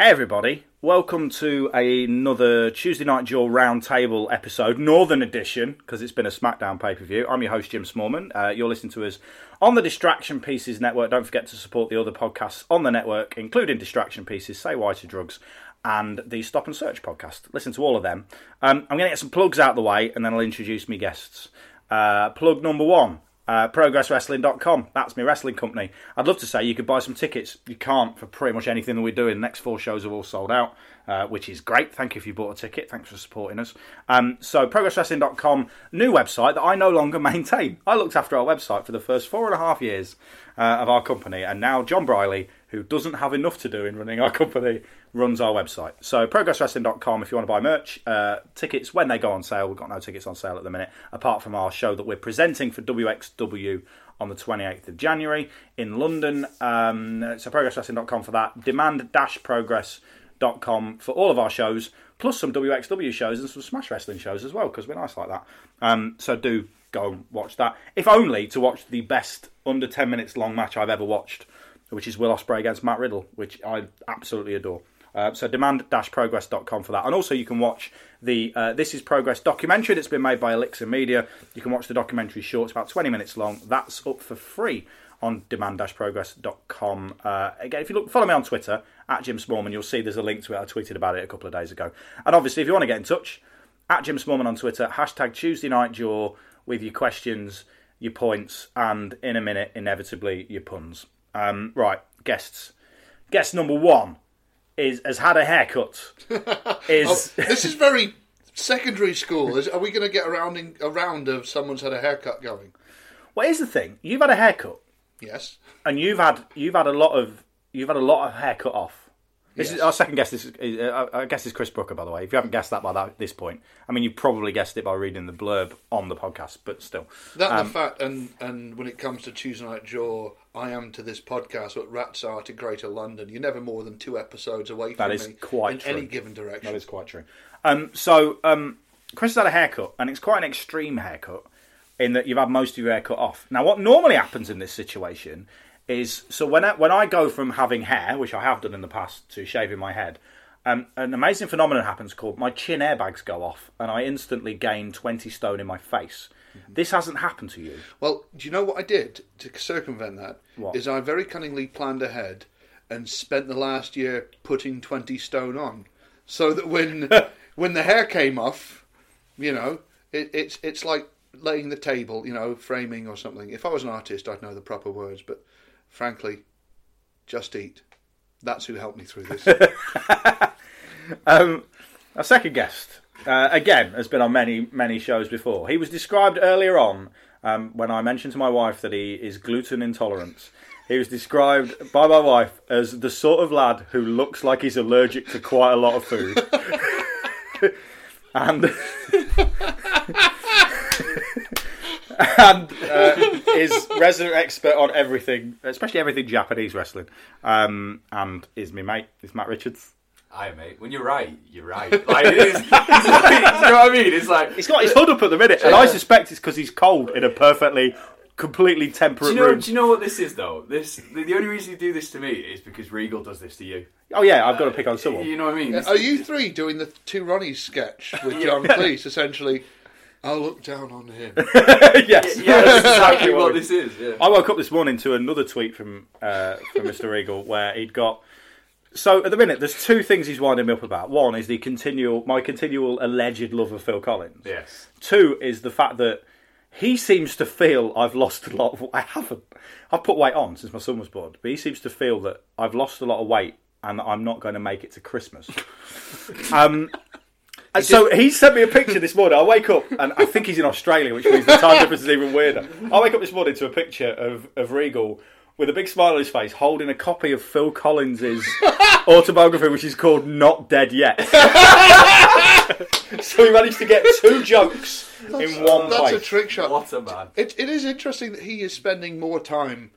Hey everybody, welcome to another Tuesday Night Jaw Roundtable episode, Northern Edition, because it's been a SmackDown pay per view. I'm your host Jim Smallman. Uh, you're listening to us on the Distraction Pieces Network. Don't forget to support the other podcasts on the network, including Distraction Pieces, Say Why to Drugs, and the Stop and Search podcast. Listen to all of them. Um, I'm going to get some plugs out of the way, and then I'll introduce me guests. Uh, plug number one. Uh, ProgressWrestling.com. That's my wrestling company. I'd love to say you could buy some tickets. You can't for pretty much anything that we're doing. The next four shows are all sold out, uh, which is great. Thank you if you bought a ticket. Thanks for supporting us. Um, so, ProgressWrestling.com, new website that I no longer maintain. I looked after our website for the first four and a half years uh, of our company, and now Jon Briley, who doesn't have enough to do in running our company, runs our website. So progresswrestling.com if you want to buy merch, uh, tickets when they go on sale. We've got no tickets on sale at the minute, apart from our show that we're presenting for WXW on the 28th of January in London. Um, so progresswrestling.com for that. Demand-progress.com for all of our shows, plus some WXW shows and some Smash Wrestling shows as well, because we're nice like that. Um, so do go and watch that. If only to watch the best under 10 minutes long match I've ever watched, which is Will Ospreay against Matt Riddle, which I absolutely adore. Uh, so demand-progress.com for that. And also you can watch the uh, This is Progress documentary that's been made by Elixir Media. You can watch the documentary short. It's about 20 minutes long. That's up for free on demand-progress.com. Uh, again, if you look, follow me on Twitter, at Jim Smallman, you'll see there's a link to it. I tweeted about it a couple of days ago. And obviously, if you want to get in touch, at Jim Smallman on Twitter, hashtag Tuesday Night Jaw with your questions, your points, and in a minute, inevitably, your puns. Um, right, guests. Guest number one is has had a haircut. Is Oh, this is very secondary school. Is, are we going to get around in, a round of someone's had a haircut going? well, here's the thing. You've had a haircut, Yes. and you've had you've had a lot of you've had a lot of hair cut off. This is our second guest. Is, is uh, I guess is Chris Brooker, by the way. If you haven't guessed that by that, this point, I mean, you probably guessed it by reading the blurb on the podcast, but still. That Um, the fact, and and when it comes to Tuesday Night Jaw, I am to this podcast what rats are to Greater London. You're never more than two episodes away from That is me quite in true. any given direction. That is quite true. Um, so um, Chris has had a haircut, and it's quite an extreme haircut in that you've had most of your hair cut off. Now, what normally happens in this situation is so when I, when I go from having hair, which I have done in the past, to shaving my head, um, an amazing phenomenon happens called my chin airbags go off, and I instantly gain twenty stone in my face. This hasn't happened to you. Well, do you know what I did to circumvent that? What? Is I very cunningly planned ahead and spent the last year putting twenty stone on, so that when when the hair came off, you know, it, it's it's like laying the table, you know, framing or something. If I was an artist, I'd know the proper words, but frankly, just eat. That's who helped me through this. Um, our second guest, uh, again, has been on many, many shows before. He was described earlier on um, when I mentioned to my wife that he is gluten intolerant. He was described by my wife as the sort of lad who looks like he's allergic to quite a lot of food. and and uh, is resident expert on everything, especially everything Japanese wrestling. Um, and is my mate, is Matt Richards. Aye, mate. When you're right, you're right. Like it is. It's like, you know what I mean? It's like He's got his hood up at the minute, and I suspect it's because he's cold in a perfectly completely Do temperate you know? room. Do you know what this is though? This the, the only reason you do this to me is because Regal does this to you. Oh yeah, I've got to pick on someone. You know what I mean? Are you three doing the two Ronnies sketch with John Cleese? Essentially, I'll look down on him. yes. yeah, that's exactly what what this is. Yeah. I woke up this morning to another tweet from uh, from Mr. Regal where he'd got. So at the minute, there's two things he's winding me up about. One is the continual, my continual alleged love of Phil Collins. Yes. Two is the fact that he seems to feel I've lost a lot. Of, I haven't. I've put weight on since my son was born, but he seems to feel that I've lost a lot of weight and that I'm not going to make it to Christmas. um. And so he sent me a picture this morning. I wake up and I think he's in Australia, which means the time difference is even weirder. I wake up this morning to a picture of, of Regal with a big smile on his face, holding a copy of Phil Collins's autobiography, which is called "Not Dead Yet." so he managed to get two jokes in one That's a trick shot. What a man. It, it is interesting that he is spending more time.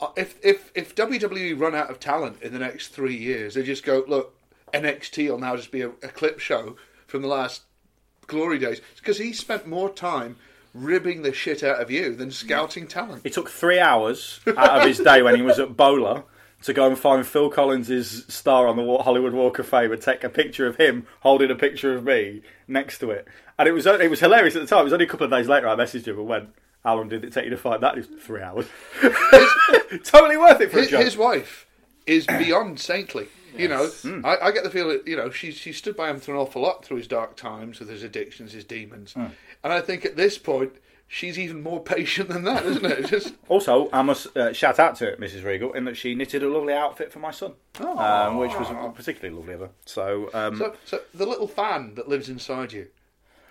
uh, If if if WWE run out of talent in the next three years, they just go look. NXT will now just be a, a clip show from the last glory days because he spent more time ribbing the shit out of you than scouting talent. It took three hours out of his day when he was at BOLA to go and find Phil Collins' star on the Hollywood Walk of Fame and take a picture of him holding a picture of me next to it. And it was it was hilarious at the time. It was only a couple of days later I messaged him and went, "How long did it take you to find that?" It was three hours. totally worth it for a His, joke. his wife is beyond saintly. You know, Hmm. I, I get the feeling, that, you know, she she stood by him through an awful lot through his dark times with his addictions, his demons, Hmm. and I think at this point she's even more patient than that, isn't it? Just Also, I must uh, shout out to Mrs. Regal in that she knitted a lovely outfit for my son, um, which was particularly lovely of her. So, um, so, so the little fan that lives inside you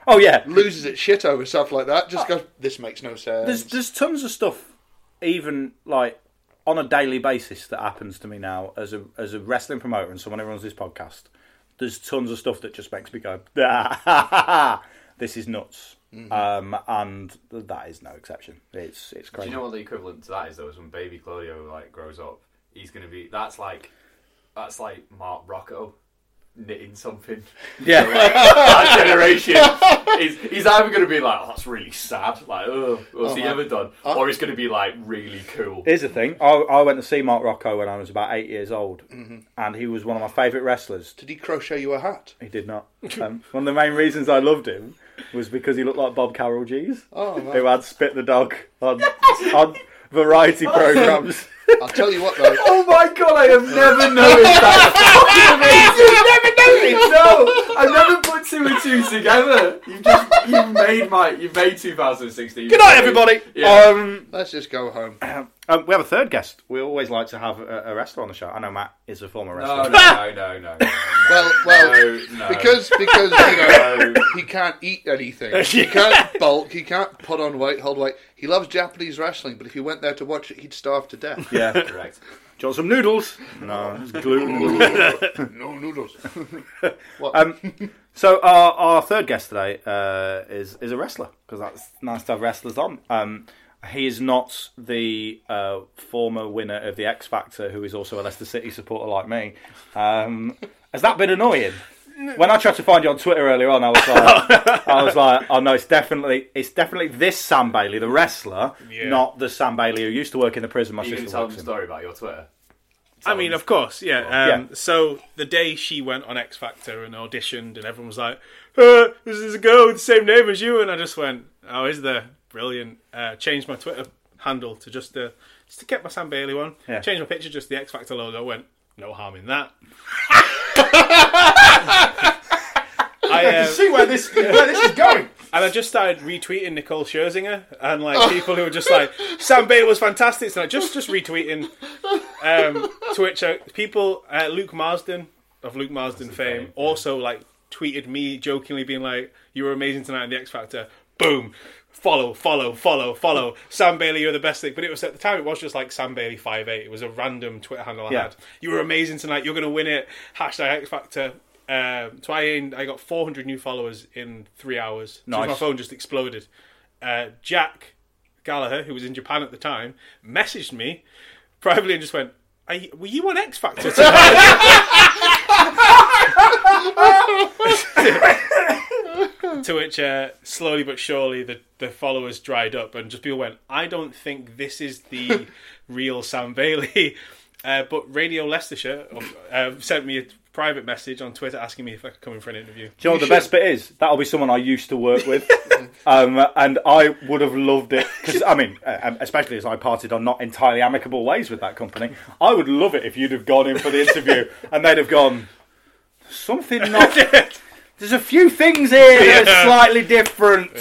oh yeah, loses its shit over stuff like that. Just goes, this makes no sense. There's there's tons of stuff, even like on a daily basis that happens to me now as a as a wrestling promoter and someone who runs this podcast. There's tons of stuff that just makes me go, "This is nuts," um, and that is no exception. It's it's crazy. Do you know what the equivalent to that is though? Is when baby Claudio like grows up, he's gonna be. That's like, that's like Mark Rocco knitting something. yeah, that generation, he's, he's either going to be like, oh, that's really sad, like, oh, what's he ever done? Or he's going to be like, really cool. Here's the thing. I, I went to see Mark Rocco when I was about eight years old, and he was one of my favourite wrestlers. Did he crochet you a hat? He did not. Um, one of the main reasons I loved him was because he looked like Bob Carolgees, Oh, man. who had Spit the Dog on, on variety programs. I'll tell you what though. Oh my god, I have never noticed that. You've never noticed? No, I've never put two and two together. You've just, you've made my, you've made 2016. Good night, everybody. Yeah. Um, Let's just go home. um, we have a third guest. We always like to have a, a wrestler on the show. I know Matt is a former wrestler. no, no, no, no. no. Well, well, No, no. because because you know No. he can't eat anything. He can't bulk. He can't put on weight, hold weight. He loves Japanese wrestling, but if he went there to watch it, he'd starve to death. Yeah. Correct. Do you want some noodles? No, it's gluten. no noodles. Um, so our, our third guest today uh, is is a wrestler because that's nice to have wrestlers on. Um, he is not the uh, former winner of the X Factor, who is also a Leicester City supporter like me. Um, has that been annoying? When I tried to find you on Twitter earlier on, I was like, I was like, oh no, it's definitely, it's definitely this Sam Bailey, the wrestler, Yeah. not the Sam Bailey who used to work in the prison. My You can sister tell works them a in. story about your Twitter. I mean, of course, yeah. Um, Yeah. So the day she went on X Factor and auditioned, and everyone was like, uh, "This is a girl with the same name as you," and I just went, "Oh, is there? Brilliant!" Uh, changed my Twitter handle to just the just to get my Sam Bailey one. Yeah. Changed my picture just the X Factor logo. Went, no harm in that. I, um, See where this where this is going. and I just started retweeting Nicole Scherzinger and like people who were just like Sam Bailey was fantastic. So like, just just retweeting. Um, to uh, people, uh, Luke Marsden of Luke Marsden fame, also like tweeted me jokingly being like, "You were amazing tonight in the X Factor." Boom. Follow, follow, follow, follow. Sam Bailey, you're the best thing. But it was at the time, it was just like Sam Bailey five eight. It was a random Twitter handle I Yeah. had. You were amazing tonight. You're going to win it. Hashtag X Factor. Um, so I I got 400 new followers in three hours. So Nice. my phone just exploded. Uh, Jack Gallagher, who was in Japan at the time, messaged me privately and just went, you, "Were you on X Factor tonight?" to which uh, slowly but surely the, the followers dried up and just people went, I don't think this is the real Sam Bailey. Uh, but Radio Leicestershire uh, sent me a private message on Twitter asking me if I could come in for an interview. Do you know what the best bit is? That'll be someone I used to work with, um, and I would have loved it. Because I mean, uh, especially as I parted on not entirely amicable ways with that company, I would love it if you'd have gone in for the interview and they'd have gone something not. There's a few things here that are slightly different.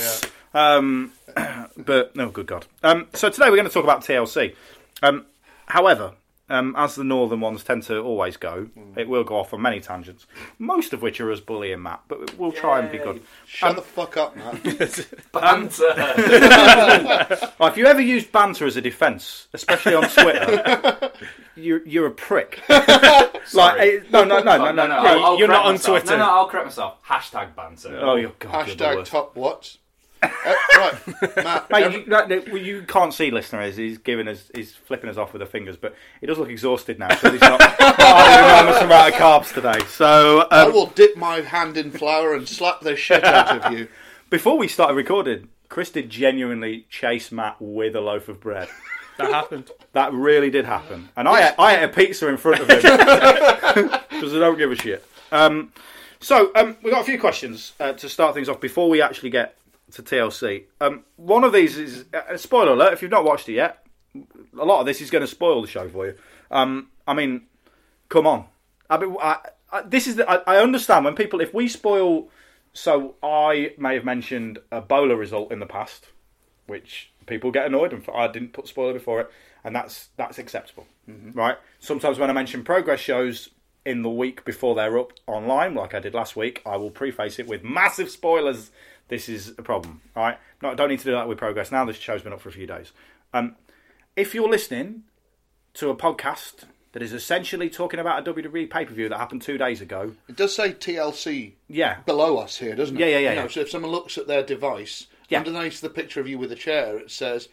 Um, but no, good God. Um, so today we're going to talk about TLC. Um, however, um, as the northern ones tend to always go, it will go off on many tangents, most of which are us bullying Matt, but we'll try and be good. Shut the fuck up, man. Banter. Oh, if you ever used banter as a defence, especially on Twitter, you're, you're a prick. like, eh, no, no, no, no, no, no, no. I'll, I'll you're not on myself. Twitter. No, no, I'll correct myself. Hashtag banter. Oh, your God, you're the Hashtag top what? Uh, right, Matt. Mate, every- you, that- that- well, you can't see listeners. He's giving us, he's flipping us off with the fingers, but he does look exhausted now. So he's not not had an enormous amount of carbs today. So I um, will dip my hand in flour and slap the shit out of you. before we started recording, Chris did genuinely chase Matt with a loaf of bread. That happened. That really did happen, and I ate, I ate a pizza in front of him because I don't give a shit. Um, so um, we've got a few questions uh, to start things off before we actually get to TLC. Um, one of these is a spoiler alert. If you've not watched it yet, a lot of this is going to spoil the show for you. Um, I mean, come on. I mean, I, I, this is. The, I, I understand when people if we spoil. So I may have mentioned a BOLA result in the past, which people get annoyed, and I didn't put spoiler before it, and that's that's acceptable, right? Sometimes when I mention progress shows in the week before they're up online, like I did last week, I will preface it with massive spoilers. This is a problem, right? No, I don't need to do that with progress now. This show's been up for a few days. Um, if you're listening to a podcast that is essentially talking about a WWE pay per view that happened two days ago, It does say TLC yeah, below us here, doesn't it? Yeah, yeah, yeah, You know, yeah. So if someone looks at their device, Yeah. underneath the picture of you with a chair, it says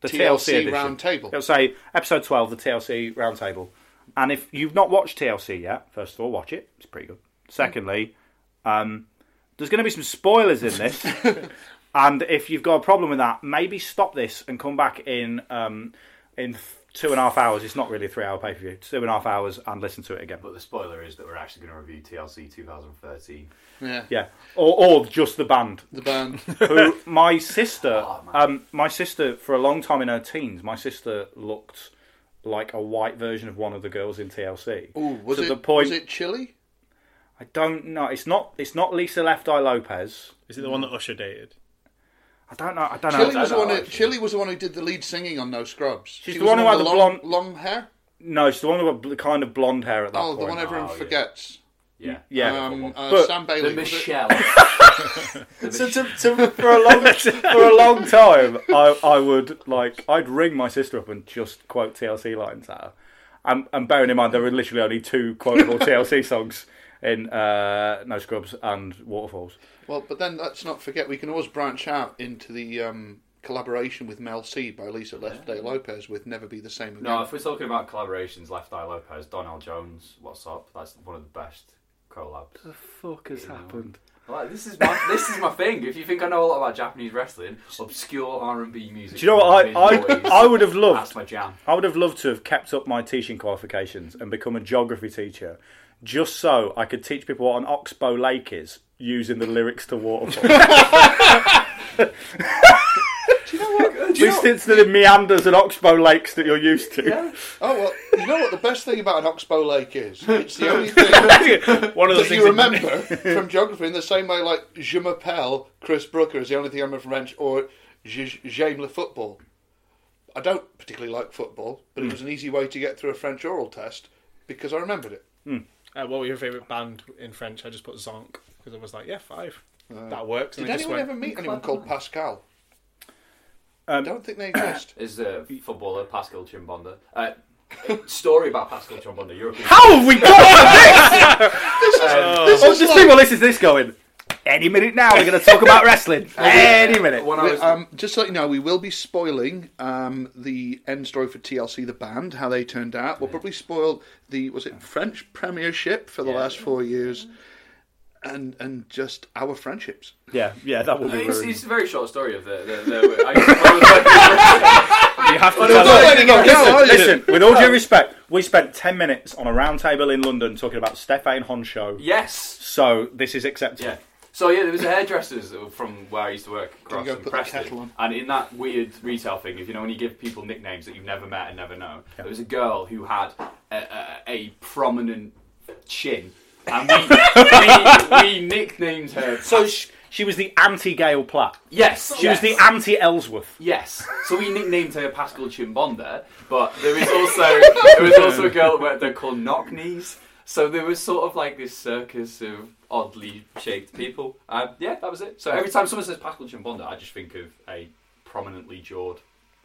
the TLC TLC, edition. round table. It'll say episode 12, the TLC roundtable. And if you've not watched TLC yet, first of all, watch it. It's pretty good. Secondly, um, there's going to be some spoilers in this. and if you've got a problem with that, maybe stop this and come back in um, in two and a half hours. It's not really a three hour pay per view. Two and a half hours and listen to it again. But the spoiler is that we're actually going to review TLC 2013. Yeah. Yeah. Or, or just the band. The band. who my sister, Oh, um, my sister for a long time in her teens, my sister looked like a white version of one of the girls in TLC. Oh, was to it the point, was it Chilli? I don't know. It's not. It's not Lisa Left Eye Lopez. Is it the one that Usher dated? I don't know. I don't know. Chilli was the one. Who. Chilli was the one who did the lead singing on No Scrubs. She's She the was one who had the long, blonde- long hair. No, she's the one with the kind of blonde hair at that Oh, the one everyone Oh, forgets. Yeah. Yeah. Um, uh, But Sam Bailey. was? Michelle. The So to, to, for a long for a long time, I, I would like I'd ring my sister up and just quote TLC lines at her. And, and bearing in mind there were literally only two quotable TLC songs in uh, No Scrubs and Waterfalls. Well, but then let's not forget we can always branch out into the um, collaboration with Mel C by Lisa Left Eye Lopez with "Never Be the Same Again." no, if we're talking about collaborations, Left Eye Lopez, Donell Jones, what's up? That's one of the best collabs. The fuck has happened? Like, this is my this is my thing. If you think I know a lot about Japanese wrestling, obscure R and B music. Do you know what I I, I would have loved? That's my jam. I would have loved to have kept up my teaching qualifications and become a geography teacher, just so I could teach people what an oxbow lake is using the lyrics to Waterfall. At least it's the meanders and oxbow lakes that you're used to. Yeah. Oh well, you know what the best thing about an oxbow lake is? It's the only thing One of those that things you that- remember from geography in the same way like Je m'appelle Chris Brooker is the only thing I remember from French or Je- J'aime le football. I don't particularly like football, but it hmm. was an easy way to get through a French oral test because I remembered it. Hmm. Uh, what were your favourite band in French? I just put Zonk because I was like, yeah, five. Uh, that works. And Did I just anyone went, ever meet anyone called Pascal? Um, I don't think they exist. Is the footballer Pascal Chimbonda? Uh, story about Pascal Chimbonda. European. How have we got to this? this Oh, is just like- people this is. this going, Any minute now, we're going to talk about wrestling. Any minute. When I was, um, just to let you know, we will be spoiling um, the end story for TLC, the band, how they turned out. We'll probably spoil the was it French Premiership for the last four years, and and just our friendships. Yeah, yeah, that will be it's, ruined. it's a very short story of the. the, the I, I You have to tell us- letting it go, are? Listen, with all due respect, we spent 10 minutes on a round table in London talking about Stefan Honcho. yes. So this is acceptable. Yeah. So yeah, there was a hairdresser's from where I used to work across go in put the Preston, and in that weird retail thing, if you know when you give people nicknames that you've never met and never know, there was a girl who had a, a, a prominent chin, and we, we, we nicknamed her. So sh- she was the anti-Gail Platt. yes, She was the anti-Ellsworth. Yes. So we nicknamed her Pascal Chimbonda, but there is also there was also a girl where they're called knock knees. So there was sort of like this circus of oddly shaped people. Um, yeah, that was it. So every time someone says Pascal Chimbonda, I just think of a prominently jawed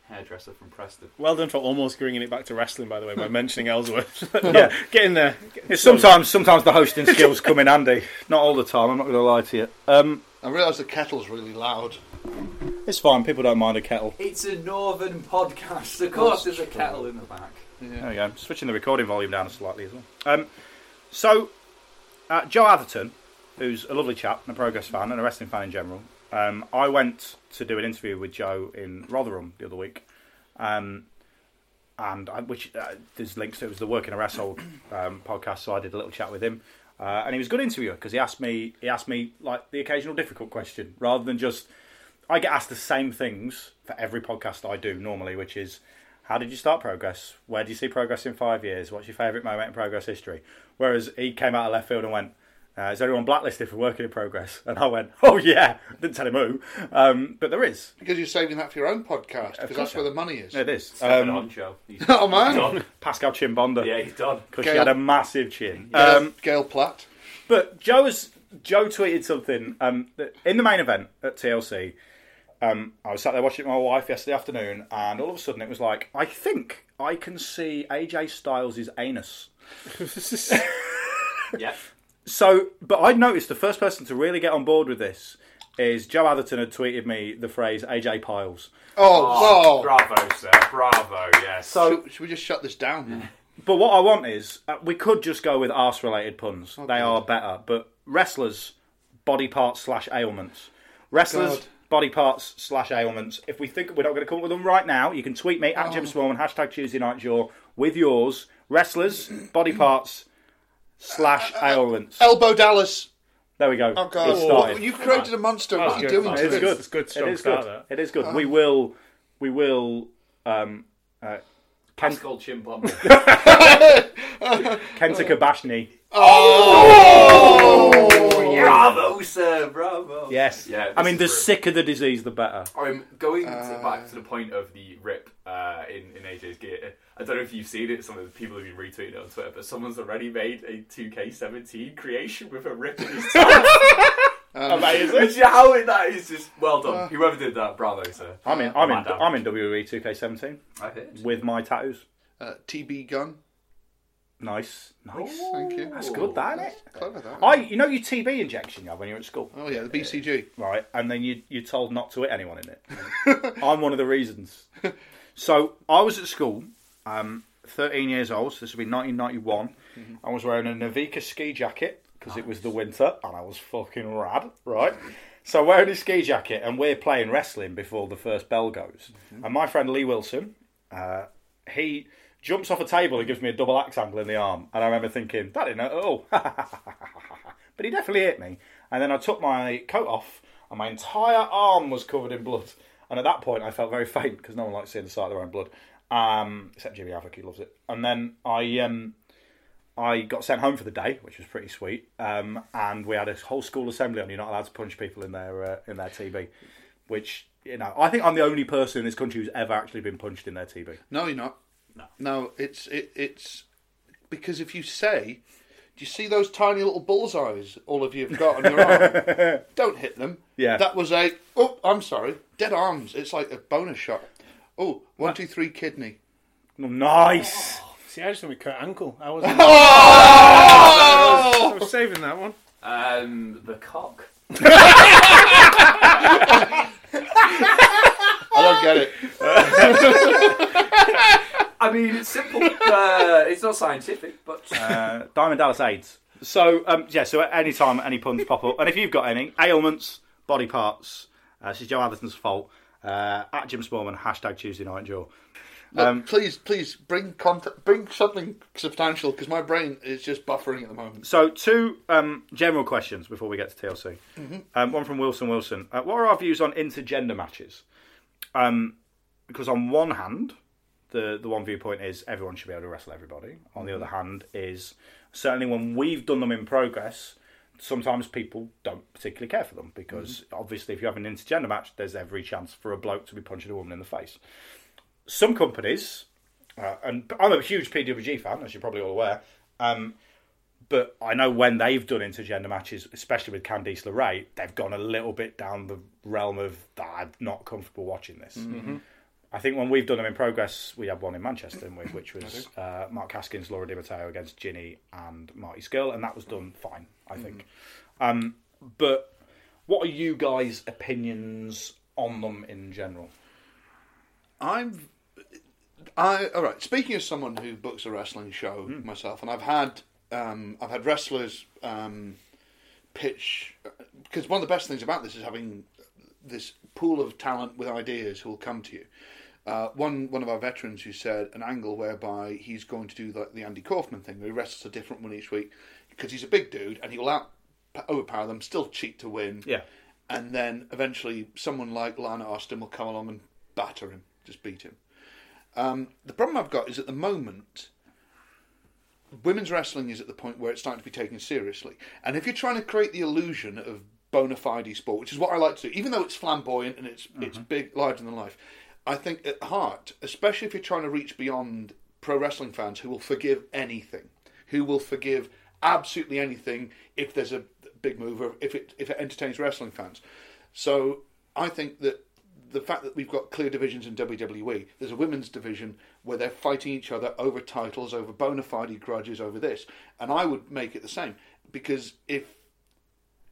hairdresser from Preston. Well done for almost bringing it back to wrestling, by the way, by mentioning Ellsworth. yeah, get in there. It's sometimes, sometimes the hosting skills come in handy. Not all the time. I'm not going to lie to you. Um, I realise the kettle's really loud. it's fine. People don't mind a kettle. It's a northern podcast. Of course, there's a kettle in the back. There we go. Switching the recording volume down slightly as well. Um, so, uh, Joe Atherton, who's a lovely chap and a Progress fan and a wrestling fan in general, um, I went to do an interview with Joe in Rotherham the other week, um, and I, which uh, there's links to. It was the Working a Wrestle um, podcast, so I did a little chat with him. Uh, and he was a good interviewer because he asked me he asked me like the occasional difficult question rather than just I get asked the same things for every podcast I do normally, which is how did you start progress? Where do you see progress in five years? What's your favourite moment in progress history? Whereas he came out of left field and went, uh, "Is everyone blacklisted for working in progress?" And I went, "Oh yeah." Didn't tell him who, um, but there is. Because you're saving that for your own podcast, because that's I where the money is. It is. Stefan Um, Honcho. He's Oh man, done. Pascal Chimbonda. Yeah, he's done. because she had a massive chin. Gail, Um, Gail Platt. But Joe was Joe tweeted something um, that in the main event at TLC. Um, I was sat there watching it with my wife yesterday afternoon, and all of a sudden it was like, I think I can see AJ Styles' anus. Yeah. So, but I noticed the first person to really get on board with this is Joe Atherton had tweeted me the phrase AJ Piles. Oh, oh. Bravo, sir. Bravo. Yes. So, Should, should we just shut this down? but what I want is uh, we could just go with arse related puns. they are better. But wrestlers, body parts slash ailments. Wrestlers, God. body parts slash ailments. If we think we're not going to come up with them right now, you can tweet me at Jim Smallman, hashtag Tuesday Night Jaw, with yours. Wrestlers, body parts slash ailments. Elbow Dallas. There we go. Oh God, It started. you've created a monster. what are you doing It's to it? good. It's good. It Strong is start, good. that. It is good. We will. We will. Um, uh, Ken, Pascal Chimbonda. Kenta Kabashni. Oh, bravo, sir. Bravo. Yes. Yeah. I this mean, is the brilliant. sicker the disease, the better. I'm going to, back to the point of the rip uh, in, in AJ's gear. I don't know if you've seen it, some of the people have been retweeting it on Twitter, but someone's already made a 2K17 creation with a rip in his top. Amazing. Which, how that is just well done. Whoever did that, bravo, sir. I'm in. I'm in. I'm in WWE 2K17. I heard. with my tattoos. Uh, TB gun. Nice. Nice. Thank you. That's good, that isn't it? Clever that. I, you know, your TB injection you have when you're at school, Oh yeah, the BCG. right? And then you you're told not to hit anyone in it. I'm one of the reasons. So I was at school, um, 13 years old. So this would be 1991. I was wearing a Nevica ski jacket because it was the winter, and I was fucking rad, right? So wearing a ski jacket, and we're playing wrestling before the first bell goes. And my friend Lee Wilson, uh, he jumps off a table and gives me a double axe handle in the arm. And I remember thinking, that didn't hurt at all. but he definitely hit me. And then I took my coat off, and my entire arm was covered in blood. And at that point, I felt very faint because no one likes seeing the sight of their own blood, um, except Jimmy Havoc, he loves it. And then I um, I got sent home for the day, which was pretty sweet. Um, and we had a whole school assembly on you're not allowed to punch people in their uh, in their TB, which you know I think I'm the only person in this country who's ever actually been punched in their TB. No, you're not. No. No, it's it, it's because if you say, "Do you see those tiny little bullseyes all of you have got on your arm?" Don't hit them. Yeah. That was a. Oh, I'm sorry. Dead arms. It's like a bonus shot. Oh, one, two, three, kidney. Nice. See, I just went with Kurt Ankle. I was, I was saving that one. Um, the cock. I don't get it. I mean, it's simple. uh, it's not scientific, but Uh, Diamond Dallas AIDS. So um, yeah, so at any time any puns pop up, and if you've got any ailments, body parts, uh, this is Joe Atherton's fault. Uh, at Jim Smallman, hashtag Tuesday Night Jaw. Look, please, please bring content, bring something substantial because my brain is just buffering at the moment. So two um, general questions before we get to TLC. Um, one from Wilson Wilson. Uh, what are our views on intergender matches? Um, because on one hand, the the one viewpoint is everyone should be able to wrestle everybody. On the other hand, is certainly when we've done them in progress, sometimes people don't particularly care for them because obviously if you have an intergender match, there's every chance for a bloke to be punching a woman in the face. Some companies, uh, and I'm a huge PWG fan, as you're probably all aware. Um, but I know when they've done intergender matches, especially with Candice LeRae, they've gone a little bit down the realm of "Ah, I'm not comfortable watching this. I think when we've done them in progress, we had one in Manchester, didn't we, which was uh, Mark Haskins, Laura Di Matteo against Jinny and Marty Scurll, and that was done fine, I think. Um, but what are you guys' opinions on them in general? I'm. I all right. Speaking as someone who books a wrestling show myself, and I've had um, I've had wrestlers um, pitch because one of the best things about this is having this pool of talent with ideas who will come to you. Uh, one one of our veterans who said an angle whereby he's going to do like the Andy Kaufman thing, where he wrestles a different one each week because he's a big dude and he will out overpower them, still cheat to win. Yeah. And then eventually someone like Lana Austin will come along and batter him, just beat him. Um, the problem I've got is at the moment, women's wrestling is at the point where it's starting to be taken seriously. And if you're trying to create the illusion of bona fide sport, which is what I like to do, even though it's flamboyant and it's it's big, larger than life, I think at heart, especially if you're trying to reach beyond pro wrestling fans who will forgive anything, who will forgive absolutely anything if there's a big move or if it if it entertains wrestling fans. So I think that the fact that we've got clear divisions in WWE, there's a women's division where they're fighting each other over titles, over bona fide grudges, over this, and I would make it the same because if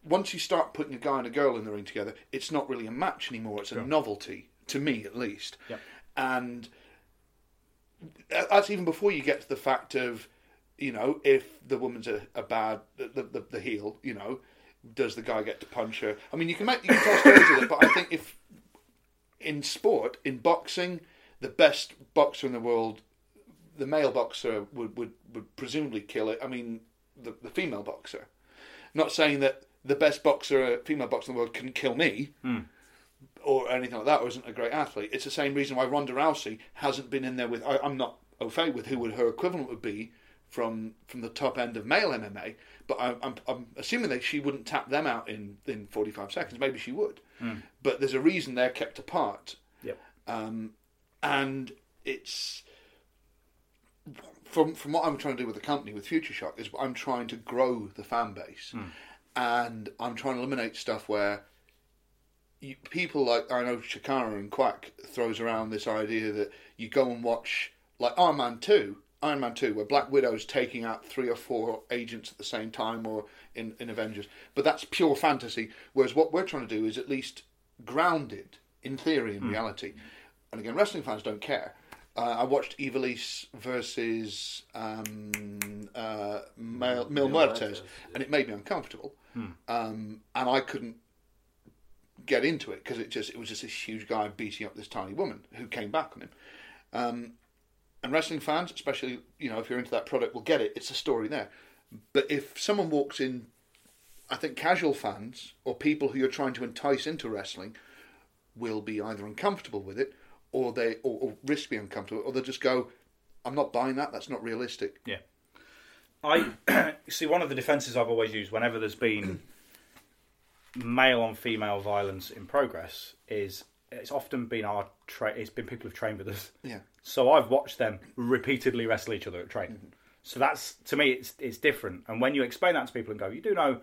once you start putting a guy and a girl in the ring together, it's not really a match anymore. It's a novelty to me, at least. Yep. And uh, that's even before you get to the fact of, you know, if the woman's a, a bad the, the the heel, you know, does the guy get to punch her? I mean, you can make you can tell stories with it, but I think if in sport, in boxing, the best boxer in the world, the male boxer would would, would presumably kill it. I mean, the the female boxer. Not saying that the best boxer, uh, female boxer in the world, can kill me hmm. or anything like that, or isn't a great athlete. It's the same reason why Ronda Rousey hasn't been in there with. I, I'm not au fait with who would her equivalent would be from from the top end of male MMA, but I, I'm I'm assuming that she wouldn't tap them out in in 45 seconds. Maybe she would, but there's a reason they're kept apart, Yep. um, and it's. From from what I'm trying to do with the company with Future Shock is I'm trying to grow the fan base, and I'm trying to eliminate stuff where you, people like I know Chikara and Quack throws around this idea that you go and watch like Iron Man two, Iron Man two, where Black Widow's taking out three or four agents at the same time, or in, in Avengers. But that's pure fantasy. Whereas what we're trying to do is at least grounded in theory and reality. And again, wrestling fans don't care. Uh, I watched Ivelisse versus um, uh, Mil, Mil Muertes, and it made me uncomfortable. Um, and I couldn't get into it because it just it was just this huge guy beating up this tiny woman who came back on him. Um, and wrestling fans, especially you know if you're into that product, will get it. It's a story there. But if someone walks in, I think casual fans or people who you're trying to entice into wrestling will be either uncomfortable with it or they or, or risk being uncomfortable or they'll just go, "I'm not buying that. That's not realistic." Yeah. I see one of the defences I've always used whenever there's been male on female violence in progress is it's often been our tra- it's been people who've trained with us. Yeah. So I've watched them repeatedly wrestle each other at training. Mm-hmm. So that's to me it's it's different. And when you explain that to people and go, you do know,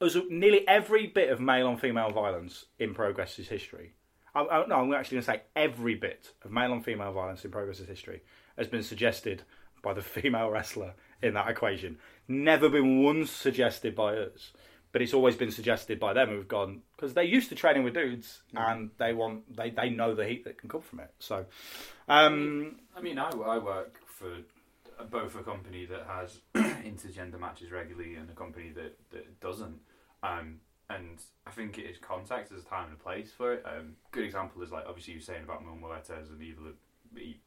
as nearly every bit of male on female violence in progress is history. I, I, no, I'm actually going to say every bit of male on female violence in progress is history has been suggested by the female wrestler in that equation. Never been once suggested by us but it's always been suggested by them who've gone because they're used to training with dudes and they want they, they know the heat that can come from it. So, um, I mean, I, I work for both a company that has intergender matches regularly and a company that, that doesn't. Um, and I think it is context, there's a time and a place for it. Um, good example is like obviously you were saying about Mil Muertes and Evil,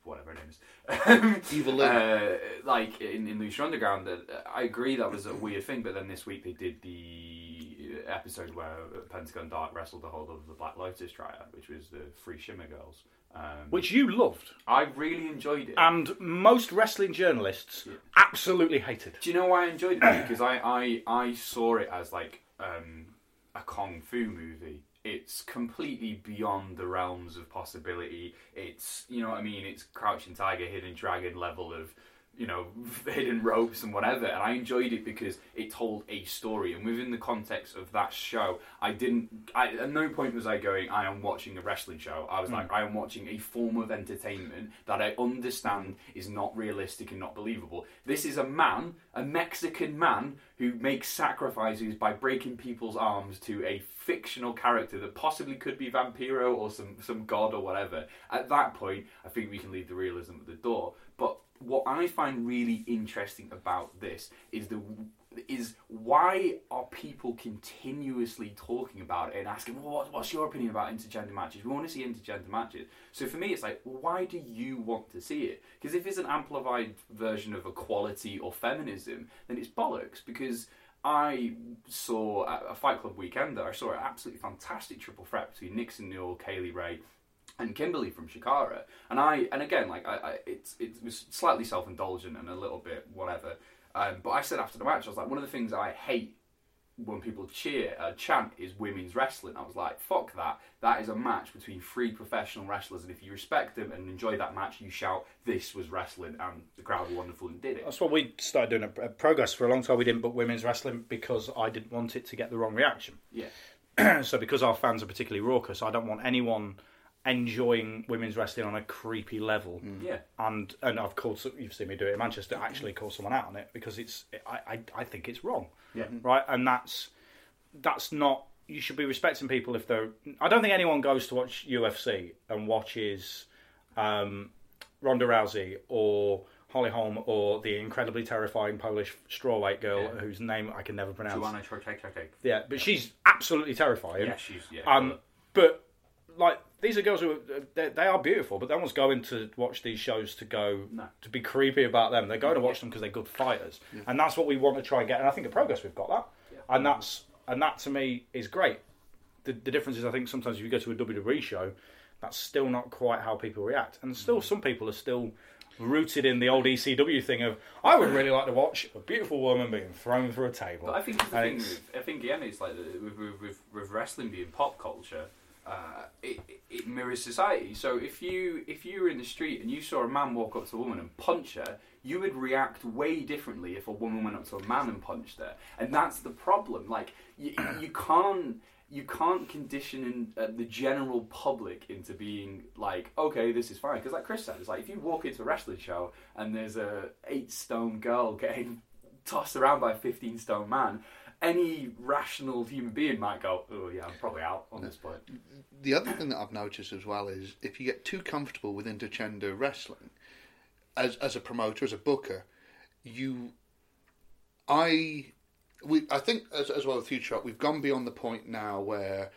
whatever her name is. Evil Lynn. Uh, like in, in Lucha Underground, that I agree that was a weird thing, but then this week they did the episode where Pentagon Dark wrestled the whole of the Black Lotus triad, which was the Free Shimmer Girls. Um, which you loved, I really enjoyed it. and most wrestling journalists absolutely hated. Do you know why I enjoyed it? Because I, I, I saw it as like um, a kung fu movie. It's completely beyond the realms of possibility. It's you know what I mean. It's Crouching Tiger, Hidden Dragon level of you know hidden ropes and whatever. And I enjoyed it because it told a story. And within the context of that show, I didn't. I, at no point was I going, I am watching a wrestling show. I was hmm. like, I am watching a form of entertainment that I understand is not realistic and not believable. This is a man, a Mexican man, who makes sacrifices by breaking people's arms to a fictional character that possibly could be Vampiro or some, some god or whatever. At that point, I think we can leave the realism at the door. What I find really interesting about this is the is why are people continuously talking about it and asking, well, what, what's your opinion about intergender matches? We want to see intergender matches. So for me, it's like, well, why do you want to see it? Because if it's an amplified version of equality or feminism, then it's bollocks. Because I saw a Fight Club weekend I saw an absolutely fantastic triple threat between Nixon Newell, Kay Lee Ray, and Kimber Lee from Chikara. And I and again like I, I it's it was slightly self indulgent and a little bit whatever. Um, but I said after the match, I was like, one of the things I hate when people cheer uh, chant is women's wrestling. I was like, fuck that. That is a match between three professional wrestlers, and if you respect them and enjoy that match, you shout, "This was wrestling," and the crowd were wonderful and did it. That's what we started doing at Progress for a long time. We didn't book women's wrestling because I didn't want it to get the wrong reaction. Yeah. so because our fans are particularly raucous, I don't want anyone enjoying women's wrestling on a creepy level. Yeah. And and I've called some- you've seen me do it in Manchester. Actually, call someone out on it because it's I, I, I think it's wrong. Yeah. Right. And that's that's not. You should be respecting people if they're. I don't think anyone goes to watch UFC and watches um, Ronda Rousey or Holly Holm or the incredibly terrifying Polish strawweight girl Yeah. whose name I can never pronounce. Joanna Trocek. Yeah, but she's absolutely terrifying. Yeah, she's yeah. Um, but like these are girls who are, they, are beautiful, but no one's going to watch these shows to go No. to be creepy about them. They're going to watch them because they're good fighters, and that's what we want to try and get. And I think the Progress we've got that, and that's and that to me is great. The, the difference is I think sometimes if you go to a WWE show, that's still not quite how people react, and still Mm. some people are still rooted in the old ECW thing of I would really like to watch a beautiful woman being thrown through a table. But I think the And thing, with, I think again, it's like the- with, with, with, with wrestling being pop culture, uh, it, it- mirrors society. So if you if you were in the street and you saw a man walk up to a woman and punch her, you would react way differently if a woman went up to a man and punched her. And that's the problem. Like you, you can't. You can't condition in, uh, the general public into being like, okay, this is fine. Because, like Chris said, it's like if you walk into a wrestling show and there's a eight stone girl getting tossed around by a 15 stone man, any rational human being might go, oh, yeah, I'm probably out on this point. the other thing that I've noticed as well is if you get too comfortable with intergender wrestling, as as a promoter, as a booker, you, I, we, I think as as well with Future Shock, we've gone beyond the point now where,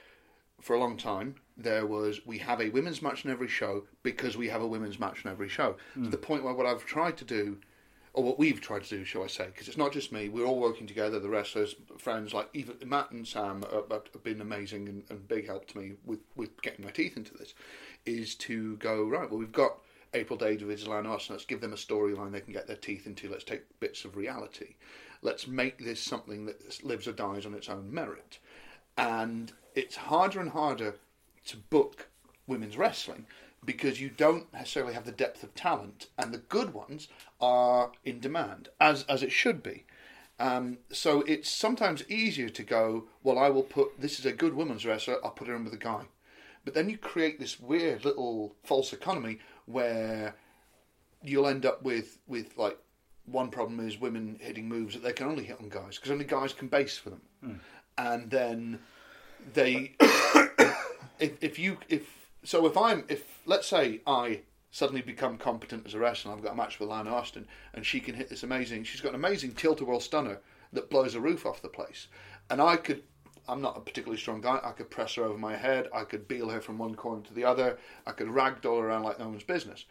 for a long time, there was we have a women's match in every show because we have a women's match in every show. To hmm. the point where what I've tried to do. Or what we've tried to do, shall I say? Because it's not just me. We're all working together. The rest of wrestlers, friends, like even Matt and Sam, are, have been amazing and, and big help to me with, with getting my teeth into this. Is to go right. Well, we've got April Day Davids, Lana Austin. Let's give them a storyline they can get their teeth into. Let's take bits of reality. Let's make this something that lives or dies on its own merit. And it's harder and harder to book women's wrestling because you don't necessarily have the depth of talent, and the good ones are in demand, as as it should be. Um, so it's sometimes easier to go, well, I will put this is a good women's wrestler, I'll put her in with a guy. But then you create this weird little false economy where you'll end up with with like one problem is women hitting moves that they can only hit on guys because only guys can base for them. and then they if if you if so if I'm if let's say I suddenly become competent as a wrestler, I've got a match with Lana Austin, and she can hit this amazing. She's got an amazing tilt a whirl stunner that blows the roof off the place, and I could. I'm not a particularly strong guy. I could press her over my head. I could beel her from one corner to the other. I could ragdoll her around like no one's business,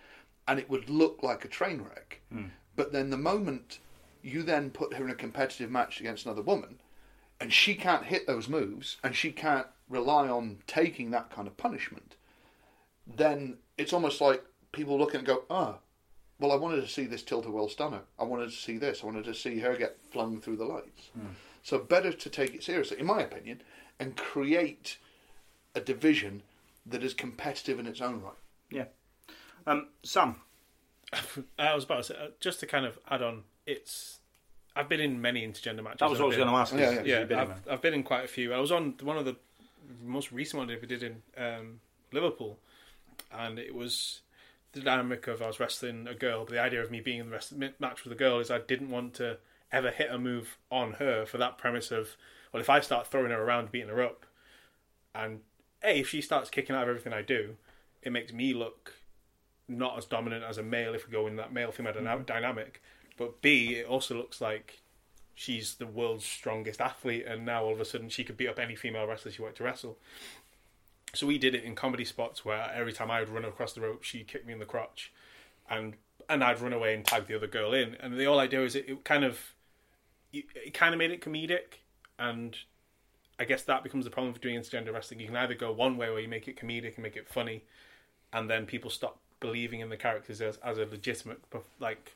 and it would look like a train wreck. Hmm. But then the moment you then put her in a competitive match against another woman, and she can't hit those moves, and she can't rely on taking that kind of punishment, then it's almost like people look and go, ah, well, I wanted to see this tilt a whirl stunner. I wanted to see this. I wanted to see her get flung through the lights. So better to take it seriously, in my opinion, and create a division that is competitive in its own right. Yeah. Um, Sam. I was about to say, uh, just to kind of add on, it's. I've been in many intergender matches. That was what I was going to ask. Yeah, yeah. yeah, been I've, them? I've been in quite a few. I was on one of the most recent ones we did in um, Liverpool, and it was the dynamic of I was wrestling a girl, but the idea of me being in the rest match with a girl is I didn't want to ever hit a move on her for that premise of well, if I start throwing her around, beating her up, and a if she starts kicking out of everything I do, it makes me look not as dominant as a male if we go in that male female dyna- mm-hmm. dynamic. But B, it also looks like she's the world's strongest athlete, and now all of a sudden she could beat up any female wrestler she wanted to wrestle. So we did it in comedy spots where every time I would run across the rope, she'd kick me in the crotch, and and I'd run away and tag the other girl in. And the whole idea is it, it kind of it, it kind of made it comedic, and I guess that becomes the problem for doing intergender wrestling. You can either go one way where you make it comedic and make it funny, and then people stop believing in the characters as, as a legitimate like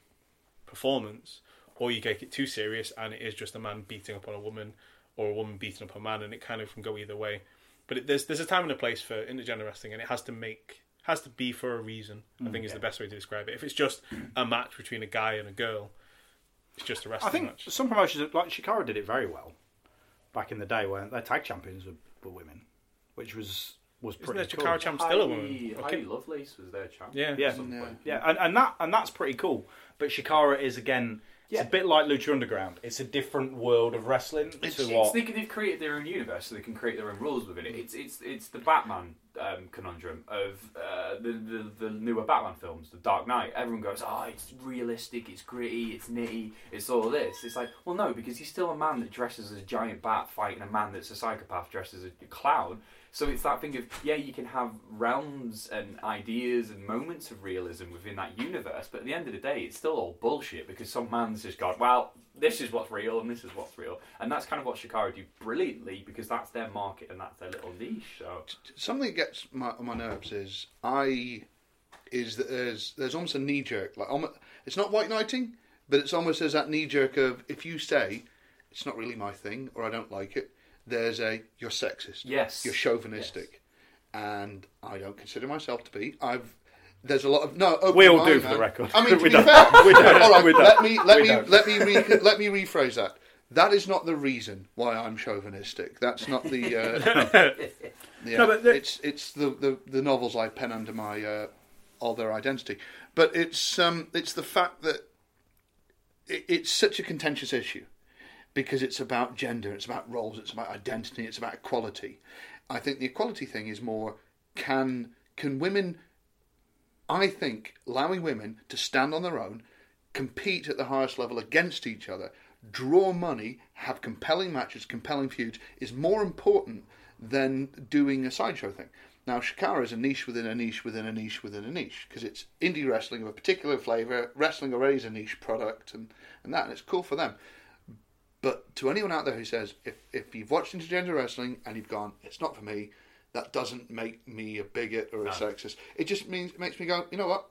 performance, or you take it too serious and it is just a man beating up on a woman or a woman beating up a man, and it kind of can go either way. But it, there's there's a time and a place for intergender wrestling, and it has to make has to be for a reason. I think is the best way to describe it. If it's just a match between a guy and a girl, it's just a I wrestling I think match. some promotions, like Chikara, did it very well back in the day when their tag champions were, were women, which was was Isn't pretty there cool. Chikara Champ still a woman? Heidi, Okay. Lovelace was their champ. Yeah. Yeah. at some point. Yeah, and, and that and that's pretty cool. But Chikara is again, it's a bit like Lucha Underground. It's a different world of wrestling to It's, what. they, they've created their own universe, so they can create their own rules within it. It's it's it's the Batman um, conundrum of uh, the, the the newer Batman films, The Dark Knight. Everyone goes, "Oh, it's realistic, it's gritty, it's nitty, it's all this." It's like, well, no, because he's still a man that dresses as a giant bat fighting a man that's a psychopath dressed as a clown. So it's that thing of yeah, you can have realms and ideas and moments of realism within that universe, but at the end of the day, it's still all bullshit because some man's just gone, well, this is what's real and this is what's real, and that's kind of what Chikara do brilliantly because that's their market and that's their little niche. So something that gets my, on my nerves is I is that there's there's almost a knee jerk like almost, it's not white knighting, but it's almost there's that knee jerk of if you say it's not really my thing or I don't like it, there's a you're sexist, Yes. you're chauvinistic, and I don't consider myself to be. I've there's a lot of no. We all do, for the record. I mean, to We be don't. fair, We don't. All right, We don't. let me let We me don't. let me re- let me rephrase that. That is not the reason why I'm chauvinistic. That's not the. Uh, yeah, No, but the- it's it's the, the, the novels I pen under my uh, other identity, but it's um it's the fact that it, it's such a contentious issue because it's about gender, it's about roles, it's about identity, it's about equality. I think the equality thing is more can can women I think allowing women to stand on their own, compete at the highest level against each other, draw money, have compelling matches, compelling feuds is more important than doing a sideshow thing. Now, Chikara is a niche within a niche within a niche within a niche because it's indie wrestling of a particular flavour. Wrestling already is a niche product and, and that, and it's cool for them. But to anyone out there who says, if, if you've watched intergender wrestling and you've gone, it's not for me, that doesn't make me a bigot or a sexist. It just means it makes me go, you know what?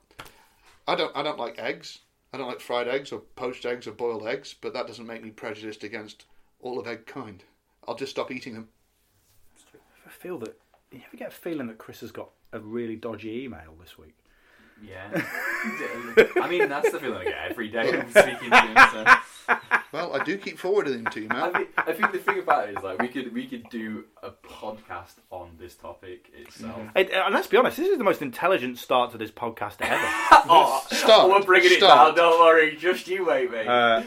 I don't I don't like eggs. I don't like fried eggs or poached eggs or boiled eggs, but that doesn't make me prejudiced against all of egg kind. I'll just stop eating them. I feel that. You ever get a feeling that Chris has got a really dodgy email this week? Yeah, I mean that's the feeling I get every day when I'm speaking to him. So. Well, I do keep forwarding them to you, I, man. think, I think the thing about it is like we could we could do a podcast on this topic itself. It, and let's be honest, this is the most intelligent start to this podcast ever. Oh, Start, we're bringing it start. down. Don't worry, just you wait, mate. uh,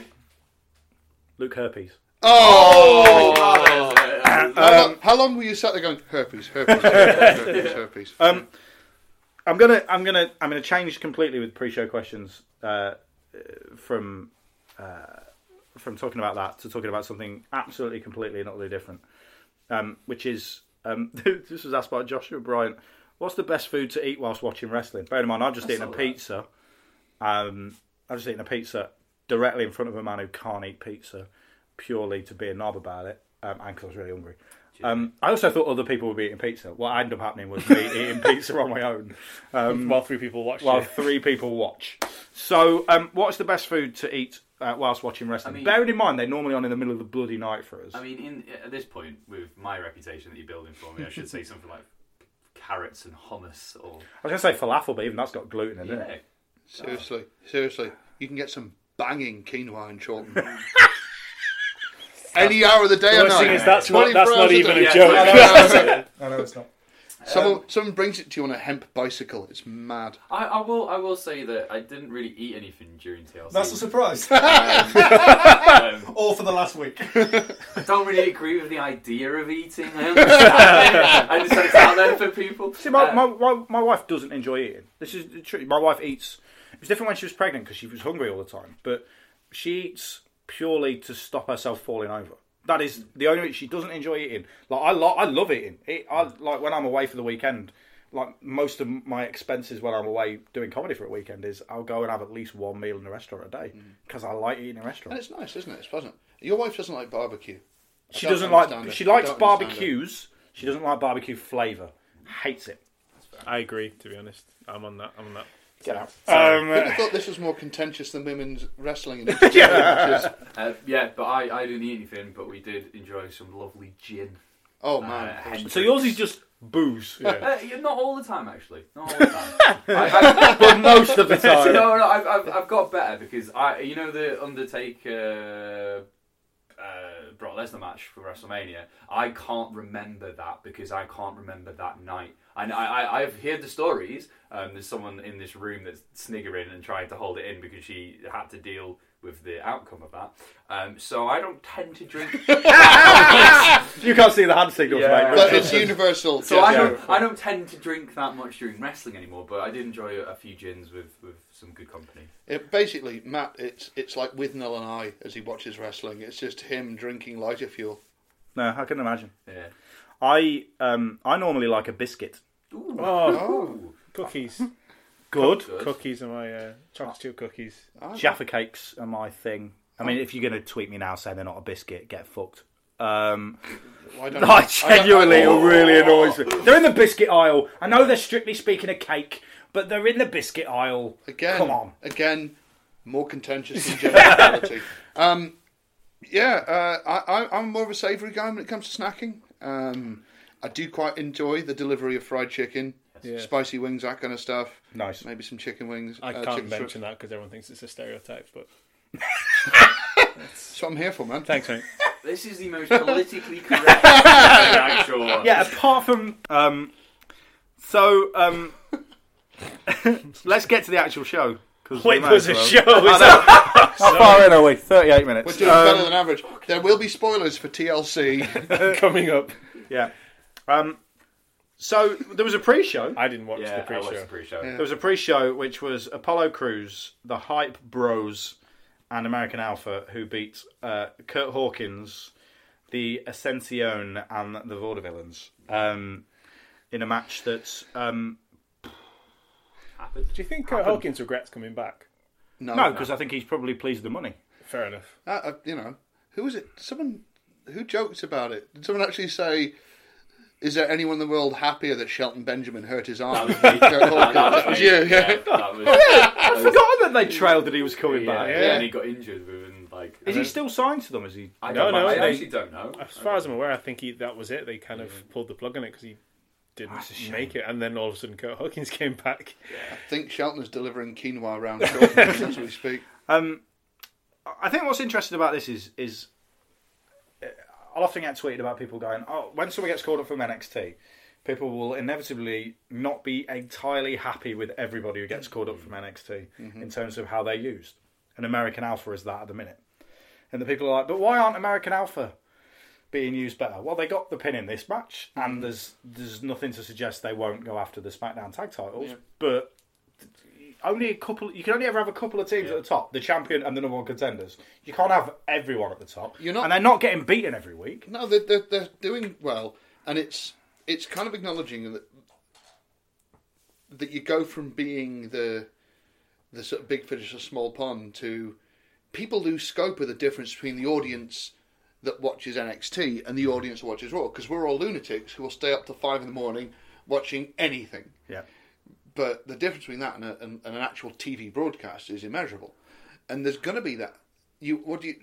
Luke Herpes. Oh! Oh, how, long, how long were you sat there going herpes, herpes, herpes, herpes, herpes? Um, I'm gonna, I'm gonna, I'm gonna change completely with pre-show questions uh, from uh, from talking about that to talking about something absolutely, completely, and utterly different, um, which is um, this was asked by Joshua Bryant. What's the best food to eat whilst watching wrestling? Bear in mind, I've just eaten a pizza. Um, I've just eaten a pizza directly in front of a man who can't eat pizza purely to be a knob about it, um, and because I was really hungry. Um, I also thought other people would be eating pizza. What ended up happening was me eating pizza on my own While three people watch while it. three people watch. So, um, what's the best food to eat uh, whilst watching wrestling? I mean- Bearing in mind they're normally on in the middle of the bloody night for us. I mean, in, at this point, with my reputation that you're building for me, I should say something like carrots and hummus or I was going to say falafel, but even that's got gluten in yeah. it. Seriously, seriously, you can get some banging quinoa and Chorlton. Any hour of the day The or worst night. thing is that's not, that's not hours a even day. a Yeah, joke. I know it's not. Someone, someone brings it to you on a hemp bicycle. It's mad. I, I will. I will say that I didn't really eat anything during TLC. That's a surprise. Um, All for the last week. I don't really agree with the idea of eating. I understand it. I understand it's out there for people. See, my, Uh, my, my, my wife doesn't enjoy eating. This is true. My wife eats. It was different when she was pregnant because she was hungry all the time. But she eats purely to stop herself falling over. That is the only. She doesn't enjoy eating. Like I, lo- I love eating. It, I like when I'm away for the weekend. Like most of my expenses when I'm away doing comedy for a weekend is I'll go and have at least one meal in a restaurant a day mm. because I like eating in a And restaurant. it's nice, isn't it? It's pleasant. Your wife doesn't like barbecue. I She don't doesn't understand like. it. She I likes don't understand it. barbecues. She doesn't like barbecue flavour. Hates it. I agree, to be honest. I'm on that. I'm on that. Get out. Who'd have thought this was more contentious than women's wrestling? In yeah. uh, yeah, but I, I didn't eat anything. But we did enjoy some lovely gin. Oh Uh, man. Hendrick's. So yours is just booze. Uh, not all the time, actually. Not all the time. I, I, but most of the time. no, no, I've, I've, I've got better because I, you know, the Undertaker, uh, Brock Lesnar match for WrestleMania. I can't remember that because I can't remember that night. And I, I, I've heard the stories. Um, there's someone in this room that's sniggering and trying to hold it in because she had to deal with the outcome of that. Um, so I don't tend to drink. You can't see the hand signals, Yeah. mate. But it's universal. So I don't, I don't tend to drink that much during wrestling anymore. But I did enjoy a, a few gins with, with some good company. It, basically, Matt, it's it's like Withnail and I as he watches wrestling. It's just him drinking lighter fuel. No, I can imagine. Yeah. I um I normally like a biscuit. Oh, cookies. Good. Good. Cookies are my uh, chocolate chip cookies. Jaffa cakes are my thing. I mean, if you're going to tweet me now saying they're not a biscuit, get fucked. Um, don't I genuinely, I- it really annoys me. They're in the biscuit aisle. I know they're strictly speaking a cake, but they're in the biscuit aisle. Again, Come on. Again, more contentious than generality. um, yeah, uh, I, I, I'm more of a savoury guy when it comes to snacking. Um, I do quite enjoy the delivery of fried chicken, Yeah. spicy wings, that kind of stuff. Nice. Maybe some chicken wings. I uh, can't chicken strips. mention that because everyone thinks it's a stereotype. But That's what I'm here for, man. thanks, mate. This is the most politically correct actual. Yeah, apart from um, so um, let's get to the actual show. 'cause we Wait, may there's as a well. show. Is that? How far in are we? Thirty-eight minutes. We're doing Um, better than average. There will be spoilers for TLC. coming up? Yeah. Um, so there was a pre-show. I didn't watch Yeah, the I watched pre-show. the pre-show. There was a pre-show which was Apollo Crews, the Hype Bros, and American Alpha, who beat uh, Kurt Hawkins, the Ascension, and the Vaudevillains um, in a match that's um, Happened. Do you think Kurt Hawkins regrets coming back? No, no, because I think he's probably pleased with the money. Fair enough. Uh, uh, you know, who was it? Someone who joked about it. Did someone actually say, "Is there anyone in the world happier that Shelton Benjamin hurt his arm?" than Kurt Hawkins? That was you. Yeah. That was, I forgot that they trailed that he was coming yeah, back. yeah, and he got injured within like. Is he still signed to them? Is he? I No, don't no, I they- actually don't know. As far as I'm aware, I think he, that was it. They kind of pulled the plug on it because he didn't That's a shame. make it, and then all of a sudden Kurt Hawkins came back. I think Shelton is delivering quinoa around Shelton as we speak. Um, I think what's interesting about this is is I'll often get tweeted about people going, "Oh, when someone gets called up from NXT, people will inevitably not be entirely happy with everybody who gets called up from NXT in mm-hmm. terms of how they're used." And American Alpha is that at the minute. And the people are like, but why aren't American Alpha being used better? Well, they got the pin in this match, and mm-hmm. there's there's nothing to suggest they won't go after the SmackDown tag titles. But only a couple. You can only ever have a couple of teams at the top: the champion and the number one contenders. You can't have everyone at the top. You're not- and they're not getting beaten every week. No, they're, they're, they're doing well, and it's it's kind of acknowledging that that you go from being the the sort of big fish of small pond to people lose scope of the difference between the audience that watches NXT and the audience that watches Raw because we're all lunatics who will stay up to five in the morning watching anything. Yeah. But the difference between that and, a, and, and an actual TV broadcast is immeasurable. And there's going to be that. You what do you?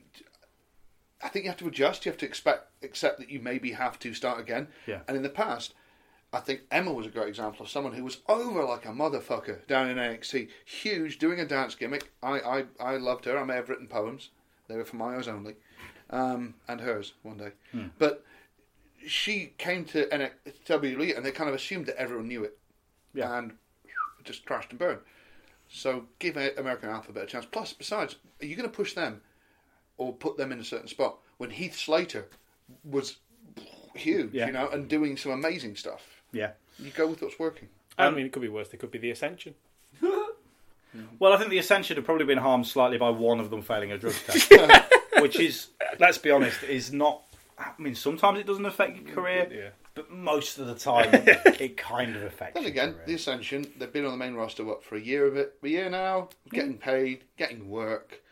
I think you have to adjust. You have to expect accept that you maybe have to start again. Yeah. And in the past, I think Emma was a great example of someone who was over like a motherfucker down in NXT, huge, doing a dance gimmick. I I, I loved her. I may have written poems. They were for my eyes only, um, and hers one day. But she came to NXT and they kind of assumed that everyone knew it, Yeah. and just crashed and burned. So give American Alphabet a chance. Plus, besides, are you going to push them or put them in a certain spot when Heath Slater was huge, Yeah. you know, and doing some amazing stuff? Yeah. You go with what's working. I mean, it could be worse. It could be the Ascension. Well, I think the Ascension have probably been harmed slightly by one of them failing a drug test, which is, let's be honest, is not. I mean, sometimes it doesn't affect your career, Yeah. But most of the time it kind of affects. Then again, career. the Ascension, they've been on the main roster what for a year of it, a year now, getting paid, getting work.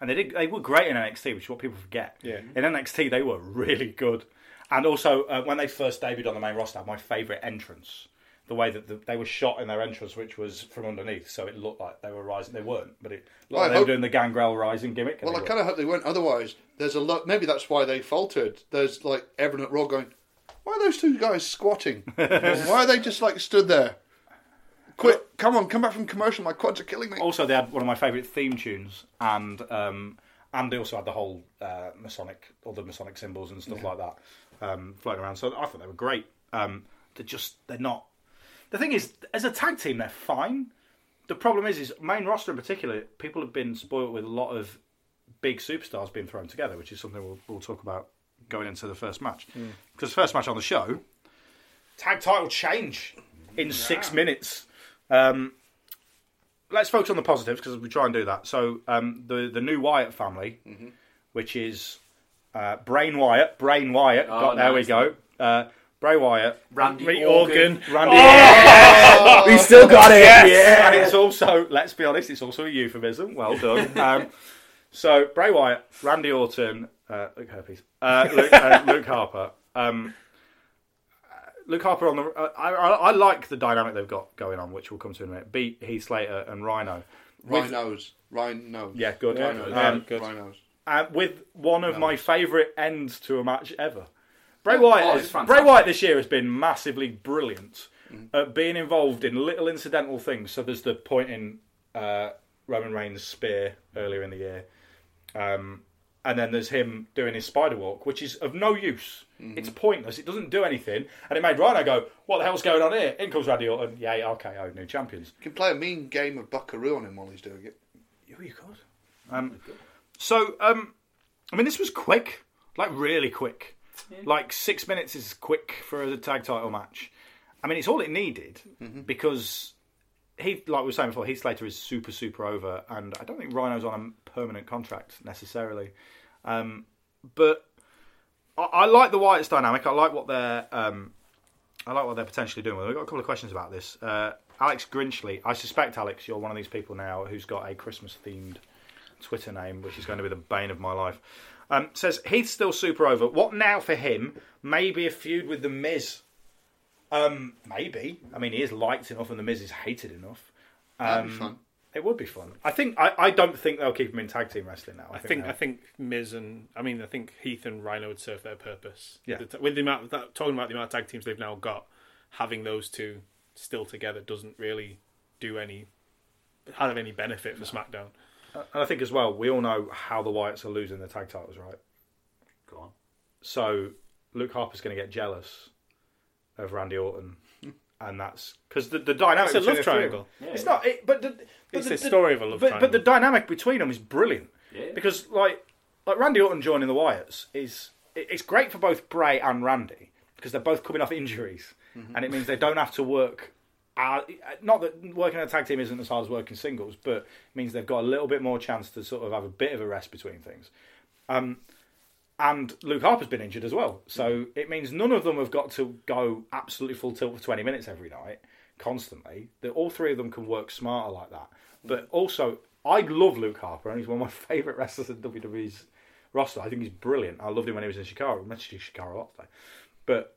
And they did. They were great in NXT, which is what people forget. Yeah. In NXT, they were really good. And also, uh, when they first debuted on the main roster, my favourite entrance, the way that the, they were shot in their entrance, which was from underneath, so it looked like they were rising. They weren't, but it looked Well, like I they were doing the Gangrel rising gimmick. and Well, I were. kind of hope they weren't. Otherwise, there's a lot. Maybe that's why they faltered. There's like everyone at Raw going, "Why are those two guys squatting? why are they just like stood there? Quit! come on, come back from commercial. My quads are killing me." Also, they had one of my favourite theme tunes, and um, and they also had the whole uh, Masonic, all the Masonic symbols and stuff like that um, floating around. So I thought they were great. Um, they're just they're not. The thing is, as a tag team, they're fine. The problem is, is main roster in particular, people have been spoiled with a lot of big superstars being thrown together, which is something we'll, we'll talk about going into the first match. Because the first match on the show, tag title change in six minutes. Um, let's focus on the positives because we try and do that. So um, the the new Wyatt family, which is uh, Brain Wyatt, Brain Wyatt. Oh, got, there we nice. go. Uh, Bray Wyatt, Randy Ray Organ. Organ. Randy. we still got it. Yeah, and it's also, let's be honest, it's also a euphemism. Well done. Um, so Bray Wyatt, Randy Orton, uh, Luke Herpes, uh, Luke, uh, Luke Harper. Um, uh, Luke Harper on the. Uh, I, I, I like the dynamic they've got going on, which we'll come to in a minute. Beat Heath Slater and Rhino. With- Rhinos, rhinos. Yeah, good. Rhinos. Um, good. Rhinos. uh, with one of my favourite ends to a match ever. Bray Wyatt, oh, is- fantastic. Bray Wyatt this year has been massively brilliant at being involved in little incidental things. So there's the point in uh, Roman Reigns' spear earlier in the year, um, and then there's him doing his spider walk, which is of no use. It's pointless. It doesn't do anything, and it made Rhino go, "What the hell's going on here?" In comes Randy Orton. Yay, RKO, new champions. You can play a mean game of Buckaroo on him while he's doing it. Oh, you could. Um, so, um, I mean, this was quick, like really quick. Like six minutes is quick for a tag title match. I mean, it's all it needed because he, like we were saying before, Heath Slater is super, super over, and I don't think Rhino's on a permanent contract necessarily. Um, but I, I like the Wyatt's dynamic. I like what they're. Um, I like what they're potentially doing. We've got a couple of questions about this. Uh, Alex Grinchley. I suspect, Alex, you're one of these people now who's got a Christmas themed Twitter name, which is going to be the bane of my life. Um, says Heath's still super over. What now for him? Maybe a feud with the Miz. Um, maybe. I mean, he is liked enough, and the Miz is hated enough. That'd be Um, fun. It would be fun. I think. I, I don't think they'll keep him in tag team wrestling now. I think they'll- I think Miz and I mean I think Heath and Rhino would serve their purpose. Yeah. The with the amount that, talking about the amount of tag teams they've now got, having those two still together doesn't really do any have any benefit for SmackDown. And I think as well, we all know how the Wyatts are losing their tag titles, right? Go on. So Luke Harper's going to get jealous of Randy Orton, and that's because the, the dynamic. It's a love the three of triangle. them- It's not, it, but the, but It's the, a story of a love but, But the dynamic between them is brilliant Yeah. because, like, like Randy Orton joining the Wyatts is it- it's great for both Bray and Randy because they're both coming off injuries, and it means they don't have to work. Uh, not that working in a tag team isn't as hard as working singles, but it means they've got a little bit more chance to sort of have a bit of a rest between things. Um, and Luke Harper's been injured as well, so it means none of them have got to go absolutely full tilt for twenty minutes every night constantly. That all three of them can work smarter like that. But also, I love Luke Harper, and he's one of my favourite wrestlers in WWE's roster. I think he's brilliant. I loved him when he was in Chikara. I mentioned Chikara a lot today, but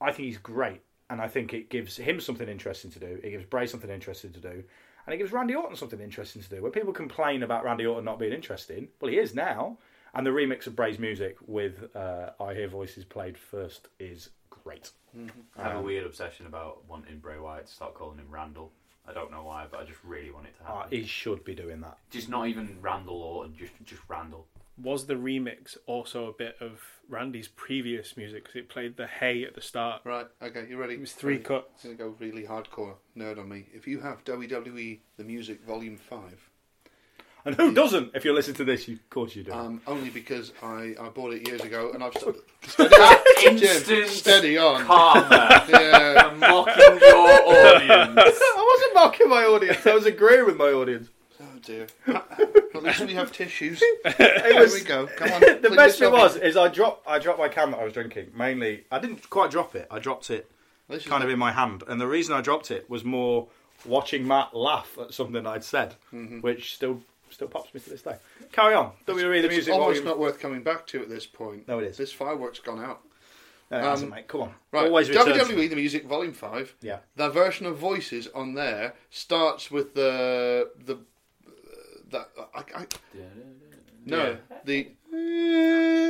I think he's great, and I think it gives him something interesting to do. It gives Bray something interesting to do, and it gives Randy Orton something interesting to do. When people complain about Randy Orton not being interesting, well, he is now. And the remix of Bray's music with uh, "I Hear Voices" played first is great. I have a weird obsession about wanting Bray Wyatt to start calling him Randall. I don't know why, but I just really want it to Uh, happen. he should be doing that. Just not even Randall Orton, just just Randall. Was the remix also a bit of Randy's previous music? Because it played the Hey at the start. Right, okay, you ready? It was three Ready? cuts. I'm going to go really hardcore nerd on me. If you have WWE The Music Volume 5, And who doesn't? If you listen to this, you, of course you do. um, only because I, I bought it years ago and I've st- steady on, Jim, Instant steady on. karma. Yeah, mocking your audience. I wasn't mocking my audience. I was agreeing with my audience. oh dear. At least we have tissues. There was- we go. Come on. the clean best bit yourself was up. is I dropped I dropped my can that I was drinking. Mainly, I didn't quite drop it. I dropped it This is kind of in my hand, and the reason I dropped it was more watching Matt laugh at something I'd said, which still still pops me to this day. Carry on. WWE the music. It's music. almost volume. not worth coming back to at this point. No, it is. This firework's gone out. No, it hasn't, um, mate. Come on. Right, Always returns. WWE The Music Volume 5. Yeah. Their version of Voices on there starts with the... the that I, I, no, the...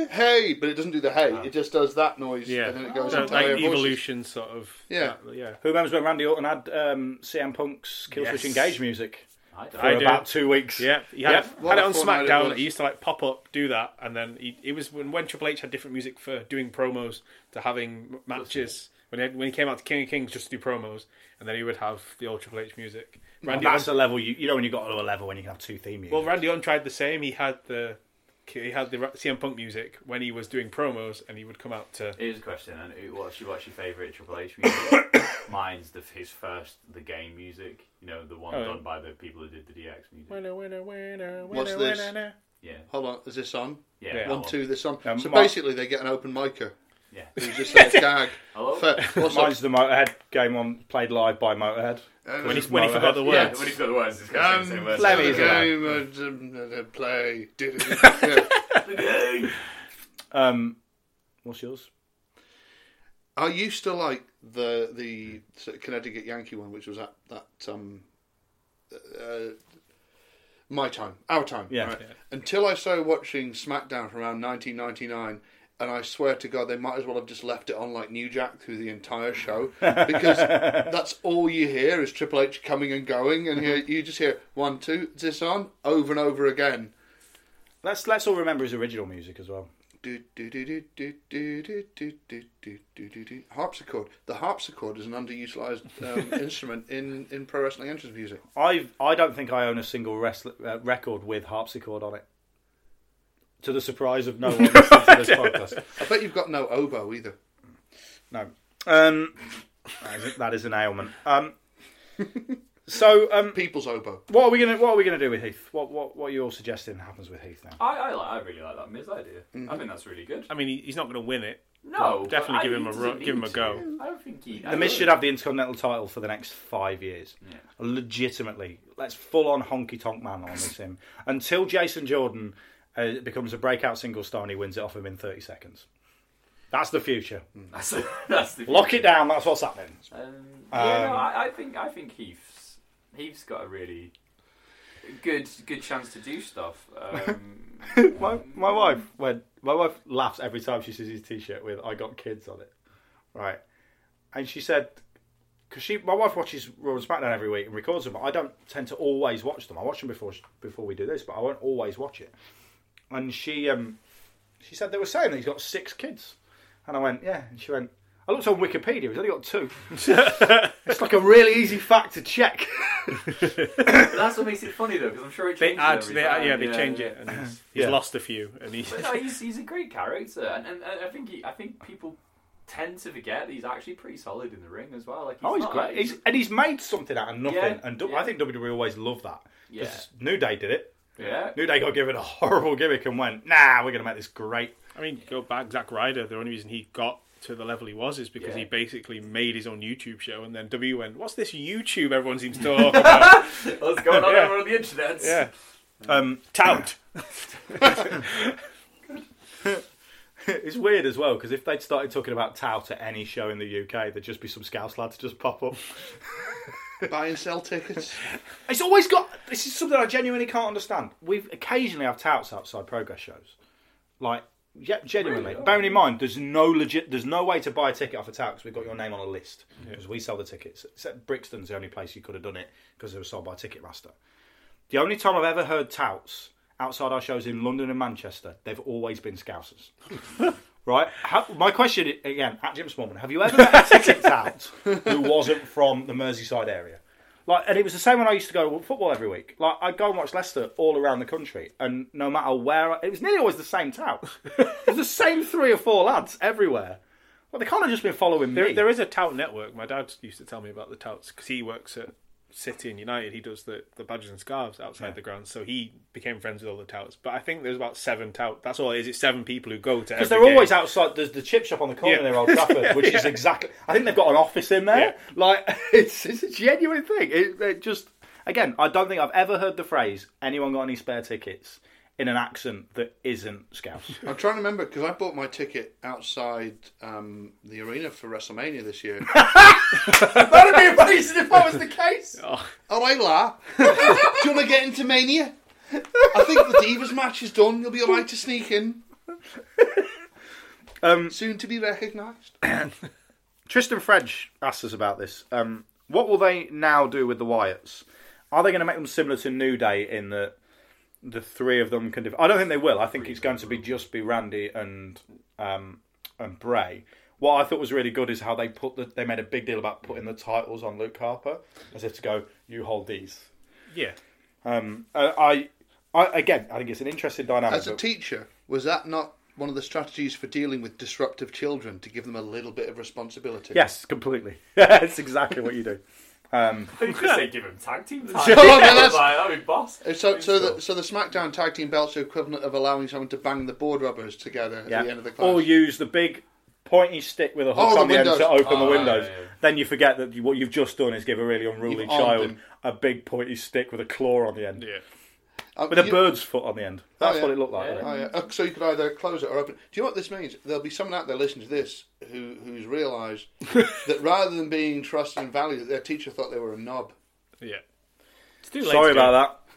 Hey, but it doesn't do the hey. It just does that noise, Yeah, and then it goes So, into like higher voices. evolution, sort of. Yeah. that- yeah. Who remembers when Randy Orton had um, CM Punk's Killswitch Yes. Engage music I for I do. about two weeks? Yeah, he had, Yeah. it, had it on fun it SmackDown. He used to like pop up, do that, and then he, it was when, when Triple H had different music for doing promos to having matches. When he, had- when he came out to King of Kings just to do promos, and then he would have the old Triple H music. Randy That's Orton, a level you, you know when you got to a level when you can have two theme music. well, Randy Orton tried the same. He had the he had the CM Punk music when he was doing promos, and he would come out to. Here's a question: and who- what's your, what's your favourite Triple H music? Mine's the, his first the game music. You know, the one Oh, yeah. done by the people who did the DX music. Winner, winner, winner, What's winner, this? winner. Yeah, Hold on, is this on? yeah. Yeah. that One, one. two, this on. Um, so Mark- basically, they get an open micer Yeah. who's just like a gag. Hello. For, what's up? Mine's the Motorhead game on played live by Motorhead. Uh, When he, when he forgot the Yeah, words. when he's got the words, it's got Um, the same words. Lemmy the game uh, play. Yeah. The game. Um, what's yours? I used to like the the sort of Connecticut Yankee one, which was at that um, uh, my time, our time. Yeah. right? Yeah. Until I started watching SmackDown from around 1999, and I swear to God, they might as well have just left it on like New Jack through the entire show because that's all you hear is Triple H coming and going, and you, you just hear one, two, is this on over and over again. Let's let's all remember his original music as well. Harpsichord. The harpsichord is an underutilized um, instrument in, in pro wrestling entrance music. I I don't think I own a single wrestler, uh, record with harpsichord on it. To the surprise of no one listening to this podcast. I bet you've got no oboe either. No. Um, that is an ailment. Um, so um, People's oboe. what are we gonna what are we gonna do with Heath? What what what are you all suggesting happens with Heath now? I, I, like, I really like that Miz idea. I think that's really good. I mean, he, he's not going to win it. No, but definitely I- give him a doesn't ru- give him need a go. to. I don't think he. The Miz should have the Intercontinental title for the next five years. Legitimately, let's full on honky tonk man on this him until Jason Jordan uh, becomes a breakout single star and he wins it off him in thirty seconds. That's the future. That's, that's the Lock it down. That's what's happening. Um, yeah, no, Um, I, I think I think Heath's Heath's got a really good good chance to do stuff. Um, my my wife when my wife laughs every time she sees his t-shirt with "I got kids" on it, right? And she said, because she my wife watches Raw and SmackDown every week and records them, but I don't tend to always watch them. I watch them before before we do this, but I won't always watch it. And she um she said they were saying that he's got six kids, and I went yeah, and she went. I looked on Wikipedia. He's only got two. it's like a really easy fact to check. But that's what makes it funny though, because I'm sure it They changes add, every they, time. yeah, they change it, and he's, he's Yeah. lost a few, and he's But no, he's, he's a great character, and, and, and I think he, I think people tend to forget that he's actually pretty solid in the ring as well. Like, he's Oh, he's not, great. like- He's, and he's made something out of nothing. Yeah, and du- yeah. I think WWE always loved that. 'Cause Yeah. New Day did it. yeah. New Day got given a horrible gimmick and went, nah, we're going to make this great. I mean, go back, Zack Ryder. The only reason he got to the level he was is because he basically made his own YouTube show, and then W went, "What's this YouTube everyone seems to talk about?" What's going on Yeah. over on the internet? yeah, Um, tout. it's weird as well because if they'd started talking about tout at any show in the UK, there'd just be some Scouse lads just pop up. Buy and sell tickets. It's always got. This is something I genuinely can't understand. We've occasionally have touts outside progress shows, like yeah, genuinely. Really? Bearing in mind, there's no legit. There's no way to buy a ticket off a tout because we've got your name on a list because we sell the tickets. Except Brixton's the only place you could have done it because they were sold by Ticketmaster. The only time I've ever heard touts outside our shows in London and Manchester, they've always been Scousers. right? How, my question again, at Jim Smallman, have you ever met a ticket tout who wasn't from the Merseyside area? Like, and it was the same when I used to go to football every week. Like, I'd go and watch Leicester all around the country, and no matter where, I, it was nearly always the same tout. it was the same three or four lads everywhere. Well, they can't have just been following There, me. there is a tout network. My dad used to tell me about the touts because he works at City and United. He does the, the badges and scarves outside the grounds, so he became friends with all the touts. But I think there's about seven tout. That's all it is. It's seven people who go to Because they're always outside. There's the chip shop on the corner Yeah. near Old Trafford, which is exactly. I think they've got an office in there. Yeah. Like it's it's a genuine thing. It, it just again, I don't think I've ever heard the phrase "anyone got any spare tickets" in an accent that isn't Scouse. I'm trying to remember because I bought my ticket outside um, the arena for WrestleMania this year. That'd be amazing if that was the case. oh, hey, La. Do you want to get into Mania? I think the Divas match is done. You'll be alright to sneak in. Um, Soon to be recognised. Tristan French asked us about this. Um, what will they now do with the Wyatts? Are they going to make them similar to New Day in that the three of them can? Div- I don't think they will. I think it's going to be just be Randy and um, and Bray. What I thought was really good is how they put the, they made a big deal about putting the titles on Luke Harper as if to go, you hold these. Yeah, Um, uh, I, I again, I think it's an interesting dynamic. As a but- teacher, was that not one of the strategies for dealing with disruptive children to give them a little bit of responsibility? yes, completely. That's exactly what you do. Um, You could say give him tag team time. Yeah, that's- that'd be boss. Uh, So, so the so the SmackDown tag team belts are equivalent of allowing someone to bang the board rubbers together at the end of the class. Or use the big pointy stick with a hook Oh, on the, end to open the Oh, windows. yeah, yeah. Then you forget that you, what you've just done is give a really unruly You've child a big pointy stick with a claw on the end. yeah. Uh, With a you- bird's foot on the end. That's yeah. what it looked like. Yeah. Oh, yeah. Uh, So you could either close it or open. it. Do you know what this means? There'll be someone out there listening to this who who's realised that rather than being trusted and valued, their teacher thought they were a knob. Yeah. It's too late Sorry to about that.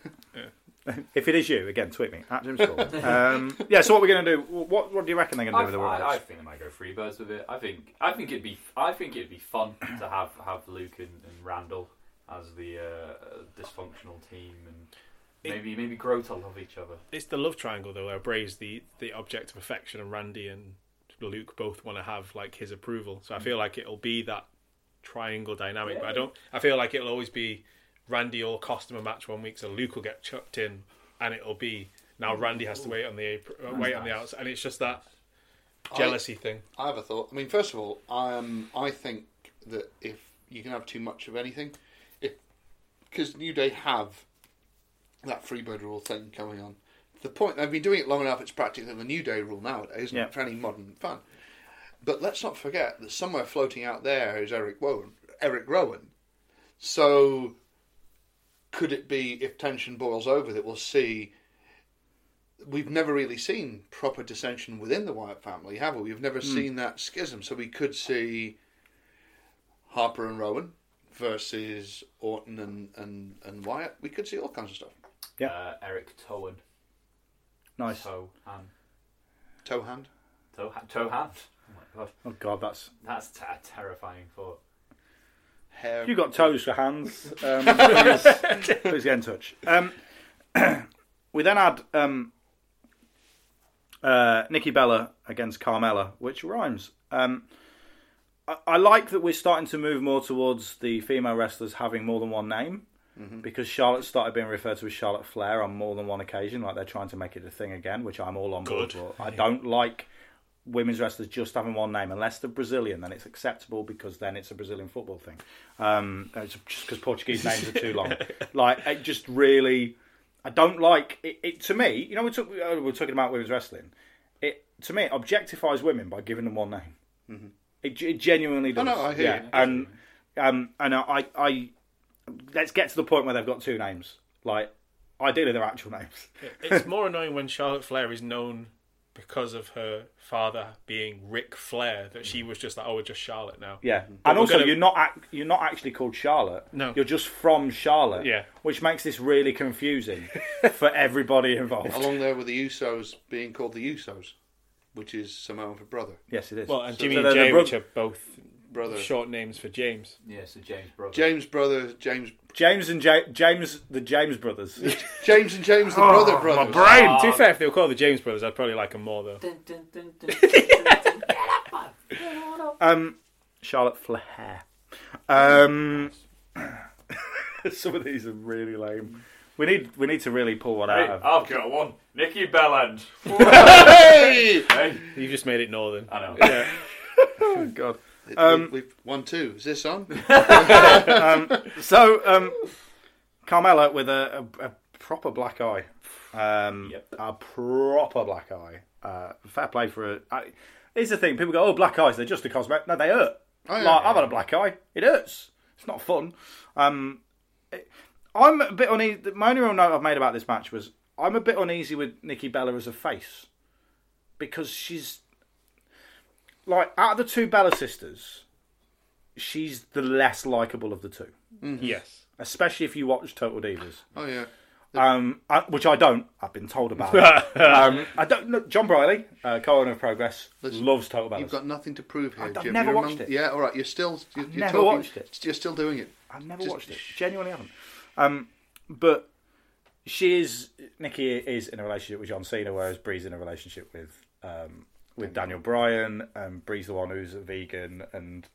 if it is you, again, tweet me at Jim School. um, yeah, so what we're going to do? What, what do you reckon they're going to do with the I, I think they might go freebirds with it. I think I think it'd be I think it'd be fun to have have Luke and, and Randall as the uh, dysfunctional team and maybe maybe grow to love each other. It's the love triangle though, where Bray's the the object of affection, and Randy and Luke both want to have like his approval. So I feel like it'll be that triangle dynamic. But I don't. I feel like it'll always be Randy or cost him a match one week, so Luke will get chucked in, and it'll be now Randy has to wait on the apron, uh, wait on the outside, and it's just that jealousy thing. I have a thought. I mean, first of all, um, I think that if you can have too much of anything, if because New Day have that freebird rule thing coming on. The point they've been doing it long enough; it's practically the New Day rule nowadays, isn't Yeah. it, for any modern fan. But let's not forget that somewhere floating out there is Eric Rowan. Eric Rowan. So, could it be if tension boils over that we'll see? We've never really seen proper dissension within the Wyatt family, have we? We've never hmm. seen that schism. So we could see Harper and Rowan versus Orton and, and, and Wyatt. We could see all kinds of stuff. Yeah. Uh, Eric Towan, Nice. toe hand, Toe hand. toe, ha- toe hand. Oh my god, Oh, God, that's. that's t- a terrifying thought. Hair. You've got toes for hands, um, please, please get in touch. Um, we then had um, uh, Nikki Bella against Carmella, which rhymes. Um, I, I like that we're starting to move more towards the female wrestlers having more than one name. Because Charlotte started being referred to as Charlotte Flair on more than one occasion, like they're trying to make it a thing again, which I'm all on board for. I don't like women's wrestlers just having one name, unless they're Brazilian, then it's acceptable because then it's a Brazilian football thing. Um, it's just because Portuguese names are too long. Like it just really, I don't like it. it to me, you know, we took we we're talking about women's wrestling. It to me it objectifies women by giving them one name. It, it genuinely does. Oh, no, I hear yeah. you. And um, and I, I let's get to the point where they've got two names. Like ideally, they're actual names. It's more annoying when Charlotte Flair is known because of her father being Ric Flair that she was just like, oh, we're just Charlotte now. Yeah, But and also gonna- you're not ac- you're not actually called Charlotte. No. you're just from Charlotte. Yeah. which makes this really confusing for everybody involved. Along there with the Usos being called the Usos, which is Samoan for brother. Yes, it is. Well, and So- Jimmy so and they're the Jay, bro- which are both Brother. short names for James. Yeah, so James brother. James brother, James, James and Ja- James, the James brothers. James and James the Oh, brother brothers. Brain. to be fair, if they were called the James Brothers, I'd probably like them more though. Dun, dun, dun, dun, dun, dun, dun. um, Charlotte Flair. Um, some of these are really lame. We need we need to really pull one Hey, out of. I've got one. Nikki Belland. Hey! hey, You just made it northern. I know. Yeah. Oh God. It- Um, we, have one two. Is this on? So, um, Carmella with a, a, a proper black eye. Um, Yep. A proper black eye. Uh, fair play for it. Here's the thing: people go, "Oh, black eyes, they're just a cosmetic." No, they hurt. Oh, yeah. like, I've had a black eye. It hurts. It's not fun. Um, it- I'm a bit uneasy. My only real note I've made about this match was I'm a bit uneasy with Nikki Bella as a face because she's like out of the two Bella sisters, she's the less likable of the two Yes. especially if you watch Total Divas, Oh yeah. um, I, which I don't. I've been told about it. um, I don't. Look, Jon Briley, uh, co-owner of Progress, Listen, loves Total Bellas. You've got nothing to prove here. I've never You're watched among- it. Yeah, all right. You're still. You're, you're never talking- watched it. You're still doing it. I've never Just- watched it. Genuinely haven't. Um, but she is Nikki is in a relationship with John Cena, whereas Brie's in a relationship with um, with Daniel Bryan, and Brie's the one who's a vegan and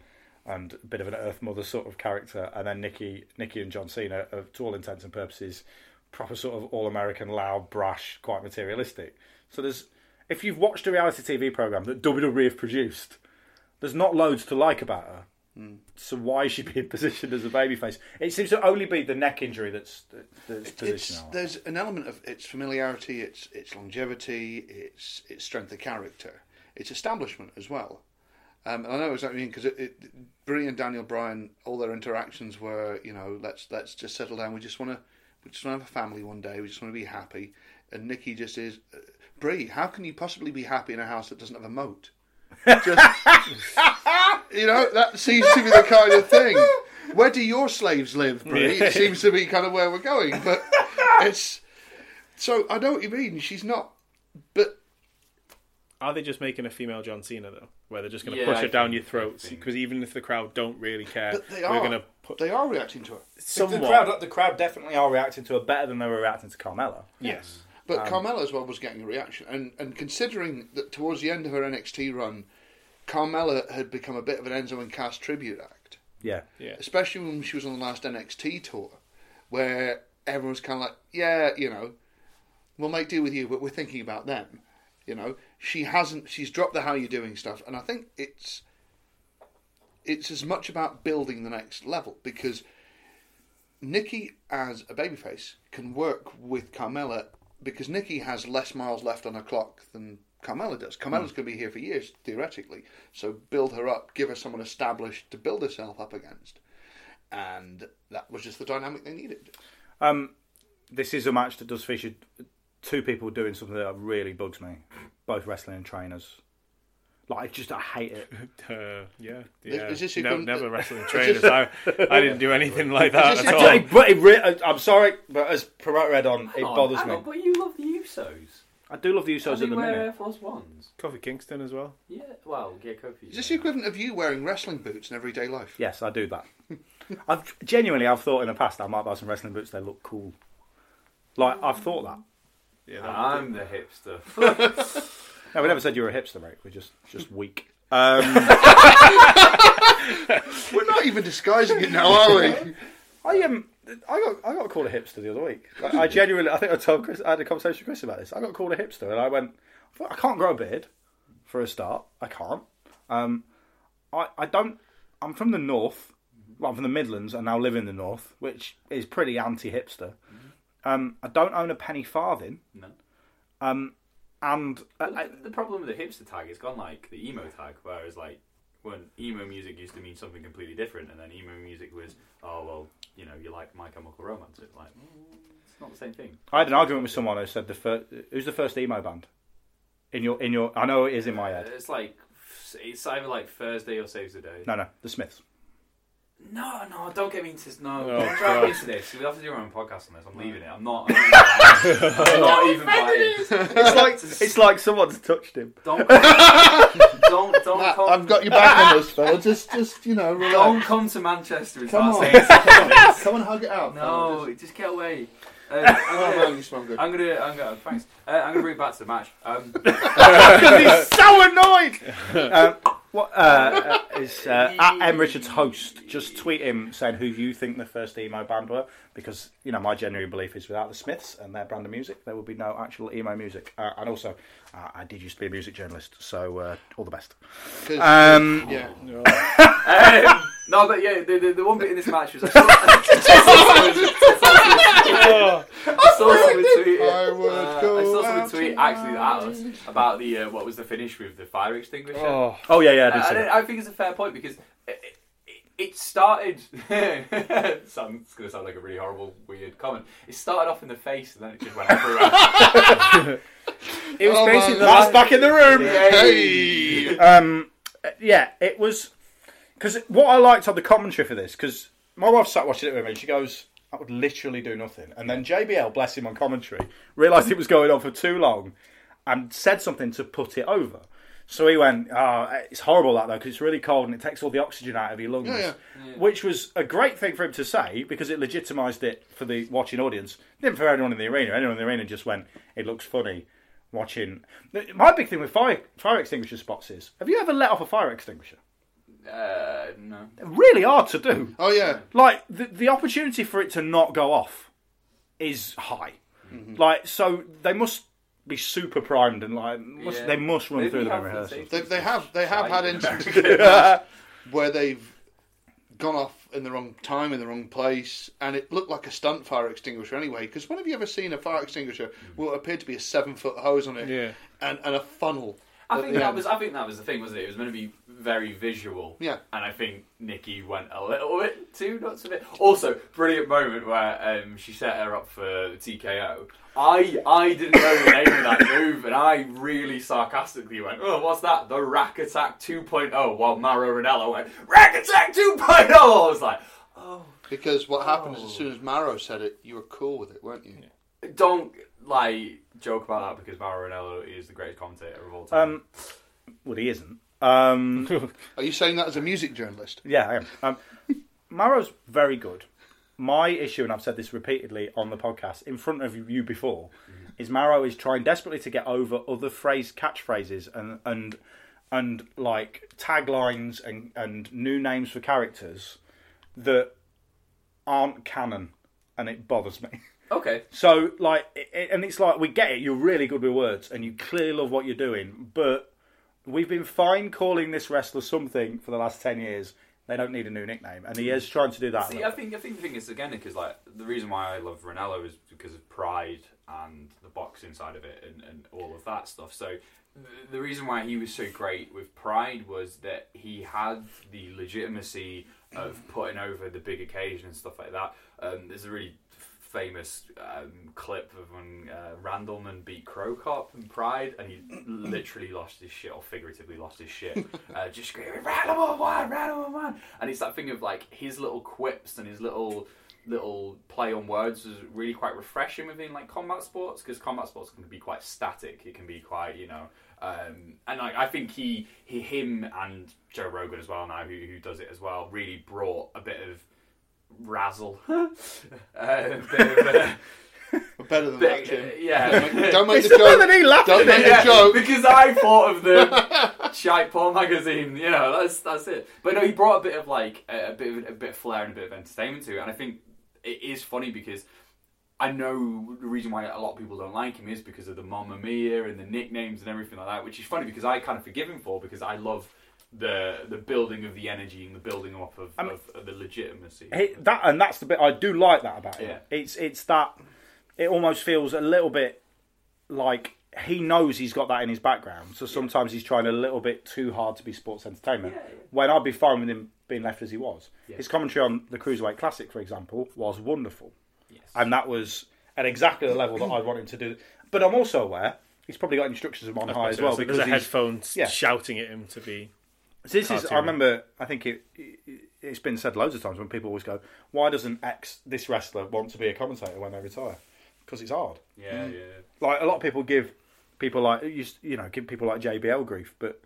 and a bit of an Earth Mother sort of character, and then Nikki Nikki and John Cena, are, to all intents and purposes, proper sort of all American, loud, brash, quite materialistic. So there's if you've watched a reality TV program that WWE have produced, there's not loads to like about her. Hmm. So why is she being positioned as a babyface? It seems to only be the neck injury that's that's It's, positional. there's an element of its familiarity, its its longevity, its its strength of character, its establishment as well. Um, and I know exactly what you mean because it, it, Brie and Daniel Bryan, all their interactions were, you know, let's let's just settle down. We just want to, we just want to have a family one day. We just want to be happy. And Nikki just is, uh, Brie. How can you possibly be happy in a house that doesn't have a moat? Just, you know, that seems to be the kind of thing. Where do your slaves live, Brie? It seems to be kind of where we're going, but it's so I know what you mean. She's not, but Are they just making a female John Cena though, where they're just going to Yeah, push I it down think- your throats? I think- Because even if the crowd don't really care, but they we're going to put they are reacting to her. the crowd, the crowd definitely are reacting to her better than they were reacting to Carmella. Yes. But um, Carmella as well was getting a reaction, and and considering that towards the end of her NXT run, Carmella had become a bit of an Enzo and Cass tribute act, Yeah, Yeah. especially when she was on the last NXT tour, where everyone was kind of like, yeah, you know, we'll make do with you, but we're thinking about them. You know, she hasn't. She's dropped the how you doing stuff, and I think it's it's as much about building the next level because Nikki as a babyface can work with Carmella because Nikki has less miles left on her clock than Carmella does. Carmella's going to be here for years theoretically, so build her up, give her someone established to build herself up against, and that was just the dynamic they needed. um, this is a match that does feature two people doing something that really bugs me. Both wrestling and trainers. Like, I just I hate it. Uh, yeah. Yeah. is this your no, con- never wrestling trainers. this- I, I didn't do anything like that at all. It- but it re- I'm sorry, but as promoter Ed on, it on, bothers me. on, but you love the Usos. I do love the Usos How at the you wear Air. Force Ones? Kofi Kingston as well. Yeah, well, get Kofi. Is this the equivalent of you wearing wrestling boots in everyday life? Yes, I do that. I've genuinely, I've thought in the past I might buy some wrestling boots. They look cool. Like I've thought that. Yeah. I'm the hipster. No, we never said you were a hipster, mate. We're just just weak. Um, We're not even disguising it now, are we? I um, I got I got called a hipster the other week. Like, I genuinely, I think I told Chris, I had a conversation with Chris about this. I got called a hipster, and I went, I can't grow a beard for a start. I can't. Um, I I don't. I'm from the north. Well, I'm from the Midlands, and now live in the north, which is pretty anti-hipster. Um, I don't own a penny farthing. No. Um, and uh, I, the problem with the hipster tag is gone like the emo tag, whereas like when emo music used to mean something completely different, and then emo music was, oh well, you know, you like My Chemical Romance. It's like mm, it's not the same thing. I had an argument with someone who said the first, who's the first emo band in your in your. I know it is in my head. It's like it's either like Thursday or Saves the Day. No, no, the Smiths. No, no, don't get me into this. No, Oh, don't drag me into this. We have to do our own podcast on this. I'm leaving it. I'm not. I'm not even biting. It's like it's like someone's touched him. Don't, don't, don't, Matt, come, I've got your back on this, fella. Just, just you know, don't relax. come to Manchester and Come start on. saying stuff. Come and hug it out. fella. No, just get away. Uh, Oh, I'm, no, gonna, you smell good. I'm gonna, I'm gonna, thanks. Uh, I'm gonna bring it back to the match. Um, He's so annoyed. um, what uh, uh, is uh, at M Richards host? Just tweet him saying who you think the first emo band were, because you know my genuine belief is without the Smiths and their brand of music, there would be no actual emo music. Uh, and also, uh, I did used to be a music journalist, so uh, all the best. Um, yeah. um, no, but yeah, the, the, the one bit in this match was. I saw, I saw someone tweet. I would uh, go I saw out someone tweet actually at us about the uh, what was the finish with the fire extinguisher. Oh, Oh yeah, yeah, I did Uh, see and that. I think it's a fair point because it, it, it started. sounds it's going to sound like a really horrible, weird comment. It started off in the face and then it just went everywhere. it was Oh, basically man. the That's last, back in the room. Hey. Um, yeah, it was because what I liked on the commentary for this because my wife sat watching it with me. and She goes, "I would literally do nothing," and then JBL, bless him, on commentary, realised it was going on for too long, and said something to put it over. So he went, "Oh, it's horrible that though because it's really cold and it takes all the oxygen out of your lungs," Yeah, which was a great thing for him to say because it legitimised it for the watching audience. Didn't for anyone in the arena. Anyone in the arena just went, "It looks funny." Watching my big thing with fire fire extinguisher spots is: Have you ever let off a fire extinguisher? uh, no. really hard to do. Oh yeah. Like the the opportunity for it to not go off is high. Like so, they must be super primed and like must, Yeah. they must run Maybe through them have rehearsals. They, they have they have had instances where they've gone off in the wrong time in the wrong place, and it looked like a stunt fire extinguisher anyway. Because when have you ever seen a fire extinguisher what appeared to be a seven foot hose on it, Yeah. and, and a funnel? I at think the that end? was. I think that was the thing, wasn't it? It was meant to be very visual. Yeah. And I think Nikki went a little bit too nuts with it. Also, brilliant moment where um, she set her up for the TKO. I I didn't know the name of that move, and I really sarcastically went, "Oh, what's that? The Rack Attack 2.0." While Mauro Ranallo went, "Rack Attack 2.0." I was like, "Oh, Because what happened is Oh. as soon as Mauro said it, you were cool with it, weren't you? don't like joke about that because Mauro Ranallo is the greatest commentator of all time." Um, well, he isn't. Um, Are you saying that as a music journalist? yeah, I am. Um, Mauro's very good. My issue, and I've said this repeatedly on the podcast in front of you before, is Mauro is trying desperately to get over other phrase catchphrases and and and like taglines and and new names for characters that aren't canon, and it bothers me. okay. So, like, it, it- and it's like we get it. You're really good with words, and you clearly love what you're doing. But we've been fine calling this wrestler something for the last ten years. They don't need a new nickname, and he is trying to do that. See, I think I think the thing is again because like the reason why I love Ranallo is because of pride and the boxing side of it and, and all of that stuff. So the, reason why he was so great with pride was that he had the legitimacy of putting over the big occasion and stuff like that. Um, there's a really famous um, clip of when uh, Randleman beat Cro Cop in Pride, and he literally lost his shit, or figuratively lost his shit, uh, just screaming Randleman one, Randleman one, and it's that thing of like his little quips and his little little play on words was really quite refreshing within like combat sports because combat sports can be quite static. It can be quite you know. Um, and like, I think he, he, him, and Joe Rogan as well now, who, who does it as well, really brought a bit of razzle. uh, a bit of, We're better than bit- that, Jim. yeah. Don't make It's the the way that joke. he laughed Don't at make it. the Yeah, joke. because I thought of the shite porn magazine. You know, that's that's it. But no, he brought a bit of like a, a bit of a bit of flair and a bit of entertainment to it, and I think it is funny because I know the reason why a lot of people don't like him is because of the Mamma Mia and the nicknames and everything like that, which is funny because I kind of forgive him for because I love the the building of the energy and the building up of, mean- of, of the legitimacy. He- that and that's the bit I do like that about him. Yeah. It's it's that it almost feels a little bit like he knows he's got that in his background. So sometimes he's trying a little bit too hard to be sports entertainment. When I'd be fine with him being left as he was. His commentary on the Cruiserweight Classic, for example, was wonderful. Yes. And that was at exactly the level that I'd want him to do. But I'm also aware he's probably got instructions from on high as well So because there's a he's- headphone yeah. shouting at him to be. So this is. I remember. I think it, it. It's been said loads of times when people always go, "Why doesn't X this wrestler want to be a commentator when they retire?" Because it's hard. yeah, yeah. Like a lot of people give people like you, you know give people like JBL grief, but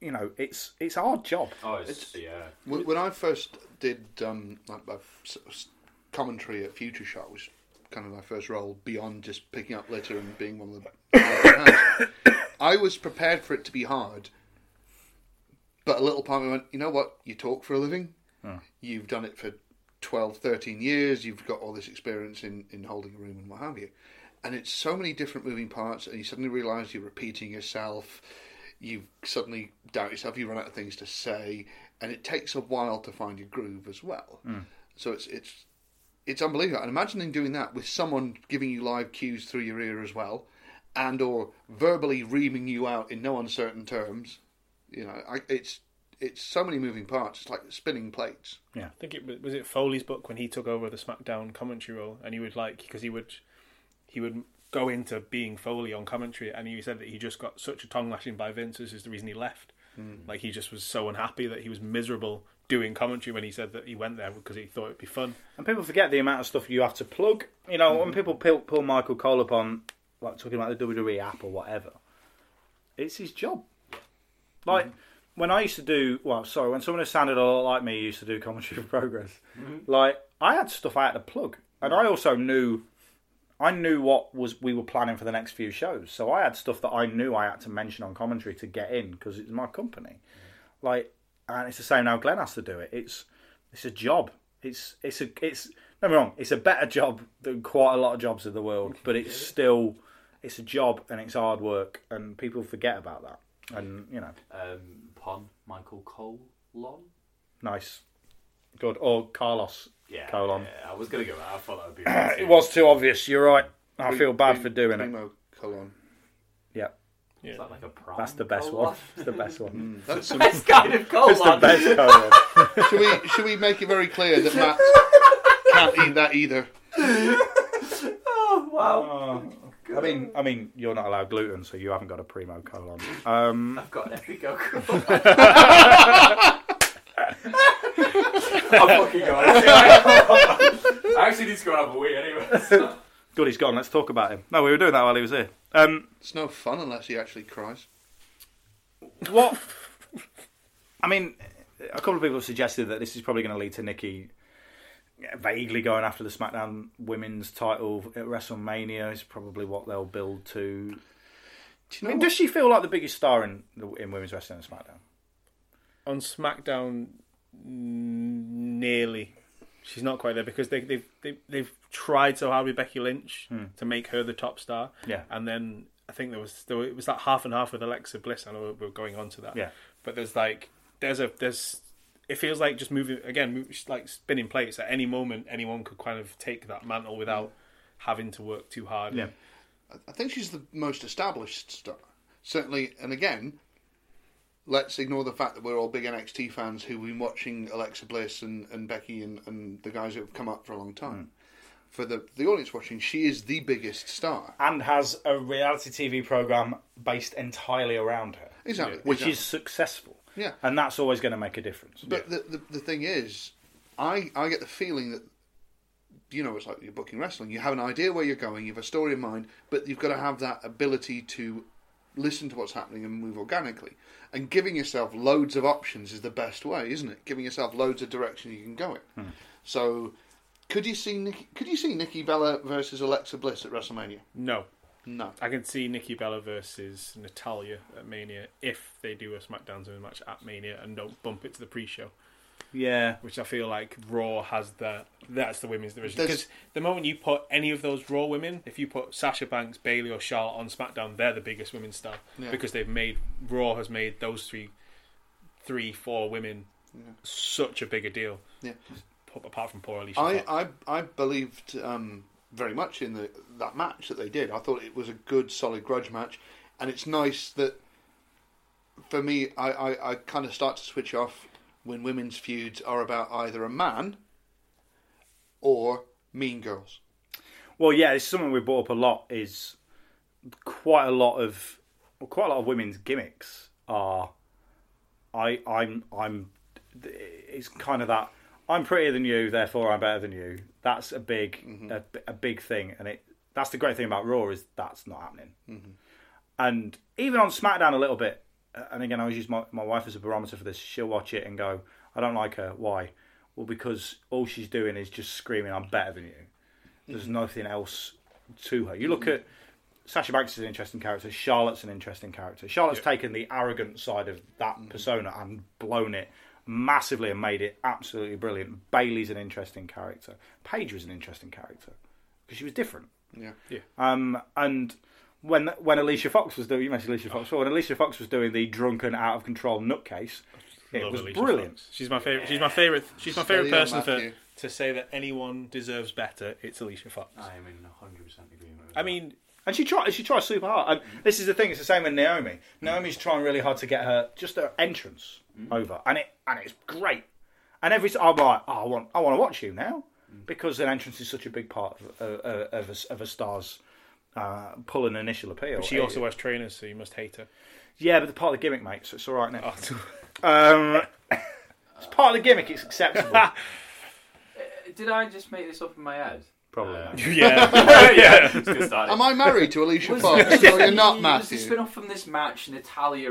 you know it's it's a hard job. Oh, it's, yeah. When, when I first did um, like my s- s- commentary at Future Shock, was kind of my first role beyond just picking up litter and being one of the. I was prepared for it to be hard, but a little part of me went, you know what? You talk for a living. You've done it for 12, 13 years. You've got all this experience in, in holding a room and what have you. And it's so many different moving parts, and you suddenly realise you're repeating yourself. You suddenly doubt yourself. You run out of things to say, and it takes a while to find your groove as well. Hmm. So it's it's it's unbelievable. And imagining doing that with someone giving you live cues through your ear as well, and or verbally reaming you out in no uncertain terms. You know, I, it's it's so many moving parts. It's like spinning plates. Yeah, I think it was, was it Foley's book when he took over the SmackDown commentary role, and he would like because he would he would go into being Foley on commentary, and he said that he just got such a tongue lashing by Vince. This is the reason he left. Hmm. Like he just was so unhappy that he was miserable doing commentary when he said that he went there because he thought it'd be fun. And people forget the amount of stuff you have to plug. You know, when hmm. people pull, pull Michael Cole up on like talking about the WWE app or whatever, it's his job. Like mm-hmm. when I used to do, well, sorry, when someone who sounded a lot like me used to do commentary for progress, mm-hmm. like I had stuff I had to plug, and I also knew, I knew what was we were planning for the next few shows, so I had stuff that I knew I had to mention on commentary to get in because it's my company. Mm-hmm. Like, and it's the same now. Glenn has to do it. It's it's a job. It's it's a it's me wrong. It's a better job than quite a lot of jobs in the world, but it's still it's a job and it's hard work, and people forget about that. And you know, Um, Pon Michael Colon. nice, good. Or Carlos Yeah, colon. yeah, I was gonna go. I thought that would be. It was too obvious. You're right. I feel bad for doing it. Primo colon. Yeah, Is that like a prime that's the best colon? one. It's the best one. That's some, Best kind of colon. It's the best colon. should we should we make it very clear that Matt can't eat that either? Oh wow! I mean, I mean, you're not allowed gluten, so you haven't got a primo colon. Um, I've got an Epico colon. I'm fucking going. I actually need to go and have a wee anyway. good, he's gone. Let's talk about him. No, we were doing that while he was here. Um, It's no fun unless he actually cries. what? I mean, a couple of people have suggested that this is probably going to lead to Nikki vaguely going after the SmackDown Women's title at WrestleMania. Is probably what they'll build to. Do you I mean, what? does she feel like the biggest star in the, in women's wrestling at SmackDown? on SmackDown, nearly. She's not quite there because they, they've they, they've tried so hard with Becky Lynch hmm. to make her the top star. Yeah. and then I think there was there, it was that half and half with Alexa Bliss. I know we're going on to that. Yeah. but there's like there's a there's it feels like just moving again like spinning plates at any moment anyone could kind of take that mantle without having to work too hard. Yeah. I think she's the most established star. Certainly, and again, let's ignore the fact that we're all big NXT fans who've been watching Alexa Bliss and, and Becky and, and the guys who have come up for a long time. Hmm. For the, the audience watching, she is the biggest star. And has a reality TV program based entirely around her, Exactly. which exactly. is successful. Yeah. and that's always going to make a difference. But the, the the thing is, I I get the feeling that you know it's like you're booking wrestling. You have an idea where you're going, you have a story in mind, but you've got to have that ability to listen to what's happening and move organically. And giving yourself loads of options is the best way, isn't it? Giving yourself loads of direction you can go in. Hmm. So, could you see Nikki, could you see Nikki Bella versus Alexa Bliss at WrestleMania? No, No. I can see Nikki Bella versus Natalya at Mania if they do a SmackDown Women's match at Mania and don't bump it to the pre-show, Yeah. which I feel like Raw has that. That's the women's division because the moment you put any of those Raw women, if you put Sasha Banks, Bayley, or Charlotte on SmackDown, they're the biggest women's star Yeah. because they've made Raw has made those three, three, four women such a bigger deal. Yeah. Apart from poor Alicia. I. I, I believed um, very much in the that match that they did. I thought it was a good, solid grudge match, and it's nice that for me, I, I, I kind of start to switch off when women's feuds are about either a man or Mean Girls. Well, yeah, it's something we brought up a lot. Is quite a lot of well, quite a lot of women's gimmicks are. I I'm I'm. It's kind of that. I'm prettier than you, therefore I'm better than you. That's a big mm-hmm. a, a big thing, and it. That's the great thing about Raw is that's not happening. Mm-hmm. And even on SmackDown a little bit. uh, And again, I always use my, my wife as a barometer for this. She'll watch it and go, "I don't like her. Why?" Well, because all she's doing is just screaming, "I'm better than you." There's mm-hmm. nothing else to her. You look at Sasha Banks is an interesting character. Charlotte's an interesting character. Charlotte's taken the arrogant side of that persona and blown it massively and made it absolutely brilliant. Bayley's an interesting character. Paige was an interesting character because she was different. Yeah. Um, and when when Alicia Fox was doing, you mentioned Alicia Fox. Well, when Alicia Fox was doing the drunken, out of control nutcase, it Love was Alicia brilliant. Fox. She's my favorite. She's my favorite. She's my favorite person for to say that anyone deserves better. It's Alicia Fox. I am in 100% agreement with I mean, And she tries. She tries super hard. And this is the thing. It's the same with Naomi. Naomi's trying really hard to get her just her entrance over, and it and it's great. And every time I'm like, oh, I want I want to watch you now because an entrance is such a big part of of, of, a, of a star's uh, pull and initial appeal. she also wears trainers, so you must hate her. yeah, but the part of the gimmick, mate. So it's all right now. Oh, Um, it's part of the gimmick. It's acceptable. Uh, Did I just make this up in my head? Probably. Uh, yeah, yeah. Let's get started. Am I married to Alicia Fox? No, you're not, Was the Matthew. spin-off from this match Natalya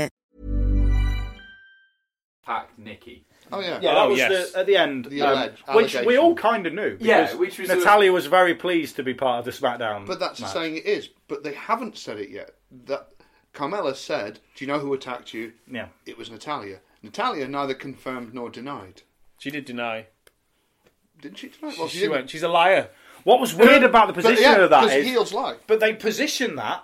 Packed Nikki. Oh yeah. Yeah, that Oh, was yes. the, at the end, The um, alleg- which we allegation. all kind of knew. Yeah, because which was Natalya was very pleased to be part of the SmackDown. But that's match. saying it is. But they haven't said it yet. That Carmella said, "Do you know who attacked you? Yeah. It was Natalya." Natalya neither confirmed nor denied. She did deny. Didn't she tonight? Well, She, didn't. went. She's a liar. What was weird about the But position yeah, of that because is, heels lie. but they positioned that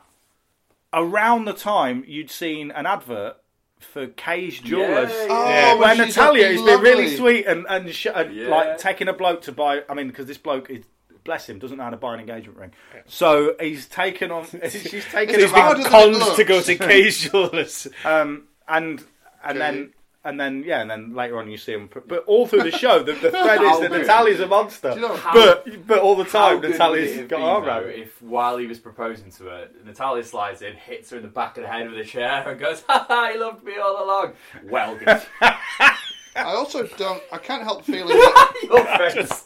around the time you'd seen an advert for Kay Jewelers. Yeah, Oh, Yeah. when Where Natalya looking has been really sweet and and, sh- and Yeah. like taking a bloke to buy. I mean, because this bloke is bless him doesn't know how to buy an engagement ring, so he's taken on. She's taken It's him harder on, than it Cons to go looks. to Kay Jewelers. um, and and Okay. then. And then, yeah, and then later on you see him. But all through the show, the, the thread is that Natalya's a monster. You know how- but but all the time, good would it Natalya's have got been, arm though, around. it. if while he was proposing to her, Natalya slides in, hits her in the back of the head with a chair, and goes, "Ha ha! He loved me all along." Well, good. I also don't. I can't help feeling that Your face.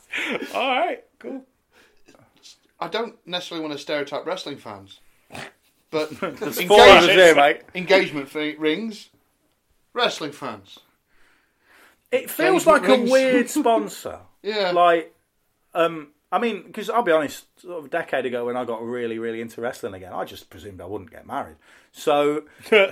All right, cool. I don't necessarily want to stereotype wrestling fans, but Four of us engagement, here, mate. engagement fi- rings, wrestling fans. It feels like a weird sponsor. Yeah. Like, um, I mean, because I'll be honest, sort of a decade ago when I got really, really into wrestling again, I just presumed I wouldn't get married. So I,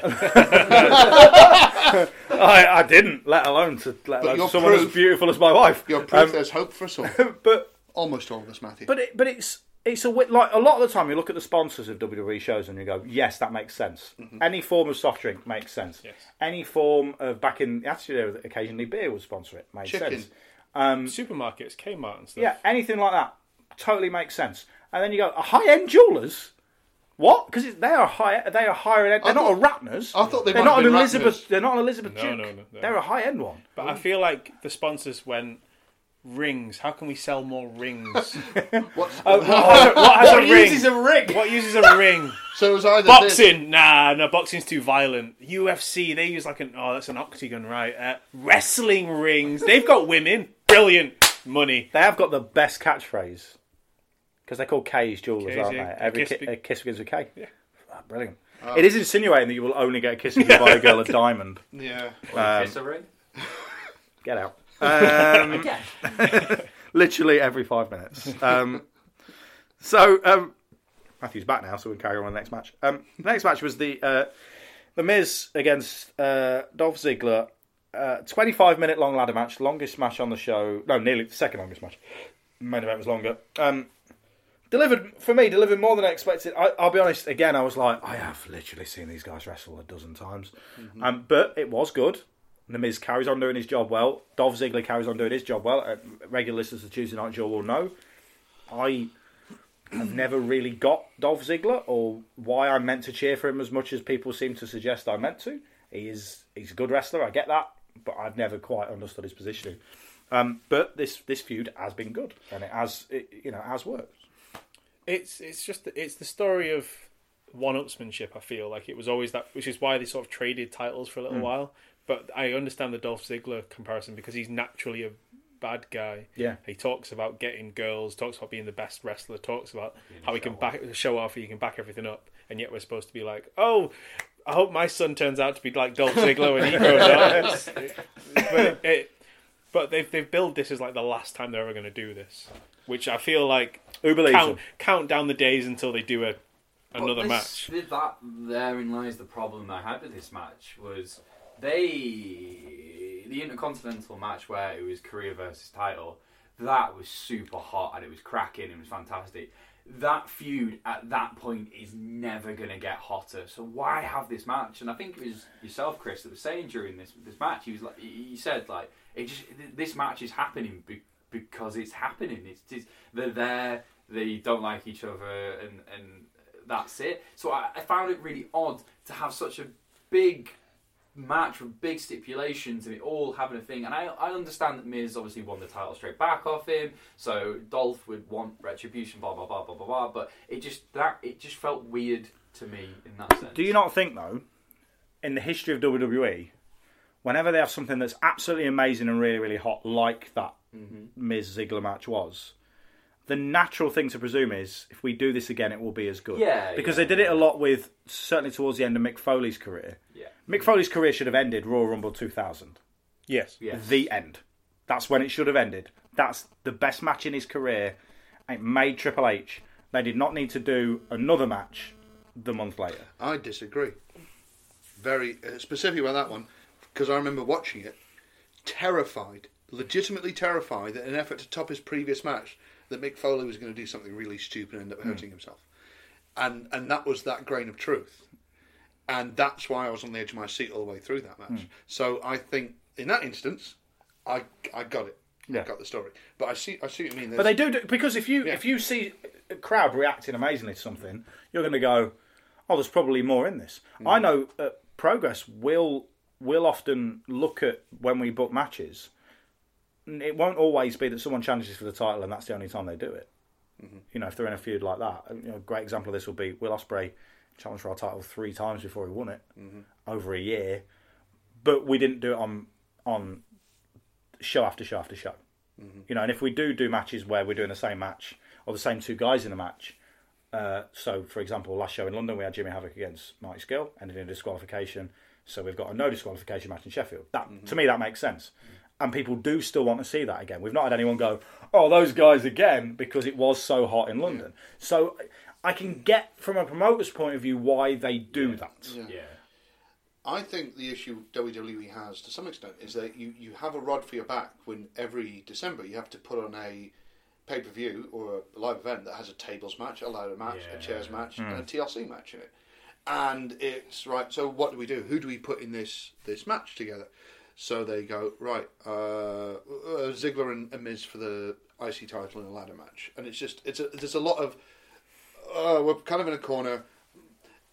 I didn't, let alone to let But alone you're someone as beautiful as my wife. You're proof Um, there's hope for us all. but Almost all of us, Matthew. but it, but it's it's a like a lot of the time you look at the sponsors of WWE shows and you go, yes, that makes sense. Mm-hmm. Any form of soft drink makes sense. Yes. Any form of back in the actually occasionally beer would sponsor it makes Chicken. sense. Um, Supermarkets, Kmart and stuff. Yeah, anything like that totally makes sense. And then you go, a high end jewelers. What? Because they are high. They are higher end. They're not a Ratners. I thought they They're not an Elizabeth. Ratners. They're not an Elizabeth No, Duke. no, no. They're a high end one. But I feel like the sponsors went rings. How can we sell more rings? What's, what uh, has, what has a ring? uses a ring? what uses a ring? so it was either this- Boxing? Nah, no, boxing's too violent. UFC, they use like an oh, that's an octagon, right? Uh, wrestling rings. They've got women. Brilliant money. They have got the best catchphrase because they're called K's jewelers, K's, aren't yeah. they? Every A kiss ki- be- a kiss begins with K. Yeah, ah, brilliant. Oh. It is insinuating that you will only get a kiss if you buy a girl a diamond. Yeah. Um, kiss a ring? Get out. Um, literally every five minutes. Um, so um, Matthew's back now, so we can carry on with the next match. Um, the next match was the uh, the Miz against uh, Dolph Ziggler. Uh, 25 minute long ladder match, longest match on the show. No, nearly the second longest match. Main event was longer. Um, delivered for me, delivered more than I expected. I, I'll be honest. Again, I was like, I have literally seen these guys wrestle a dozen times, um, but it was good. The Miz carries on doing his job well. Dolph Ziggler carries on doing his job well. Uh, regular listeners of Tuesday Night Jaw will know. I have never really got Dolph Ziggler or why I'm meant to cheer for him as much as people seem to suggest I meant to. He is he's a good wrestler, I get that, but I've never quite understood his positioning. Um, but this this feud has been good and it has it, you know has worked. It's it's just it's the story of one-upsmanship. I feel like it was always that, which is why they sort of traded titles for a little while. But I understand the Dolph Ziggler comparison because he's naturally a bad guy. Yeah. he talks about getting girls, talks about being the best wrestler, talks about how he can back show off, he can back everything up, and yet we're supposed to be like, oh. I hope my son turns out to be like Dolph Ziggler when he grows up. But it, it, but they've they've billed this as like the last time they're ever going to do this, which I feel like Who believes count count down the days until they do a another But match. this- That therein lies the problem I had with this match was they the intercontinental match where it was career versus title. That was super hot and it was cracking. It was fantastic. That feud at that point is never going to get hotter. So why have this match? And I think it was yourself, Chris, that was saying during this this match. He was like, he said like, it just this match is happening be- because it's happening. It's, it's they're there. They don't like each other, and and that's it. So I, I found it really odd to have such a big match with big stipulations and it all having a thing. And I, I understand that Miz obviously won the title straight back off him, so Dolph would want retribution, blah blah blah blah blah blah. But it just that it just felt weird to me in that sense. Do you not think though, in the history of WWE, whenever they have something that's absolutely amazing and really really hot, like that mm-hmm. Miz Ziggler match was, the natural thing to presume is if we do this again, it will be as good. Yeah, because yeah. they did it a lot with certainly towards the end of Mick Foley's career. Yeah. Mick Foley's career should have ended Royal Rumble 2000. Yes. Yes. The end. That's when it should have ended. That's the best match in his career. It made Triple H. They did not need to do another match the month later. I disagree. Very uh, specifically about that one, because I remember watching it, terrified, legitimately terrified that in an effort to top his previous match, that Mick Foley was going to do something really stupid and end up hmm. hurting himself, and and that was that grain of truth, and that's why I was on the edge of my seat all the way through that match. Hmm. So I think in that instance, I I got it. Yeah. I got the story, but I see I see what you mean. But they do, do because if you Yeah. if you see a crowd reacting amazingly to something, you're going to go, "Oh, there's probably more in this." I hmm. know uh, Progress will will often look at when we book matches. It won't always be that someone challenges for the title and that's the only time they do it. Mm-hmm. You know, if they're in a feud like that, you know, a great example of this would be Will Ospreay challenged for our title three times before he won it mm-hmm. over a year, but we didn't do it on on show after show after show. Mm-hmm. You know, and if we do do matches where we're doing the same match or the same two guys in the match, uh, so for example, last show in London we had Jimmy Havoc against Marty Scurll, ended in a disqualification. So we've got a no disqualification match in Sheffield. That to me that makes sense. And people do still want to see that again. We've not had anyone go, "Oh, those guys again," because it was so hot in London. So I can get from a promoter's point of view why they do that. Yeah. I think the issue WWE has to some extent is that you, you have a rod for your back when every December you have to put on a pay per view or a live event that has a tables match, a ladder match, a chairs match, hmm. and a TLC match in it. And it's right. So what do we do? Who do we put in this this match together? So they go right. Uh, uh, Ziggler and, and Miz for the IC title in a ladder match, and it's just it's a, there's a lot of uh, we're kind of in a corner,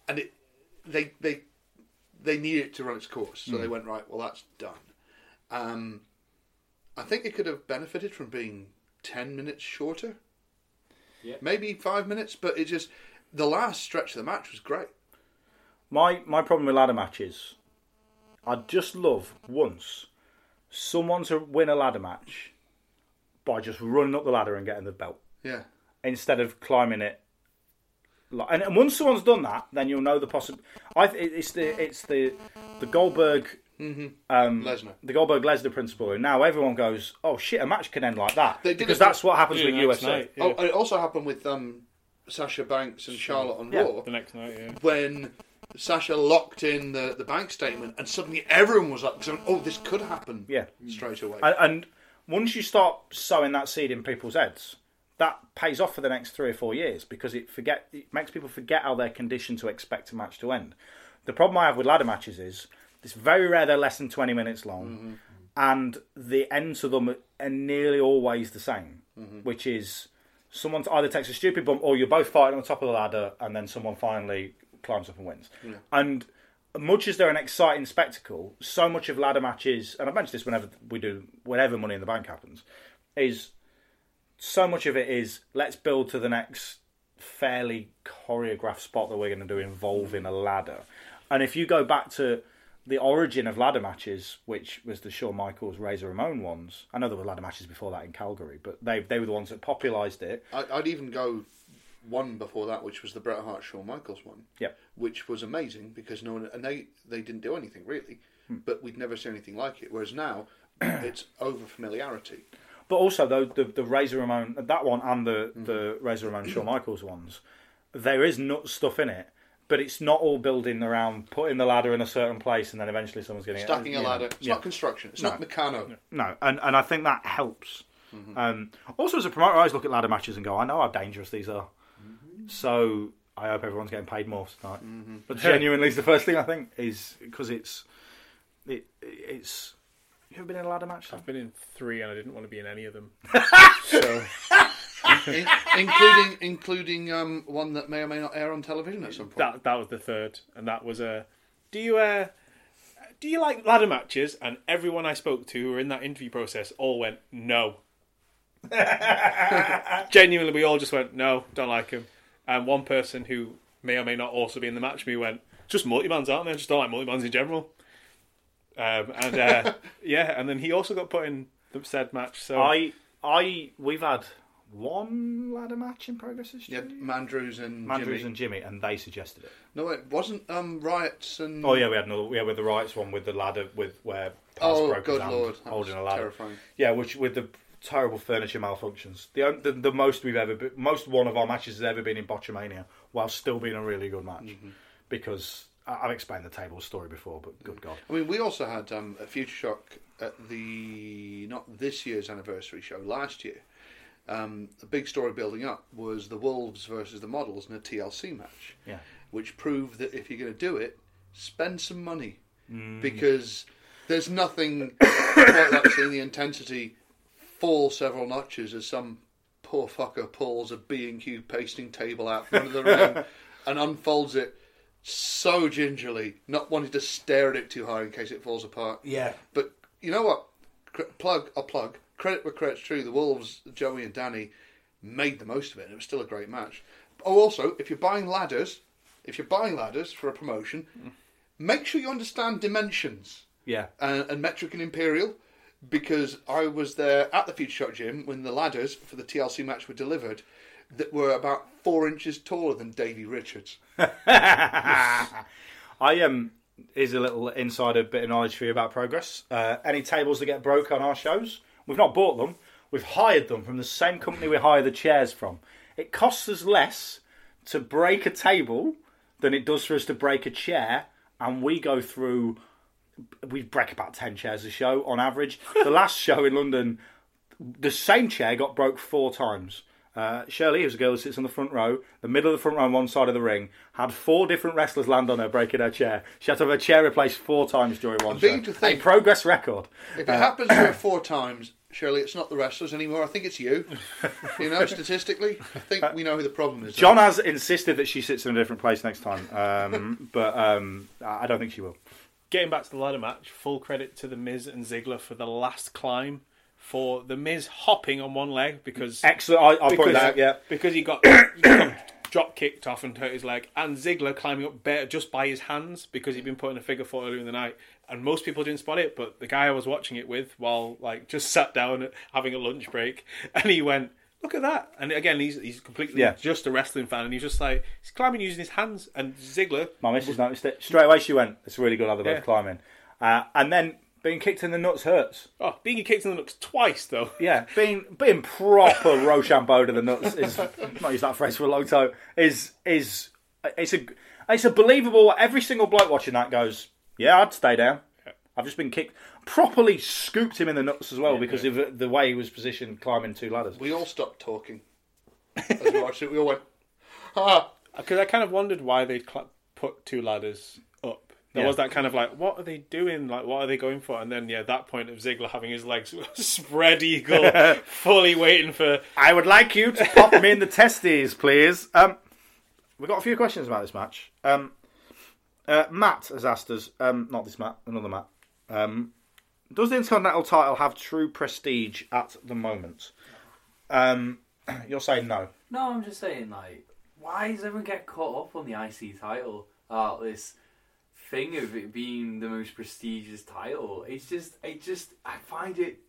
and it they they they need it to run its course. So they went right. Well, that's done. Um, I think it could have benefited from being ten minutes shorter. Yeah. Maybe five minutes, but it just the last stretch of the match was great. My my problem with ladder matches, I'd just love once someone to win a ladder match by just running up the ladder and getting the belt Yeah, instead of climbing it. Like, and, and once someone's done that, then you'll know the possible. I th- it's the it's the the Goldberg um, Lesnar. the Goldberg Lesnar principle. And now everyone goes, oh shit, a match can end like that They did because it- that's what happens Yeah, with next UFC. night, yeah. Oh, and it also happened with um, Sasha Banks and Charlotte on Yeah. Raw the next night. Yeah. when Sasha locked in the, the bank statement, and suddenly everyone was like, "Oh, this could happen." Yeah. Mm. straight away. And, and once you start sowing that seed in people's heads, that pays off for the next three or four years because it forget it makes people forget how they're conditioned to expect a match to end. The problem I have with ladder matches is it's very rare they're less than twenty minutes long, mm-hmm. and the ends of them are nearly always the same, mm-hmm. which is someone either takes a stupid bump or you're both fighting on the top of the ladder, and then someone finally climbs up and wins. And much as they're an exciting spectacle, so much of ladder matches, and I've mentioned this whenever we do, whenever Money in the Bank happens, is so much of it is let's build to the next fairly choreographed spot that we're going to do involving a ladder. And if you go back to the origin of ladder matches, which was the Shawn Michaels Razor Ramon ones, I know there were ladder matches before that in Calgary, but they they were the ones that popularised it. I'd even go one before that, which was the Bret Hart Shawn Michaels one. Yep. Which was amazing because no one and they they didn't do anything really, hmm. but we'd never seen anything like it. Whereas now, it's over familiarity. But also though the the Razor Ramon that one and the hmm. the Razor Ramon Shawn Michaels ones, there is nut stuff in it. But it's not all building around putting the ladder in a certain place and then eventually someone's getting Stacking it. a you know. ladder. It's Yeah. not construction. It's not Meccano. No, and, and I think that helps. Mm-hmm. Um, also, as a promoter, I always look at ladder matches and go, I know how dangerous these are. So I hope everyone's getting paid more tonight. But genuinely, the first thing I think is because it's it it's. You ever been in a ladder match? Sam? I've been in three and I didn't want to be in any of them. In- including including um, one that may or may not air on television at some point. That that was the third, and that was a. do you uh, do you like ladder matches? And everyone I spoke to who were in that interview process all went no. Genuinely, we all just went no, don't like them. And one person who may or may not also be in the match with me went just multi-mans, aren't they? I Just don't like multi-mans in general. Um, and uh, yeah, and then he also got put in the said match. So I I we've had one ladder match in progress this Yeah. Mandrews and Mandrews Jimmy. and Jimmy, and they suggested it. No, it wasn't. Um, riots and Oh yeah, we had another. Yeah, with the rights one with the ladder with where Paz Oh, broke his good hand lord, holding a ladder. terrifying. Yeah, which with the terrible furniture malfunctions. The, the the most we've ever been, most one of our matches has ever been in Botchamania, while still being a really good match. Mm-hmm. Because I- I've explained the table story before, but good god. I mean, we also had um, a Future Shock at the not this year's anniversary show last year. Um, the big story building up was the Wolves versus the Models in a TLC match, Yeah. which proved that if you're going to do it, spend some money Mm. because there's nothing quite like seeing the intensity fall several notches as some poor fucker pulls a B and Q pasting table out from under the ring and unfolds it so gingerly, not wanting to stare at it too hard in case it falls apart. Yeah. But you know what? Cr- Plug, a plug. Credit where credit's true. The Wolves, Joey and Danny, made the most of it, and it was still a great match. Oh, also, if you're buying ladders, if you're buying ladders for a promotion, mm. make sure you understand dimensions Yeah. and, and metric and imperial, because I was there at the Future Shock gym when the ladders for the TLC match were delivered, that were about four inches taller than Davey Richards. I um is a little insider bit of knowledge for you about progress. Uh, any tables that get broke on our shows, we've not bought them. We've hired them from the same company we hire the chairs from. It costs us less to break a table than it does for us to break a chair, and we go through. We break about ten chairs a show on average. The last show in London, the same chair got broke four times. Uh, Shirley, who's a girl who sits on the front row, the middle of the front row on one side of the ring, had four different wrestlers land on her, breaking her chair. She had to have her chair replaced four times during one I'm show. to think- a progress record. If it happens to her four times, Shirley, it's not the wrestlers anymore. I think it's you. You know, statistically, I think we know who the problem is. John has insisted that she sits in a different place next time, um, but um, I I don't think she will. Getting back to the ladder match, full credit to the Miz and Ziggler for the last climb. For the Miz hopping on one leg because Excellent. I, I'll point that out. Yeah. because he got, he got drop kicked off and hurt his leg, and Ziggler climbing up better just by his hands because he'd been put in a figure four earlier in the night, and most people didn't spot it, but the guy I was watching it with, while like just sat down having a lunch break, and he went. Look at that! And again, he's he's completely Yeah. just a wrestling fan, and he's just like he's climbing using his hands. And Ziggler, My missus noticed it straight away. She went, "It's really good how they're both Yeah. climbing," uh, and then being kicked in the nuts hurts. oh, being kicked in the nuts twice though. Yeah, being being proper Rochambeau to the nuts is not used that phrase for a long time. Is is it's a it's a believable. Every single bloke watching that goes, "Yeah, I'd stay down." I've just been kicked, properly scooped him in the nuts as well because of the way he was positioned climbing two ladders. We all stopped talking as we watched it. We all went, ah. Because I kind of wondered why they cl- put two ladders up. There Yeah. was that kind of like, what are they doing? Like, what are they going for? And then, yeah, that point of Ziggler having his legs spread eagle, fully waiting for. I would like you to pop me in the testes, please. Um, we've got a few questions about this match. Um, uh, Matt has asked us, um, not this Matt, another Matt. Um, does the Intercontinental title have true prestige at the moment? Um, you're saying no. No, I'm just saying, like, why does everyone get caught up on the IC title? Uh, this thing of it being the most prestigious title. It's just, it just, I find it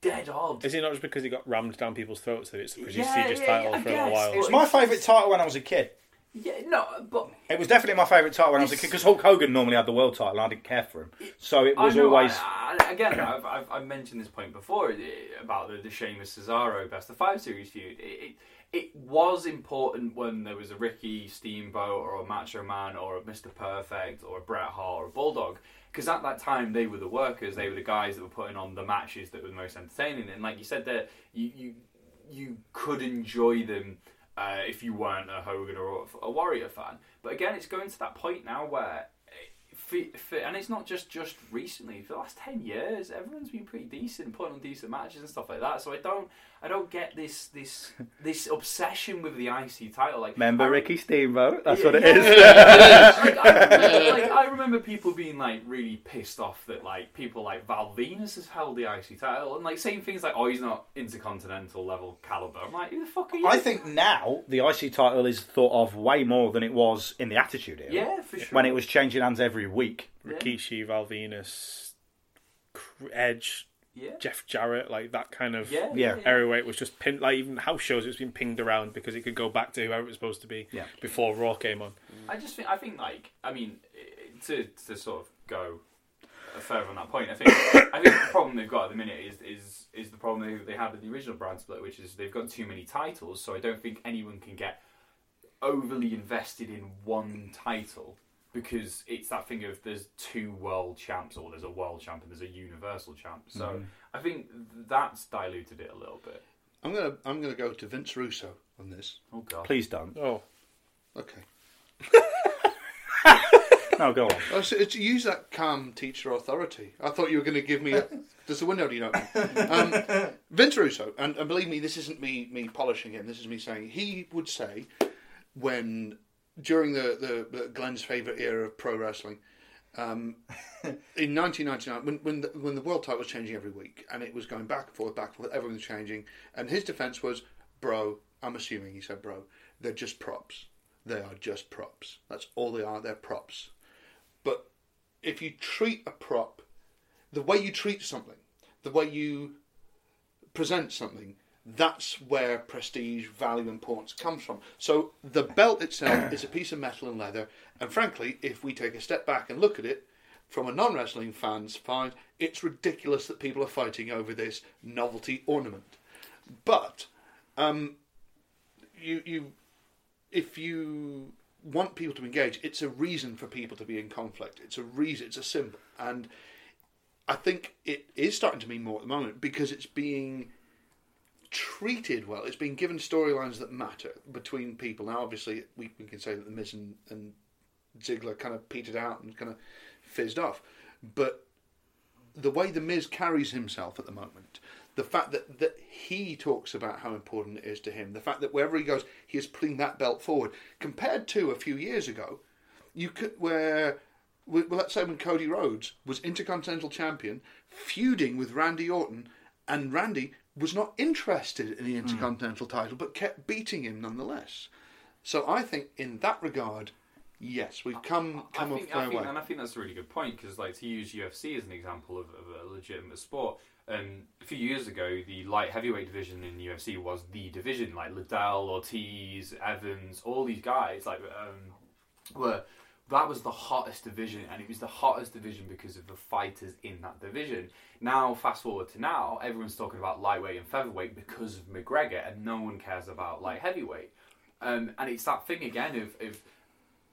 dead odd. Is it not just because it got rammed down people's throats that it's a prestigious yeah, title I for a while? It was my favourite title when I was a kid. Yeah, no, but It was definitely my favourite title when I was a kid because Hulk Hogan normally had the world title and I didn't care for him. So it was I know, always. I, I, again, I've, I've, I've mentioned this point before eh, about the, the Sheamus Cesaro Best of Five series feud. It, it, it was important when there was a Ricky Steamboat or a Macho Man or a Mr. Perfect or a Bret Hart or a Bulldog. Because at that time they were the workers, they were the guys that were putting on the matches that were the most entertaining. And like you said, there you you you could enjoy them uh, if you weren't a Hogan or a Warrior fan. But again, it's going to that point now where, for, for, and it's not just just recently. For the last ten years, everyone's been pretty decent, putting on decent matches and stuff like that. So I don't, I don't get this this this obsession with the IC title. Like Remember I- Ricky Steamboat? That's yeah, what it yeah, is. yeah. like, I remember, like, I remember people being like really pissed off that like people like Val Venis has held the IC title and like saying things like, "Oh, he's not intercontinental level caliber." I'm like, "Who the fuck are you?" I think now the IC title is thought of way more than it was in the Attitude Era. Yeah, for sure. When it was changing hands every week. Rikishi, Val Venis, Edge, Yeah. Jeff Jarrett, like that kind of Yeah, Yeah. area where it was just pinned. Like even house shows, it's been pinged around because it could go back to whoever it was supposed to be Yeah. before Raw came on. I just think I think like I mean to to sort of go further on that point. I think I think the problem they've got at the minute is is is the problem they, they had with the original brand split, which is they've got too many titles. So I don't think anyone can get overly invested in one title because it's that thing of there's two world champs or there's a world champ and there's a universal champ. So I think that's diluted it a little bit. I'm gonna I'm gonna go to Vince Russo on this. Oh god. Please don't. Oh, Okay. No, go on. Oh, so it's, use that calm teacher authority. I thought you were going to give me. A, there's a window, do you know? Um, Vince Russo, and, and believe me, this isn't me me polishing him. This is me saying he would say when during the the, the Glenn's favorite era of pro wrestling. Um, in 1999, when when the, when the world title was changing every week and it was going back and forth, back and forth, everything was changing, and his defense was, "Bro, I'm assuming he said, bro, they're just props. They are just props. That's all they are. They're props." But if you treat a prop, the way you treat something, the way you present something, that's where prestige, value, importance comes from. So the belt itself is a piece of metal and leather, and frankly, if we take a step back and look at it, from a non wrestling fan's point, it's ridiculous that people are fighting over this novelty ornament. But um, you you if you want people to engage, it's a reason for people to be in conflict. It's a reason. It's a symbol, and I think it is starting to mean more at the moment because it's being treated well. It's been given storylines that matter between people. Now, obviously, we, we can say that the Miz and, and Ziggler kind of petered out and kind of fizzed off, but the way the Miz carries himself at the moment, the fact that, that he talks about how important it is to him, the fact that wherever he goes, he is putting that belt forward, compared to a few years ago, you could where well, let's say when Cody Rhodes was Intercontinental Champion, feuding with Randy Orton, and Randy was not interested in the Intercontinental title, but kept beating him nonetheless. So I think in that regard, yes, we've come come I a think, fair think, way. and I think that's a really good point because, like, to use UFC as an example of, of a legitimate sport, um, a few years ago, the light heavyweight division in UFC was the division. Like Liddell, Ortiz, Evans, all these guys, like, um, were that was the hottest division, and it was the hottest division because of the fighters in that division. Now, fast forward to now, everyone's talking about lightweight and featherweight because of McGregor, and no one cares about light heavyweight. Um, and it's that thing again of, of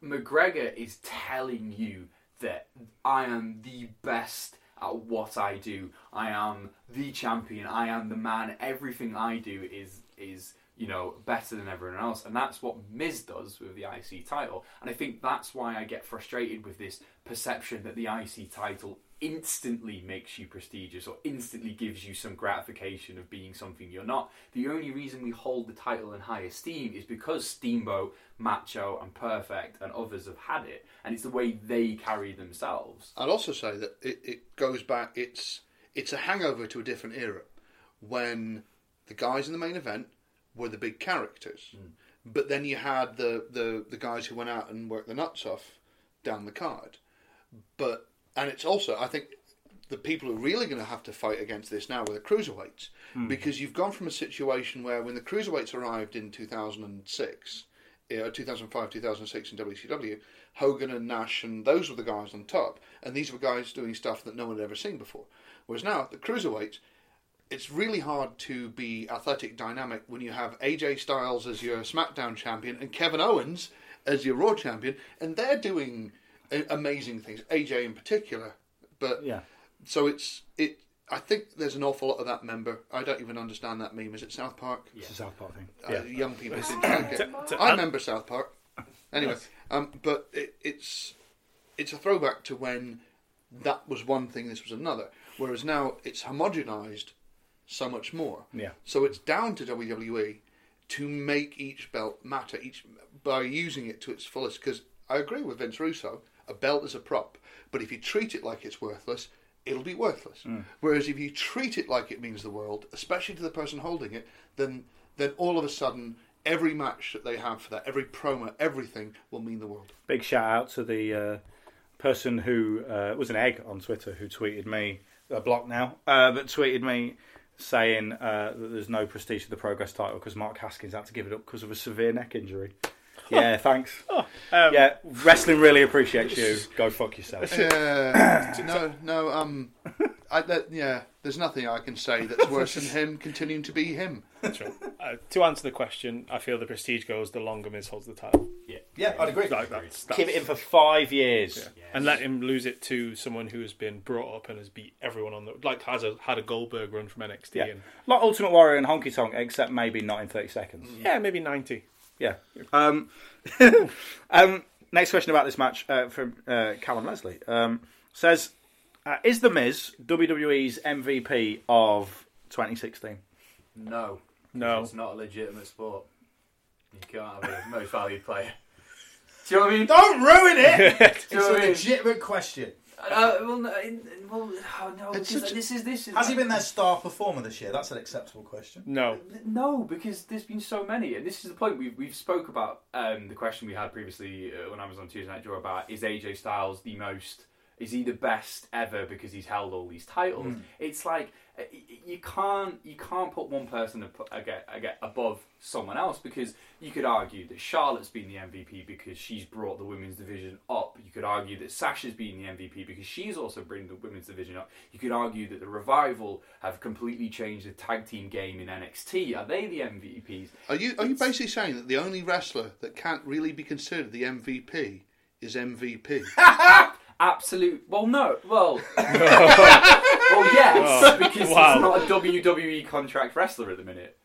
McGregor is telling you that I am the best at what I do. I am the champion. I am the man. Everything I do is is you know better than everyone else, and that's what Miz does with the IC title. And I think that's why I get frustrated with this perception that the IC title instantly makes you prestigious or instantly gives you some gratification of being something you're not. The only reason we hold the title in high esteem is because Steamboat, Macho, and Perfect and others have had it, and it's the way they carry themselves. I'd also say that it, it goes back. It's it's a hangover to a different era when the guys in the main event were the big characters, hmm. but then you had the, the the guys who went out and worked the nuts off down the card. But and it's also I think the people who are really going to have to fight against this now are the cruiserweights. Hmm. Because you've gone from a situation where when the cruiserweights arrived in 2006 eh, uh, 2005, 2006 in WCW, Hogan and Nash and those were the guys on top, and these were guys doing stuff that no one had ever seen before. Whereas now the cruiserweights, it's really hard to be athletic, dynamic when you have AJ Styles as your SmackDown champion and Kevin Owens as your Raw champion, and they're doing a- amazing things. AJ in particular, but Yeah. so it's it. I think there's an awful lot of that member. I don't even understand that meme. Is it South Park? It's a South Park thing. Uh, young people seem to like it. I remember South Park. Anyway, um, but it, it's it's a throwback to when that was one thing, this was another. Whereas now it's homogenized so much more. Yeah. So it's down to WWE to make each belt matter each by using it to its fullest. Because I agree with Vince Russo, a belt is a prop, but if you treat it like it's worthless, it'll be worthless. Whereas if you treat it like it means the world, especially to the person holding it, then then all of a sudden every match that they have for that, every promo, everything will mean the world. Big shout out to the uh, person who uh, was an egg on Twitter who tweeted me, uh, block now, uh, but tweeted me saying uh, that there's no prestige to the Progress title because Mark Haskins had to give it up because of a severe neck injury. Yeah, thanks. Um, yeah, wrestling really appreciates you. Go fuck yourself. Yeah. no, no. Um, I, that, yeah. There's nothing I can say that's worse than him continuing to be him. That's. Uh, to answer the question, I feel the prestige goes the longer Miz holds the title. Yeah, yeah, I'd agree. Like that's, that's, Keep it in for five years. and let him lose it to someone who has been brought up and has beat everyone on the like has a had a Goldberg run from NXT Yeah. and Like Ultimate Warrior and Honky Tonk, except maybe not in 30 seconds. yeah maybe ninety. Yeah. Um, um, next question about this match uh, from uh, Callum Leslie um, says, uh, "Is the Miz WWE's MVP of 2016?" No. No. It's not a legitimate sport. You can't have a most valued player. Do you know what I mean? Don't ruin it. Do it's a know what I mean? legitimate question. Uh, well, no, well, oh, no, It's because such a- this is this is. Has he been their star performer this year? That's an acceptable question. No, No, because there's been so many, and this is the point we've we've spoke about um, the question we had previously uh, when I was on Tuesday Night Jaw about is AJ Styles the most is he the best ever because he's held all these titles? Hmm. It's like uh, you can't you can't put one person aga- uh, aga- uh, above someone else because you could argue that Charlotte's been the MVP because she's brought the women's division up. You could argue that Sasha's been the MVP because she's also bring the women's division up. You could argue that the Revival have completely changed the tag team game in NXT. Are they the MVPs? Are you are you basically saying that the only wrestler that can't really be considered the MVP is MVP? Absolute. Well, no. Well, well, yes, because wow. he's not a WWE contract wrestler at the minute.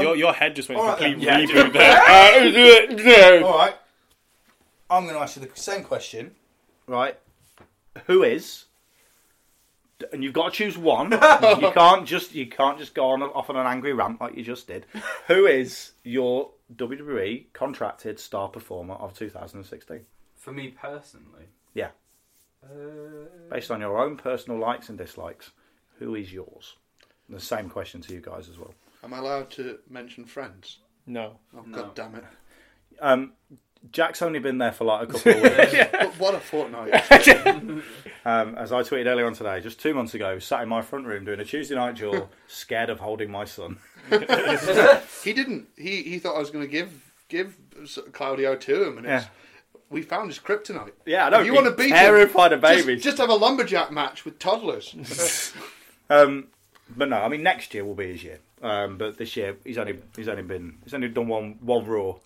your, um, your head just went all right complete then. reboot there. Uh, all right. I'm going to ask you the same question. Right. Who is? And you've got to choose one. you can't just you can't just go on off on an angry rant like you just did. Who is your WWE contracted star performer of 2016? For me personally, Yeah. Based on your own personal likes and dislikes, who is yours? The same question to you guys as well. Am I allowed to mention friends? No. Oh god damn it! Um, Jack's only been there for like a couple of weeks. But what a fortnight! Um, as I tweeted earlier on today, just two months ago, sat in my front room doing a Tuesday night jaw, scared of holding my son. he didn't. He he thought I was going to give give Claudio to him, and it's, Yeah. We found his kryptonite. Yeah, I know. If you want to beat him, terrified of just- babies. Just, have a lumberjack match with toddlers. Um, but no, I mean next year will be his year. Um, but this year he's only he's only been he's only done one one raw,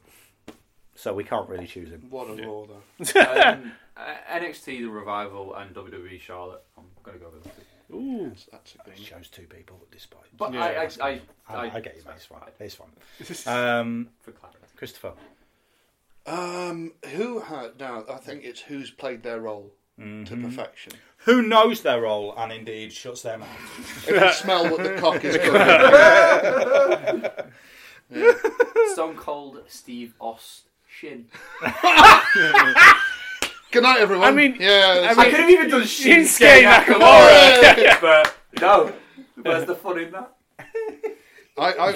so we can't really choose him. what a raw though. um, uh, NXT, the Revival, and WWE Charlotte. I'm gonna go with them. Ooh. That's a good He chose two people at this point. But Yeah, I, I, that's I, I, I, I get you, mate. It's fine. It's fine. Um, For clarity. Christopher. Um, who had now? I think it's who's played their role Mm-hmm. to perfection. Who knows their role and indeed shuts their mouth? If you smell what the cock is cooking. Stone Cold Steve Austin. Good night, everyone. I mean- yeah. I could have even done Shinsuke Shinsuke Nakamura, but no. Where's the fun in that? I, I,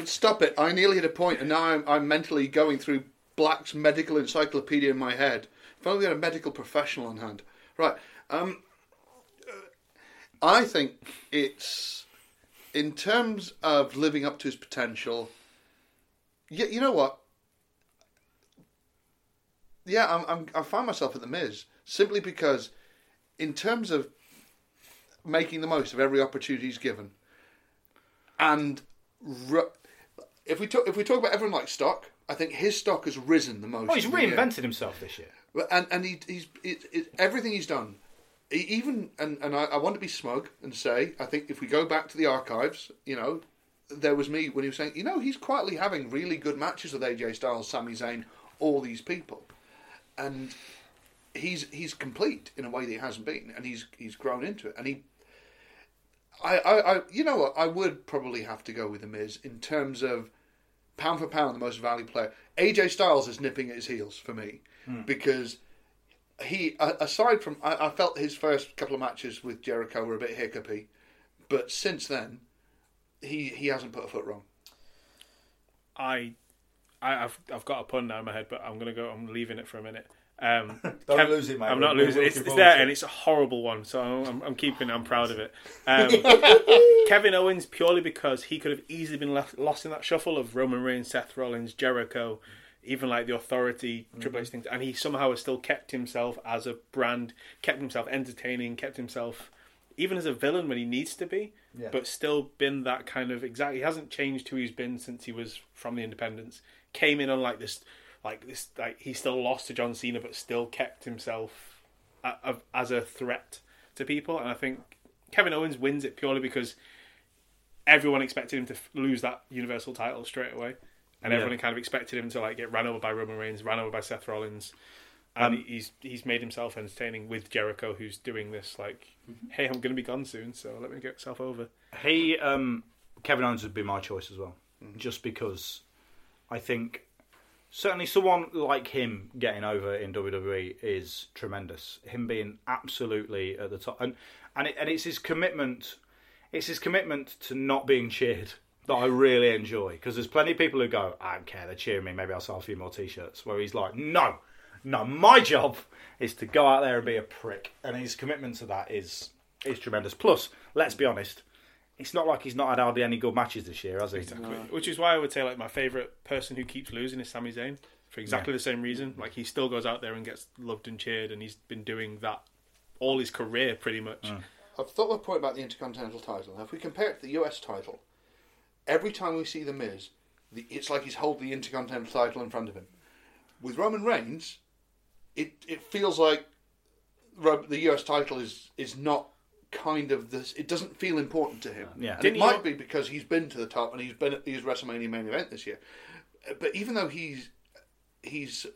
I stop it. I nearly hit a point, and now I'm, I'm mentally going through Black's medical encyclopedia in my head. If only we had a medical professional on hand. Right. Um, I think it's in terms of living up to his potential. Yeah, you know what? Yeah, I'm, I'm, I find myself at the Miz simply because, in terms of making the most of every opportunity he's given, and ru- if we talk if we talk about everyone like stock, I think his stock has risen the most. Well, he's reinvented himself this year. And and he, he's it, it, everything he's done. He even and and I, I want to be smug and say I think if we go back to the archives, you know, there was me when he was saying, you know, he's quietly having really good matches with AJ Styles, Sami Zayn, all these people, and he's he's complete in a way that he hasn't been, and he's he's grown into it, and he. I, I, I, you know what? I would probably have to go with the Miz in terms of pound for pound, the most valued player. AJ Styles is nipping at his heels for me hmm. because he, aside from, I, I felt his first couple of matches with Jericho were a bit hiccupy, but since then, he he hasn't put a foot wrong. I, I, I've, I've got a pun now in my head, but I'm gonna go. I'm leaving it for a minute. Um, Don't lose it, mate. I'm not we're losing. it. It's, it's there, and it's a horrible one. So I'm, I'm keeping. it. I'm proud of it. Um, Kevin Owens purely because he could have easily been left, lost in that shuffle of Roman Reigns, Seth Rollins, Jericho, even like the Authority, Triple H things, and he somehow has still kept himself as a brand, kept himself entertaining, kept himself even as a villain when he needs to be, Yeah. but still been that kind of exactly. He hasn't changed who he's been since he was from the Independents. Came in on like this, like this, like he still lost to John Cena, but still kept himself a, a, as a threat to people. And I think Kevin Owens wins it purely because everyone expected him to f- lose that Universal title straight away, and Yeah. everyone kind of expected him to like get ran over by Roman Reigns, ran over by Seth Rollins, and Um, he's he's made himself entertaining with Jericho, who's doing this like, hey, I'm going to be gone soon, so let me get myself over. He, um, Kevin Owens would be my choice as well, just because I think certainly someone like him getting over in WWE is tremendous. Him being absolutely at the top, and and it, and it's his commitment. It's his commitment to not being cheered that I really enjoy because there's plenty of people who go, I don't care, they're cheering me. Maybe I'll sell a few more T-shirts. Where he's like, no, No, my job is to go out there and be a prick, and his commitment to that is is tremendous. Plus, let's be honest, it's not like he's not had hardly any good matches this year, has he? Exactly. Which is why I would say like my favorite person who keeps losing is Sami Zayn for exactly the same reason. Like he still goes out there and gets loved and cheered, and he's been doing that all his career pretty much. Mm. I've thought of a point about the Intercontinental title. Now, if we compare it to the US title, every time we see The Miz, the, it's like he's holding the Intercontinental title in front of him. With Roman Reigns, it, it feels like the US title is, is not kind of this. It doesn't feel important to him. Yeah. And Didn't it you- might be because he's been to the top and he's been at his WrestleMania main event this year. But even though he's he's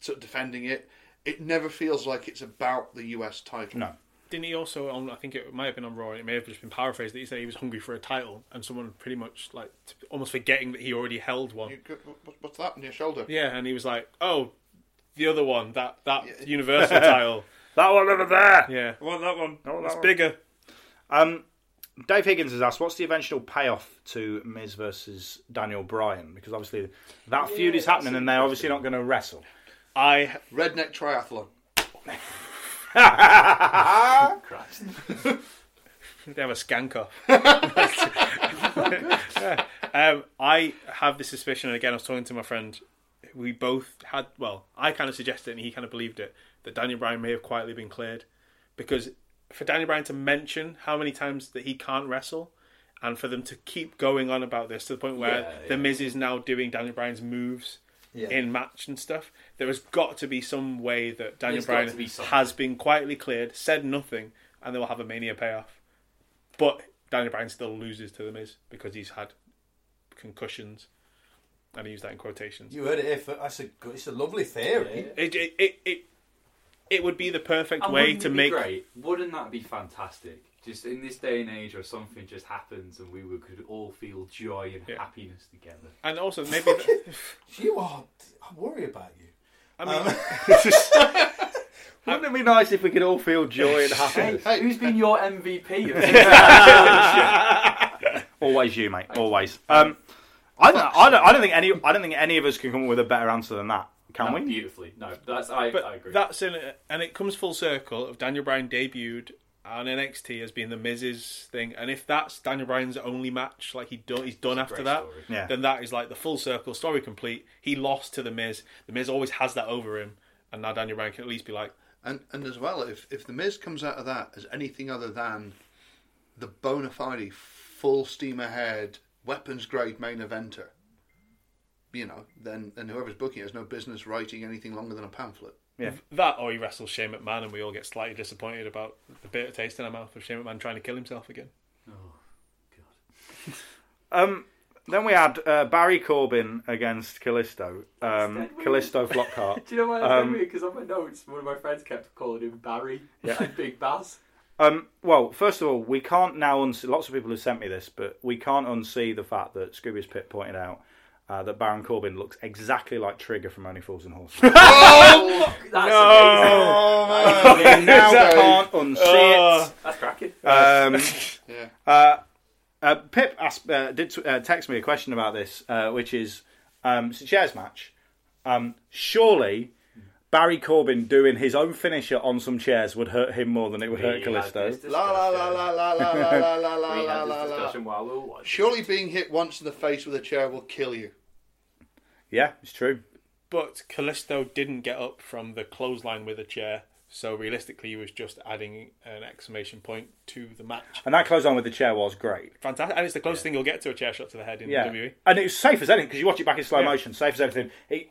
sort of defending it, it never feels like it's about the US title. No. Didn't he also on? I think it might have been on Raw. It may have just been paraphrased that he said he was hungry for a title, and someone pretty much like almost forgetting that he already held one. You, what's that on your shoulder? Yeah, and he was like, "Oh, the other one, that that Universal title. That one over there. Yeah, I want that one. I want that it's one." bigger." Um, Dave Higgins has asked, "What's the eventual payoff to Miz versus Daniel Bryan? Because obviously that feud is happening, and they're obviously not going to wrestle." I Redneck triathlon. Christ. They have a skank off. um, I have the suspicion, and again, I was talking to my friend. We both had, well, I kind of suggested it, and he kind of believed it, that Daniel Bryan may have quietly been cleared. Because for Daniel Bryan to mention how many times that he can't wrestle, and for them to keep going on about this to the point where Yeah, The. Miz is now doing Daniel Bryan's moves Yeah. in match and stuff, there has got to be some way that Daniel There's Bryan be has been quietly cleared, said nothing, and they will have a Mania payoff. But Daniel Bryan still loses to The Miz because he's had concussions, and I use that in quotations. You heard it here. That's a good, it's a lovely theory. It, it, it, it, it would be the perfect And way wouldn't to it be make. great? Wouldn't that be fantastic? Just in this day and age, where something just happens and we would, could all feel joy and Yeah. happiness together. And also, maybe. You are. I worry about you. I mean, Wouldn't it be nice if we could all feel joy and happiness? Hey, who's been your MVP? of Always you, mate. Always. Um, I don't, I don't. I don't think any. I don't think any of us can come up with a better answer than that. Can no, we? beautifully. No, that's I, but I agree. that's in, it, and it comes full circle of Daniel Bryan debuted on NXT as being the Miz's thing, and if that's Daniel Bryan's only match, like he done, he's done after that, story. Yeah. then that is like the full circle story complete. He lost to the Miz. The Miz always has that over him, and now Daniel Bryan can at least be like, And and as well, if if the Miz comes out of that as anything other than the bona fide full steam ahead weapons grade main eventer, you know, then then whoever's booking it has no business writing anything longer than a pamphlet. Yeah. that, or he wrestles Shane McMahon, and we all get slightly disappointed about the bitter taste in our mouth of Shane McMahon trying to kill himself again. Oh God. um, then we had uh, Barry Corbin against Callisto. Um, Callisto Flockhart. Do you know why that's Um, um, Because on my notes, one of my friends kept calling him Barry Yeah. and Big Baz. Um, well, first of all, we can't now unsee. Lots of people have sent me this, but we can't unsee the fact that Scooby's Pit pointed out uh, that Baron Corbin looks exactly like Trigger from Only Fools and Horses. oh, That's Oh, we now can't unsee amazing. That's cracking. Um, Yeah. uh, uh, Pip asked, uh, did t- uh, text me a question about this, uh, which is um, it's a chairs match. Um, surely Barry Corbin doing his own finisher on some chairs would hurt him more than it would hurt We had Callisto. La la la la la la la la la la We la had la this discussion while we were watching. Surely being hit once in the face with a chair will kill you. Yeah, it's true. But Callisto didn't get up from the clothesline with a chair, so realistically, he was just adding an exclamation point to the match. And that clothesline with the chair was great. Fantastic, and it's the closest thing you'll get to a chair shot to the head in Yeah, WWE. and it was safe as anything because you watch it back in slow Yeah. motion. Safe as anything. He,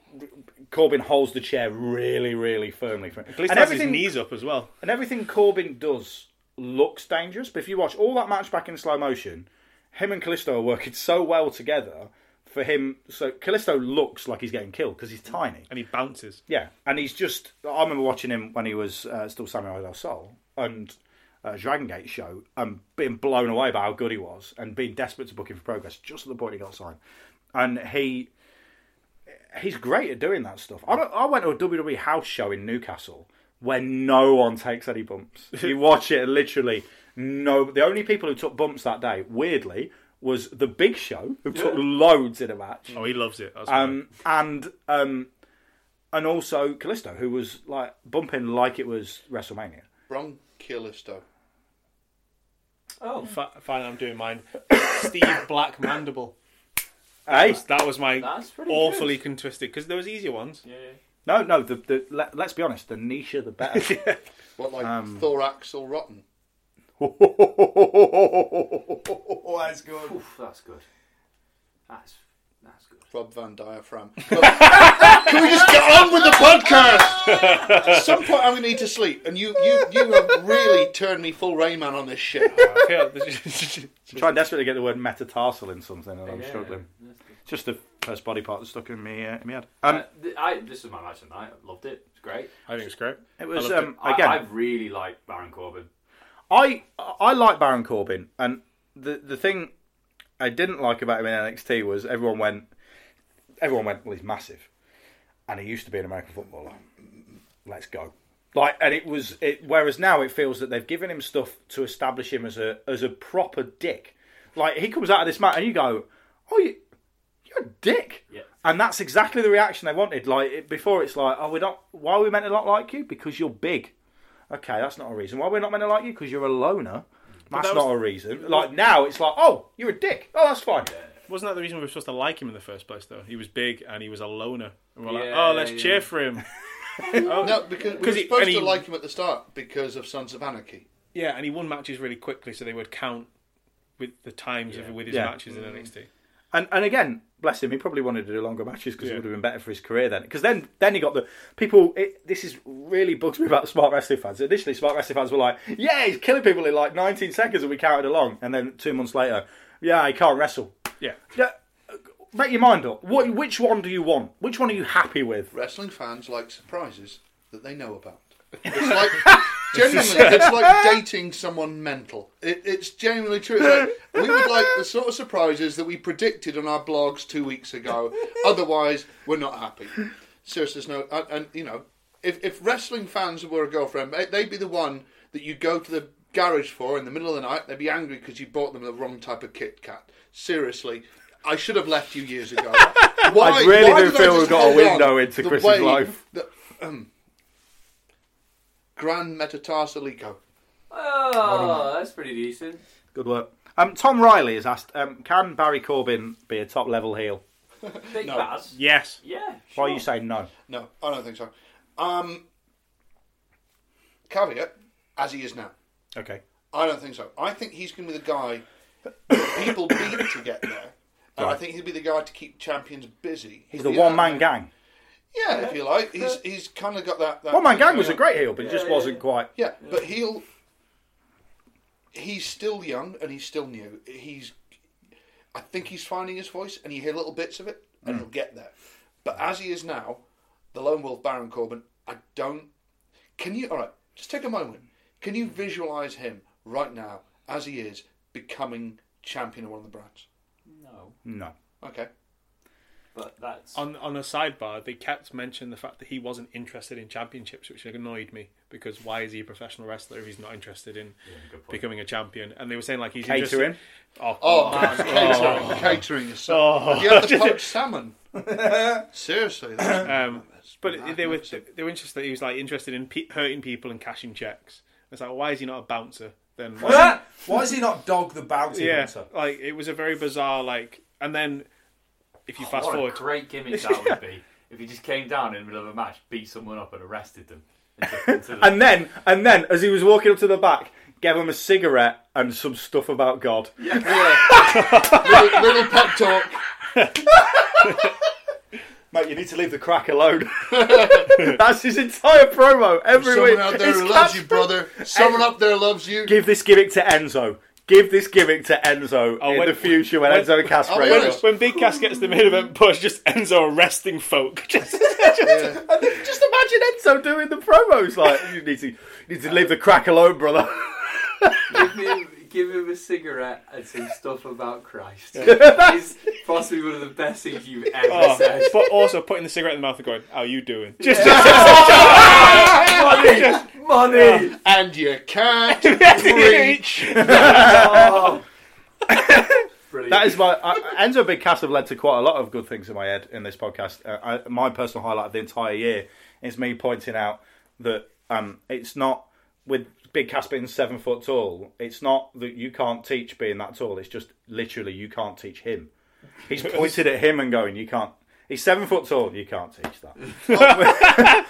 Corbin holds the chair really, really firmly. For him. At least and has his knees up as well. and everything Corbin does looks dangerous. But if you watch all that match back in slow motion, him and Callisto are working so well together. For him, so Callisto looks like he's getting killed because he's tiny. And he bounces. Yeah, and he's just. I remember watching him when he was uh, still Samurai del Sol and uh, Dragon Gate show, and being blown away by how good he was, and being desperate to book him for progress just at the point he got signed. And he, he's great at doing that stuff. I, don't, I went to a WWE house show in Newcastle where no one takes any bumps. you watch it, and literally no. The only people who took bumps that day, weirdly, was the Big Show, who took loads in a match. Oh, he loves it. That's Um, and um, and also Callisto, who was like bumping like it was WrestleMania. Bronchilisto. Oh, Fi- Fine, I'm doing mine. Steve Black Mandible. Hey, That was my That's pretty awfully contwisted because there was easier ones. yeah. no, no. The, the let, let's be honest. The niche, the better. What, like Um, thorax or rotten? Oh, that's good. Oof, that's good. That's that's good. Rob Van Diaphragm. But- Can we just get on with the podcast? At some point, I'm going to need to sleep, and you, you, you have really turned me full Rain Man on this shit. I feel trying desperately to get the word metatarsal in something, and I'm Yeah, struggling. that's good. It's just the first body part that stuck in me, uh, in my head. Um, Uh, th- I, this is my match tonight. I loved it. It's great. I think it's great. it was I loved um, I, again. I really like Baron Corbin. I I like Baron Corbin, and the the thing I didn't like about him in NXT was everyone went, everyone went, well, he's massive, and he used to be an American footballer. Let's go. Like, and it was it. Whereas now it feels that they've given him stuff to establish him as a as a proper dick. Like he comes out of this match, and you go, oh, you, you're a dick. Yeah. And that's exactly the reaction they wanted. Like it, before, it's like, oh, we're not. Why are we meant to not like you? Because you're big. Okay, that's not a reason. Why we're not meant to like you? Because you're a loner. That's that was- not a reason. Like now, it's like, oh, you're a dick. Oh, that's fine. Wasn't that the reason we were supposed to like him in the first place, though? He was big and he was a loner. And we're like, Yeah, oh, let's yeah. cheer for him. oh, No, because we were 'Cause he- supposed and to like him at the start because of Sons of Anarchy. Yeah, and he won matches really quickly, so they would count with the times of with his Yeah. matches in NXT. And and again, bless him, he probably wanted to do longer matches because Yeah. it would have been better for his career then. Because then then he got the people. It, this is really bugs me about the smart wrestling fans. Initially, smart wrestling fans were like, "Yeah, he's killing people in like 19 seconds," and we counted along. And then two months later, yeah, he can't wrestle. Yeah. Yeah, make your mind up. What, which one do you want? Which one are you happy with? Wrestling fans like surprises that they know about. It's like genuinely, it's like dating someone mental. It, it's genuinely true. It's like, we would like the sort of surprises that we predicted on our blogs two weeks ago. Otherwise, we're not happy. Seriously, there's no, and, and you know, if if wrestling fans were a girlfriend, they- they'd be the one that you go to the garage for in the middle of the night. They'd be angry because you bought them the wrong type of Kit Kat. Seriously. I should have left you years ago. Why, I really why do feel we've got a window into Chris's life. that, um, Grand metatarsalico. Oh, that's pretty decent. Good work. Um, Tom Riley has asked, um, can Barry Corbin be a top level heel? Big No. Baz. Yes. Yeah. Why are you saying no? No, I don't think so. Um, caveat, as he is now. Okay. I don't think so. I think he's going to be the guy that people beat to get there. And I Right. think he'll be the guy to keep champions busy. He's He'll the be one that man man- gang. Yeah, if you like. He's he's kind of got that. that One man thing gang was a great heel, but he just Yeah, wasn't yeah. quite. Yeah, but he'll. He's still young and he's still new. He's. I think he's finding his voice, and you hear little bits of it, and he'll mm. get there. But as he is now, the lone wolf Baron Corbin, I don't. Can you? All right, just take a moment. Can you visualize him right now, as he is, becoming champion of one of the brands? No, No. Okay. But that's On on a sidebar, they kept mentioning the fact that he wasn't interested in championships, which annoyed me because why is he a professional wrestler if he's not interested in becoming a champion? And they were saying like he's Catering. interested- Oh, Oh, man. catering, catering is so. Oh. Have you had the poached salmon? Seriously. that's- Um, but that's they were magnificent. they were interested. He was like interested in pe- hurting people and cashing checks. It's like why is he not a bouncer? Then Why is he not dog the bouncer? yeah, hunter? like it was a very bizarre like. And then if you oh, fast what forward, a great gimmick that would be if he just came down in the middle of a match, beat someone up, and arrested them. The- And then, and then, as he was walking up to the back, gave him a cigarette and some stuff about God. little, little pep talk. Mate, you need to leave the crack alone. That's his entire promo every Someone week. out there loves you, brother. Someone up there loves you. Give this gimmick to Enzo. Give this gimmick to Enzo Oh, in when- the future when, when- Enzo and Cass I'll be break honest. up. when Big Cass gets the main event push, just Enzo arresting folk. Just, Yeah. And then just imagine Enzo doing the promos like, you need to, you need to leave the crack alone, brother. Give him, a cigarette and some stuff about Christ. It's possibly one of the best things you've ever oh, said. but also putting the cigarette in the mouth and going, "How are you doing?" Just, money, money. And you can't reach. Oh. Brilliant. That is my uh, Enzo Big Cass have led to quite a lot of good things in my head in this podcast. Uh, I, my personal highlight of the entire year is me pointing out that um, it's not with Big Cass being seven foot tall. It's not that you can't teach being that tall. It's just literally you can't teach him. He's pointed at him and going, "You can't." He's seven foot tall. You can't teach that.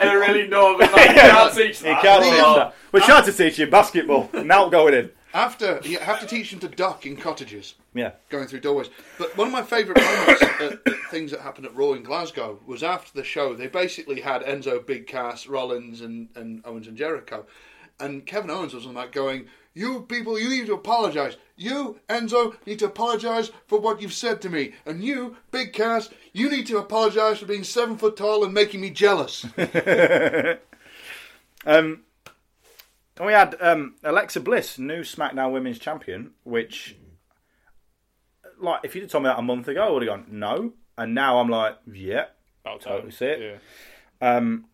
and a really northern like, you can't teach You can't teach that. We're trying to teach you basketball. Now going in. After you have to teach them to duck in cottages. Yeah. going through doorways. But one of my favourite moments, things that happened at Raw in Glasgow, was after the show. They basically had Enzo, Big Cass, Rollins, and, and Owens and Jericho, and Kevin Owens was on that going. You people, you need to apologise. You, Enzo, need to apologise for what you've said to me. And you, Big Cass, you need to apologise for being seven foot tall and making me jealous. Um, and we had um, Alexa Bliss, new SmackDown Women's Champion, which, like, if you'd have told me that a month ago, I would have gone, no. And now I'm like, yeah, I'll totally see it. Yeah. Um,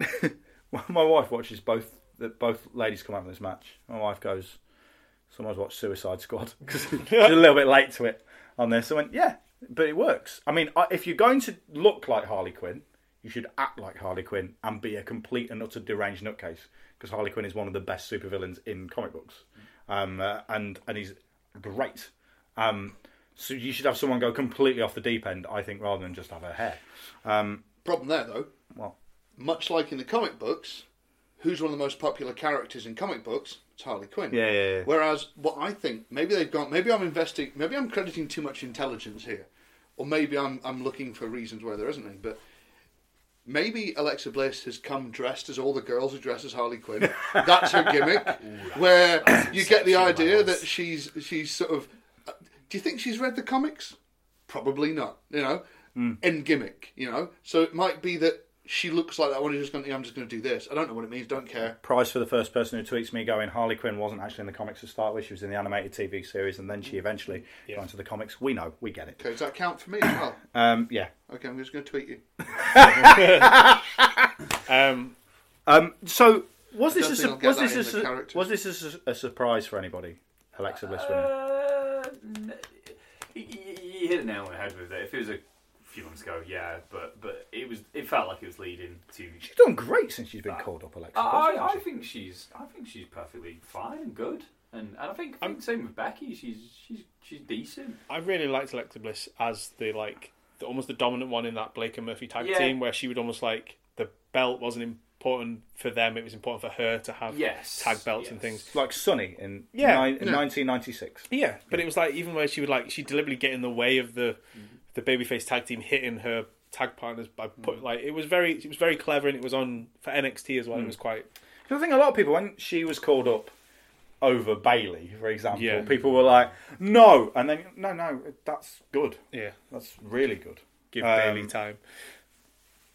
my wife watches both the, both ladies come out in this match. My wife goes, "Someone's watched Suicide Squad because she's a little bit late to it on this." I went, "Yeah, but it works. I mean, if you're going to look like Harley Quinn, you should act like Harley Quinn and be a complete and utter deranged nutcase because Harley Quinn is one of the best supervillains in comic books, um, uh, and and he's great. Um, so you should have someone go completely off the deep end, I think, rather than just have her hair. Um, Problem there, though, well, much like in the comic books, who's one of the most popular characters in comic books? It's Harley Quinn. Yeah, yeah, yeah. Whereas what I think, maybe they've gone, maybe I'm investing, maybe I'm crediting too much intelligence here, or maybe I'm I'm looking for reasons where there isn't any. But maybe Alexa Bliss has come dressed as all the girls who dress as Harley Quinn. That's her gimmick, where you get the idea that she's she's sort of. Do you think she's read the comics? Probably not. You know, in gimmick. You know, so it might be that. She looks like that one who's just going. I'm just going to do this. I don't know what it means. Don't care. prize for the first person who tweets me going Harley Quinn wasn't actually in the comics to start with. She was in the animated TV series, and then she eventually got into the comics. We know, we get it. Okay, does that count for me as well? Um, yeah. Okay, I'm just going to tweet you. Um, Um, so was this a, su- was this a, su- was this a, su- a surprise for anybody? Alexa Bliss winning. Uh, n- you, you hit it nail on the head with it. If it was a few months ago, yeah, but but it was it felt like it was leading to. She's done great since she's been called up, Alexa. Bliss, I, I think she's I think she's perfectly fine and good, and, and I think, I think same with Becky. She's she's she's decent. I really liked Alexa Bliss as the like the, almost the dominant one in that Blake and Murphy tag Yeah. team, where she would almost like the belt wasn't important for them; it was important for her to have Yes, tag belts and things. like Sunny in Yeah, nine, in yeah. 1996. Yeah, but it was like even where she would like she deliberately get in the way of the Mm-hmm. The babyface tag team hitting her tag partners by Mm. put like it was very it was very clever and it was on for NXT as well. Mm. It was quite I think a lot of people, when she was called up over Bayley, for example, Yeah. people were like, "No," and then no, no, that's good. yeah. That's really good. Give Um, Bayley time.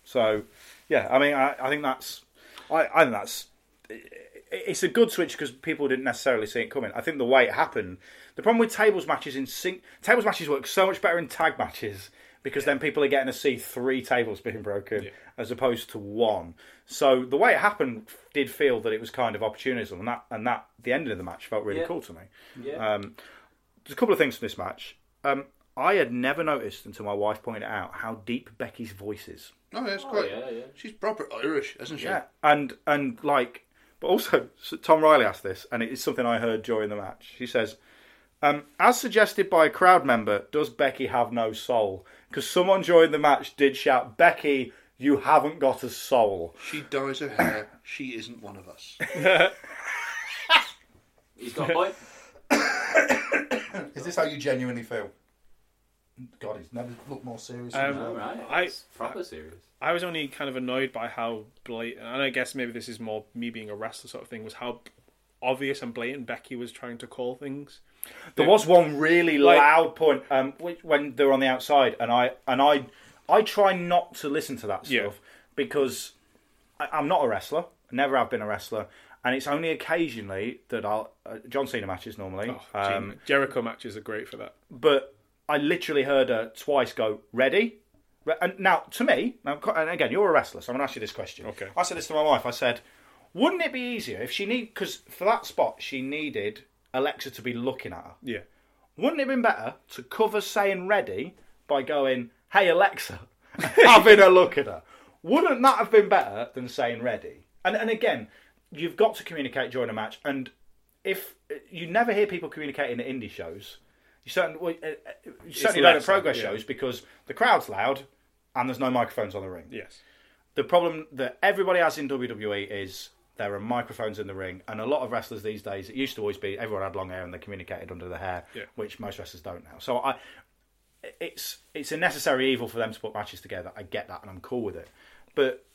So, yeah, I mean, I, I think that's, I, I think that's, it- it's a good switch because people didn't necessarily see it coming. I think the way it happened, the problem with tables matches in sync, tables matches work so much better in tag matches because then people are getting to see three tables being broken as opposed to one. So the way it happened did feel that it was kind of opportunism, and that and that the ending of the match felt really Yeah. cool to me. Yeah. Um, there's a couple of things from this match. Um, I had never noticed until my wife pointed out how deep Becky's voice is. Oh, yeah, it's Oh, yeah, yeah. She's proper Irish, isn't she? Yeah, and and like, but also so Tom Riley asked this, and it is something I heard during the match. She says, um, "As suggested by a crowd member, does Becky have no soul?" Because someone during the match did shout, "Becky, you haven't got a soul." She dyes her hair. She isn't one of us. He's got a point. Is this how you genuinely feel? God, he's never looked more serious. Um, All right, I- it's proper serious. I was only kind of annoyed by how blatant, and I guess maybe this is more me being a wrestler sort of thing, was how obvious and blatant Becky was trying to call things. There was one really Like- loud point um, when they were on the outside, and I and I I try not to listen to that stuff Yeah. because I, I'm not a wrestler. I never have been a wrestler, and it's only occasionally that I'll uh, John Cena matches normally. Oh, um, Jericho matches are great for that. but I literally heard her twice go ready. Re- And now, to me, now, and again, you're a wrestler, so I'm going to ask you this question. Okay. I said this to my wife. I said, wouldn't it be easier if she need because for that spot she needed Alexa to be looking at her. Yeah. Wouldn't it have been better to cover saying ready by going, "Hey Alexa," having a look at her? Wouldn't that have been better than saying ready? And and again, you've got to communicate during a match. And if you never hear people communicating at indie shows, you certainly well, uh, uh, you certainly don't at progress yeah. shows because the crowd's loud and there's no microphones on the ring. Yes. The problem that everybody has in WWE is there are microphones in the ring, and a lot of wrestlers these days. It used to always be everyone had long hair and they communicated under the hair, Yeah. which most wrestlers don't now. So I, it's it's a necessary evil for them to put matches together. I get that, and I'm cool with it. But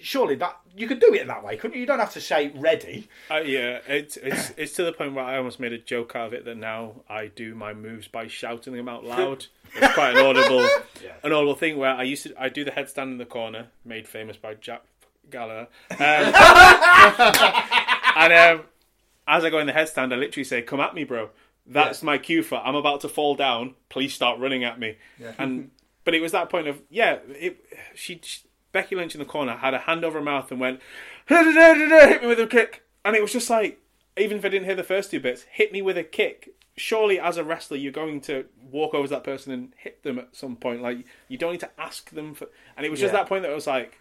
surely that you could do it in that way, couldn't you? You don't have to say ready. Uh, yeah, it's it's it's to the point where I almost made a joke out of it that now I do my moves by shouting them out loud. It's quite an audible, an audible thing where I used to I do the headstand in the corner, made famous by Jack Gallagher. Um, and um, as I go in the headstand, I literally say, "Come at me, bro." That's my cue for I'm about to fall down. Please start running at me. And but it was that point of yeah, it, she, she Becky Lynch in the corner had a hand over her mouth and went hit me with a kick, and it was just like even if I didn't hear the first two bits, hit me with a kick. Surely, as a wrestler, you're going to walk over to that person and hit them at some point. Like you don't need to ask them for. And it was just Yeah. that point that I was like,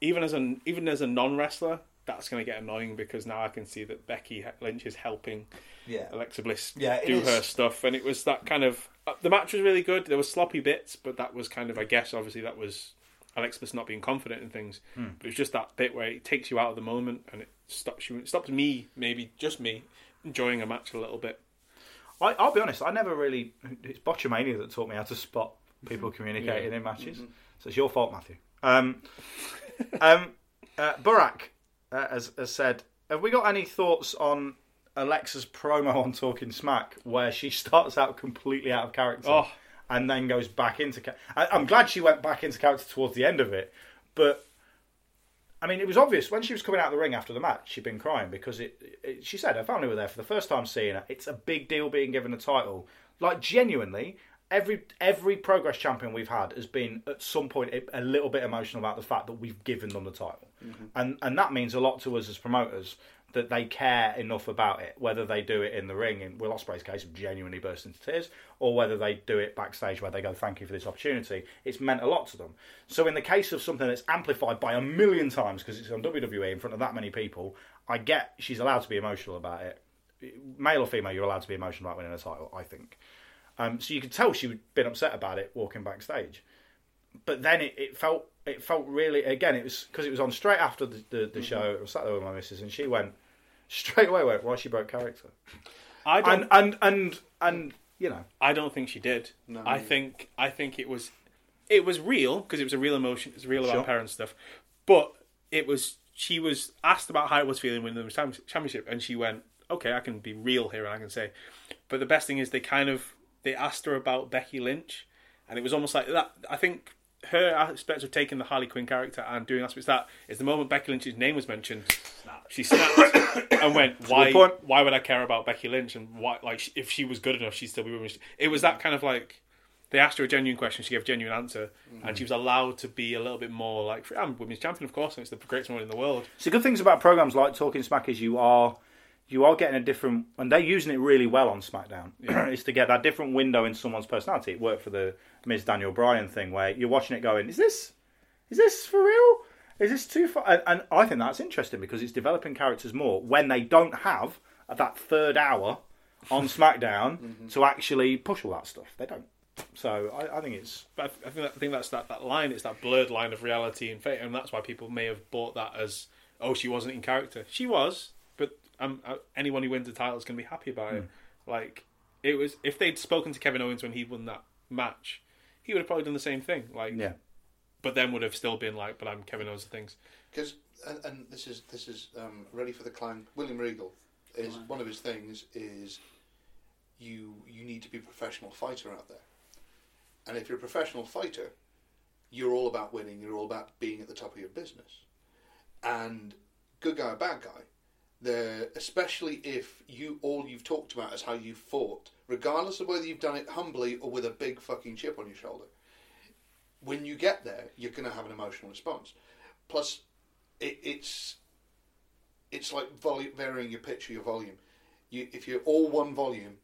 even as a even as a non wrestler, that's going to get annoying because now I can see that Becky Lynch is helping Yeah. Alexa Bliss Yeah, do is. her stuff, and it was that kind of uh, the match was really good. There were sloppy bits, but that was kind of I guess obviously that was Alexa Bliss not being confident in things. Hmm. But it was just that bit where it takes you out of the moment and it stops you. It stops me, maybe just me, enjoying a match a little bit. I, I'll be honest, I never really. It's Botchamania that taught me how to spot people communicating in matches. So it's your fault, Matthew. Um, um, uh, Burak uh, has, has said, Have we got any thoughts on Alexa's promo on Talking Smack where she starts out completely out of character Oh. and then goes back into character? I'm glad she went back into character towards the end of it, but. I mean, it was obvious when she was coming out of the ring after the match. She'd been crying because it, it. She said her family were there for the first time seeing her. It's a big deal being given a title. Like genuinely, every every progress champion we've had has been at some point a, a little bit emotional about the fact that we've given them the title, mm-hmm. and and that means a lot to us as promoters that they care enough about it, whether they do it in the ring, in Will Ospreay's case, genuinely burst into tears, or whether they do it backstage where they go, thank you for this opportunity. It's meant a lot to them. So in the case of something that's amplified by a million times because it's on WWE in front of that many people, I get she's allowed to be emotional about it. Male or female, you're allowed to be emotional about winning a title, I think. Um, so you could tell she'd been upset about it walking backstage but then it, it felt it felt really again it was because it was on straight after the, the, the show I was sat there with my missus and she went straight away went why she broke character I don't. and and and and you know I don't think she did. I think I think it was it was real because it was a real emotion. It's real about Sure. parent stuff, but it was she was asked about how it was feeling winning the cham- championship, and she went, "Okay, I can be real here, and I can say." But the best thing is they kind of they asked her about Becky Lynch, and it was almost like that. I think her aspect of taking the Harley Quinn character and doing aspects of that is the moment Becky Lynch's name was mentioned, she snapped and went, "Why? Why would I care about Becky Lynch? And why? Like, if she was good enough, she'd still be with me." It was that mm. kind of like they asked her a genuine question, she gave a genuine answer, and mm. she was allowed to be a little bit more like, "I'm women's champion, of course, and it's the greatest one in the world." so good things about programs like Talking Smack is you are you are getting a different and they're using it really well on SmackDown is to get that different window in someone's personality. It worked for the Miz Daniel Bryan thing where you're watching it going is this is this for real? Is this too far? And, and I think that's interesting because it's developing characters more when they don't have that third hour on SmackDown mm-hmm. to actually push all that stuff. They don't. So I, I think it's But I, think that, I think that's that, that line. It's that blurred line of reality and fate, and that's why people may have bought that as, "Oh, she wasn't in character." She was, um, uh, anyone who wins the title is going to be happy about it. Like it was, if they'd spoken to Kevin Owens when he won that match, he would have probably done the same thing. Like, yeah but then would have still been like, "But I'm Kevin Owens." and Things. because and, and this is this is um, ready for the climb. William Regal is one of his things is you you need to be a professional fighter out there, and if you're a professional fighter, you're all about winning. You're all about being at the top of your business, and good guy or bad guy. There, especially if you all you've talked about is how you fought, regardless of whether you've done it humbly or with a big fucking chip on your shoulder. When you get there, you're going to have an emotional response. Plus, it, it's it's like volume, varying your pitch or your volume. You, if you're all one volume,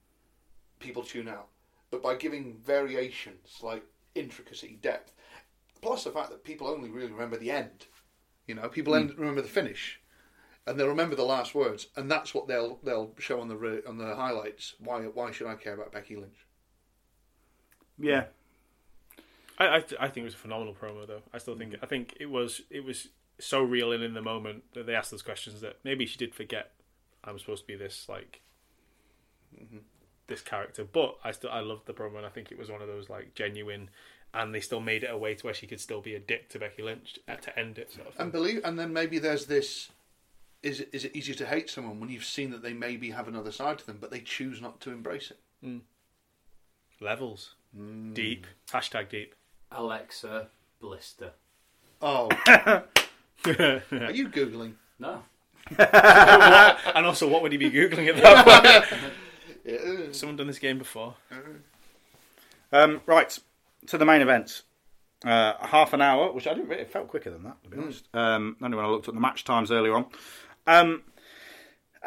people tune out. But by giving variations like intricacy, depth, plus the fact that people only really remember the end. You know, people hmm. end, remember the finish, and they'll remember the last words, and that's what they'll they'll show on the re- on the highlights. Why why should I care about Becky Lynch? Yeah. I I, th- I think it was a phenomenal promo though. I still think mm. I think it was it was so real and in the moment that they asked those questions that maybe she did forget I'm supposed to be this like mm-hmm. this character. But I still I loved the promo and I think it was one of those like genuine and they still made it a way to where she could still be a dick to Becky Lynch to end it sort of. And believe, and then maybe there's this: is it, is it easier to hate someone when you've seen that they maybe have another side to them, but they choose not to embrace it? Levels. Deep. Hashtag deep. Alexa Blister. Oh, are you googling? No. And also what would he be Googling at that point? Someone done this game before. Um, right, to the main event. Uh, half an hour, which I didn't really, it felt quicker than that, to be honest. Um, only when I looked at the match times earlier on. Um,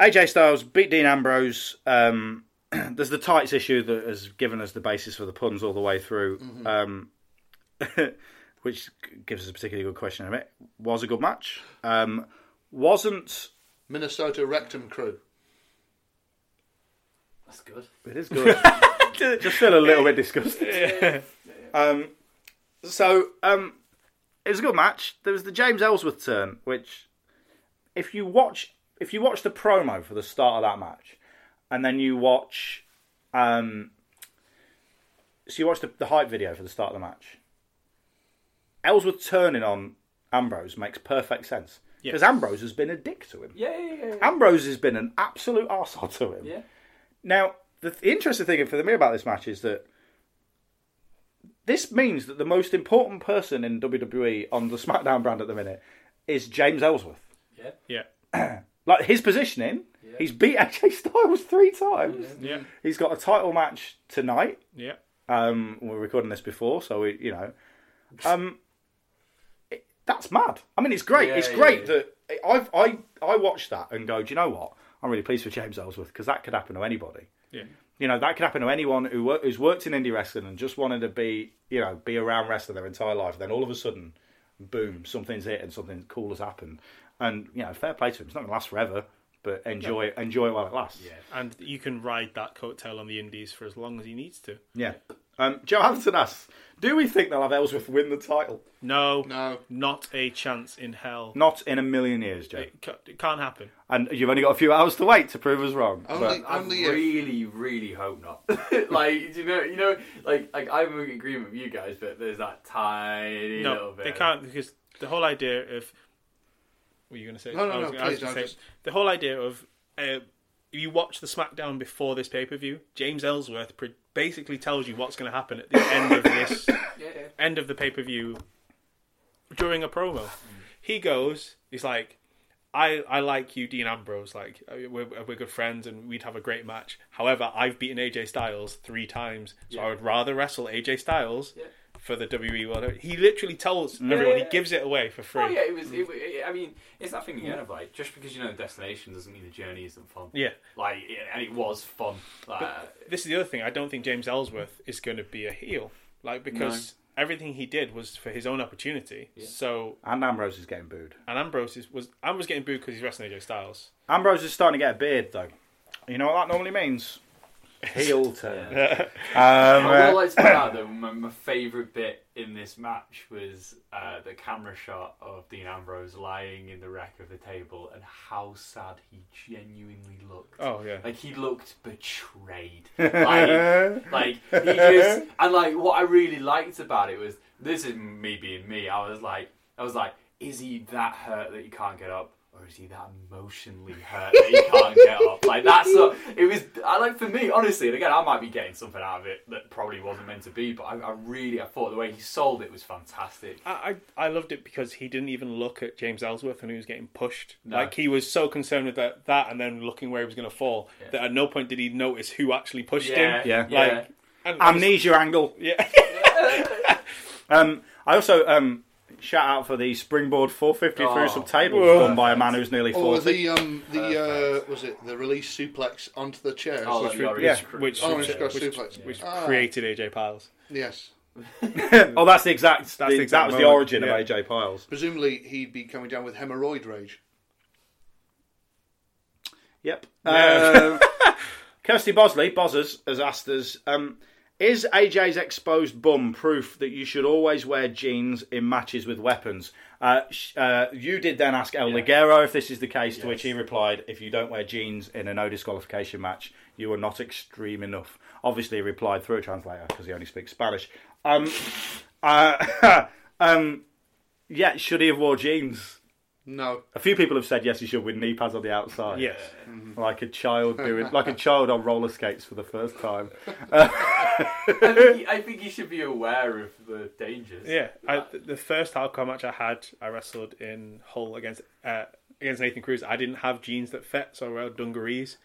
AJ Styles beat Dean Ambrose. Um, there's the tights issue that has given us the basis for the puns all the way through, um, which gives us a particularly good question in a minute. Was a good match. Um, wasn't. Minnesota Rectum Crew. That's good. It is good. Just feel a little bit disgusted. Um, so um, it was a good match. There was the James Ellsworth turn, which if you watch if you watch the promo for the start of that match, and then you watch um, so you watch the, the hype video for the start of the match. Ellsworth turning on Ambrose makes perfect sense because Ambrose has been a dick to him. Yeah, yeah, yeah. Ambrose has been an absolute arsehole to him. Yeah. Now, the th- interesting thing for me about this match is that this means that the most important person in WWE on the SmackDown brand at the minute is James Ellsworth. Yeah. Yeah. Like his positioning, he's beat AJ Styles three times. Yeah. He's got a title match tonight. Yeah. Um, we're recording this before, so we, you know, um, it, that's mad. I mean, it's great. Yeah, it's great yeah. that I I I watched that and go, do you know what? I'm really pleased for James Ellsworth because that could happen to anybody. Yeah. You know, that could happen to anyone who who's worked in indie wrestling and just wanted to be, you know, be around wrestling their entire life. Then all of a sudden, boom, something's hit and something cool has happened. And you know, fair play to him. It's not going to last forever, but enjoy enjoy it while it lasts. Yeah. And you can ride that coattail on the indies for as long as he needs to. Yeah. Um, Joe Hampton asks, do we think they'll have Ellsworth win the title? No. No. Not a chance in hell. Not in a million years, Joe. It, ca- it can't happen. And you've only got a few hours to wait to prove us wrong. Only, But- I only if. really, really hope not. like, do you know, you know, like, like I'm in agreement with you guys, but there's that tiny No, little bit. they can't because the whole idea of. What were you going to say? No, no, I was no, gonna- I was please, say, just- The whole idea of. Uh, you watch the SmackDown before this pay per view. James Ellsworth pre- basically tells you what's going to happen at the end of this Yeah, yeah. end of the pay per view during a promo. He goes, he's like, I, I like you, Dean Ambrose. Like uh, we're, we're good friends, and we'd have a great match. However, I've beaten AJ Styles three times, so I would rather wrestle AJ Styles Yeah. For the WWE World. He literally tells everyone. yeah. He gives it away for free. Oh yeah, it was. It, it, I mean, it's that thing again of like, just because you know the destination doesn't mean the journey isn't fun. Yeah. Like, and it was fun. Like, This is the other thing. I don't think James Ellsworth is going to be a heel, like because everything he did was for his own opportunity. So and Ambrose is getting booed. and Ambrose is, was Ambrose getting booed because he's wrestling AJ Styles. Ambrose is starting to get a beard, though. You know what that normally means? Heel turn. Um, I uh, would like to point out that my, my favourite bit in this match was uh, the camera shot of Dean Ambrose lying in the wreck of the table and how sad he genuinely looked. Oh yeah. Like he looked betrayed. Like, like he just and like what I really liked about it was this is me being me. I was like, I was like, is he that hurt that he can't get up? Or is he that emotionally hurt that he can't get up? Like that's what it was. I like for me, honestly. And again, I might be getting something out of it that probably wasn't meant to be. But I, I really, I thought the way he sold it was fantastic. I, I I loved it because he didn't even look at James Ellsworth when he was getting pushed. No. Like he was so concerned with that, that and then looking where he was going to fall that at no point did he notice who actually pushed Yeah, him. yeah. Like and amnesia angle. Yeah. Um, I also, um, shout out for the springboard 450 through Oh. some tables Whoa. done by a man who's nearly 40. Or the um the uh was it the release suplex onto the chair? Oh, which, that you already Yeah, screwed. which, Oh, which, which, suplex. which Ah. created AJ Piles. yes. oh, that's the exact. That's the- the exact that was the origin yeah. of AJ Piles. Presumably he'd be coming down with hemorrhoid rage. Yep. Yeah. Uh, Kirsty Bosley, Bozzers, has asked us um, Is AJ's exposed bum proof that you should always wear jeans in matches with weapons? Uh, sh- uh, you did then ask El Ligero if this is the case, to which he replied If you don't wear jeans in a no disqualification match, you are not extreme enough. Obviously, he replied through a translator because he only speaks Spanish. Um, uh, um, yeah, should he have wore jeans? No. A few people have said yes, he should with knee pads on the outside. Yes. Like a child doing, like a child on roller skates for the first time. I, think he, I think he should be aware of the dangers. Yeah, I, the first hardcore match I had, I wrestled in Hull against uh, against Nathan Cruz. I didn't have jeans that fit, so I wore dungarees.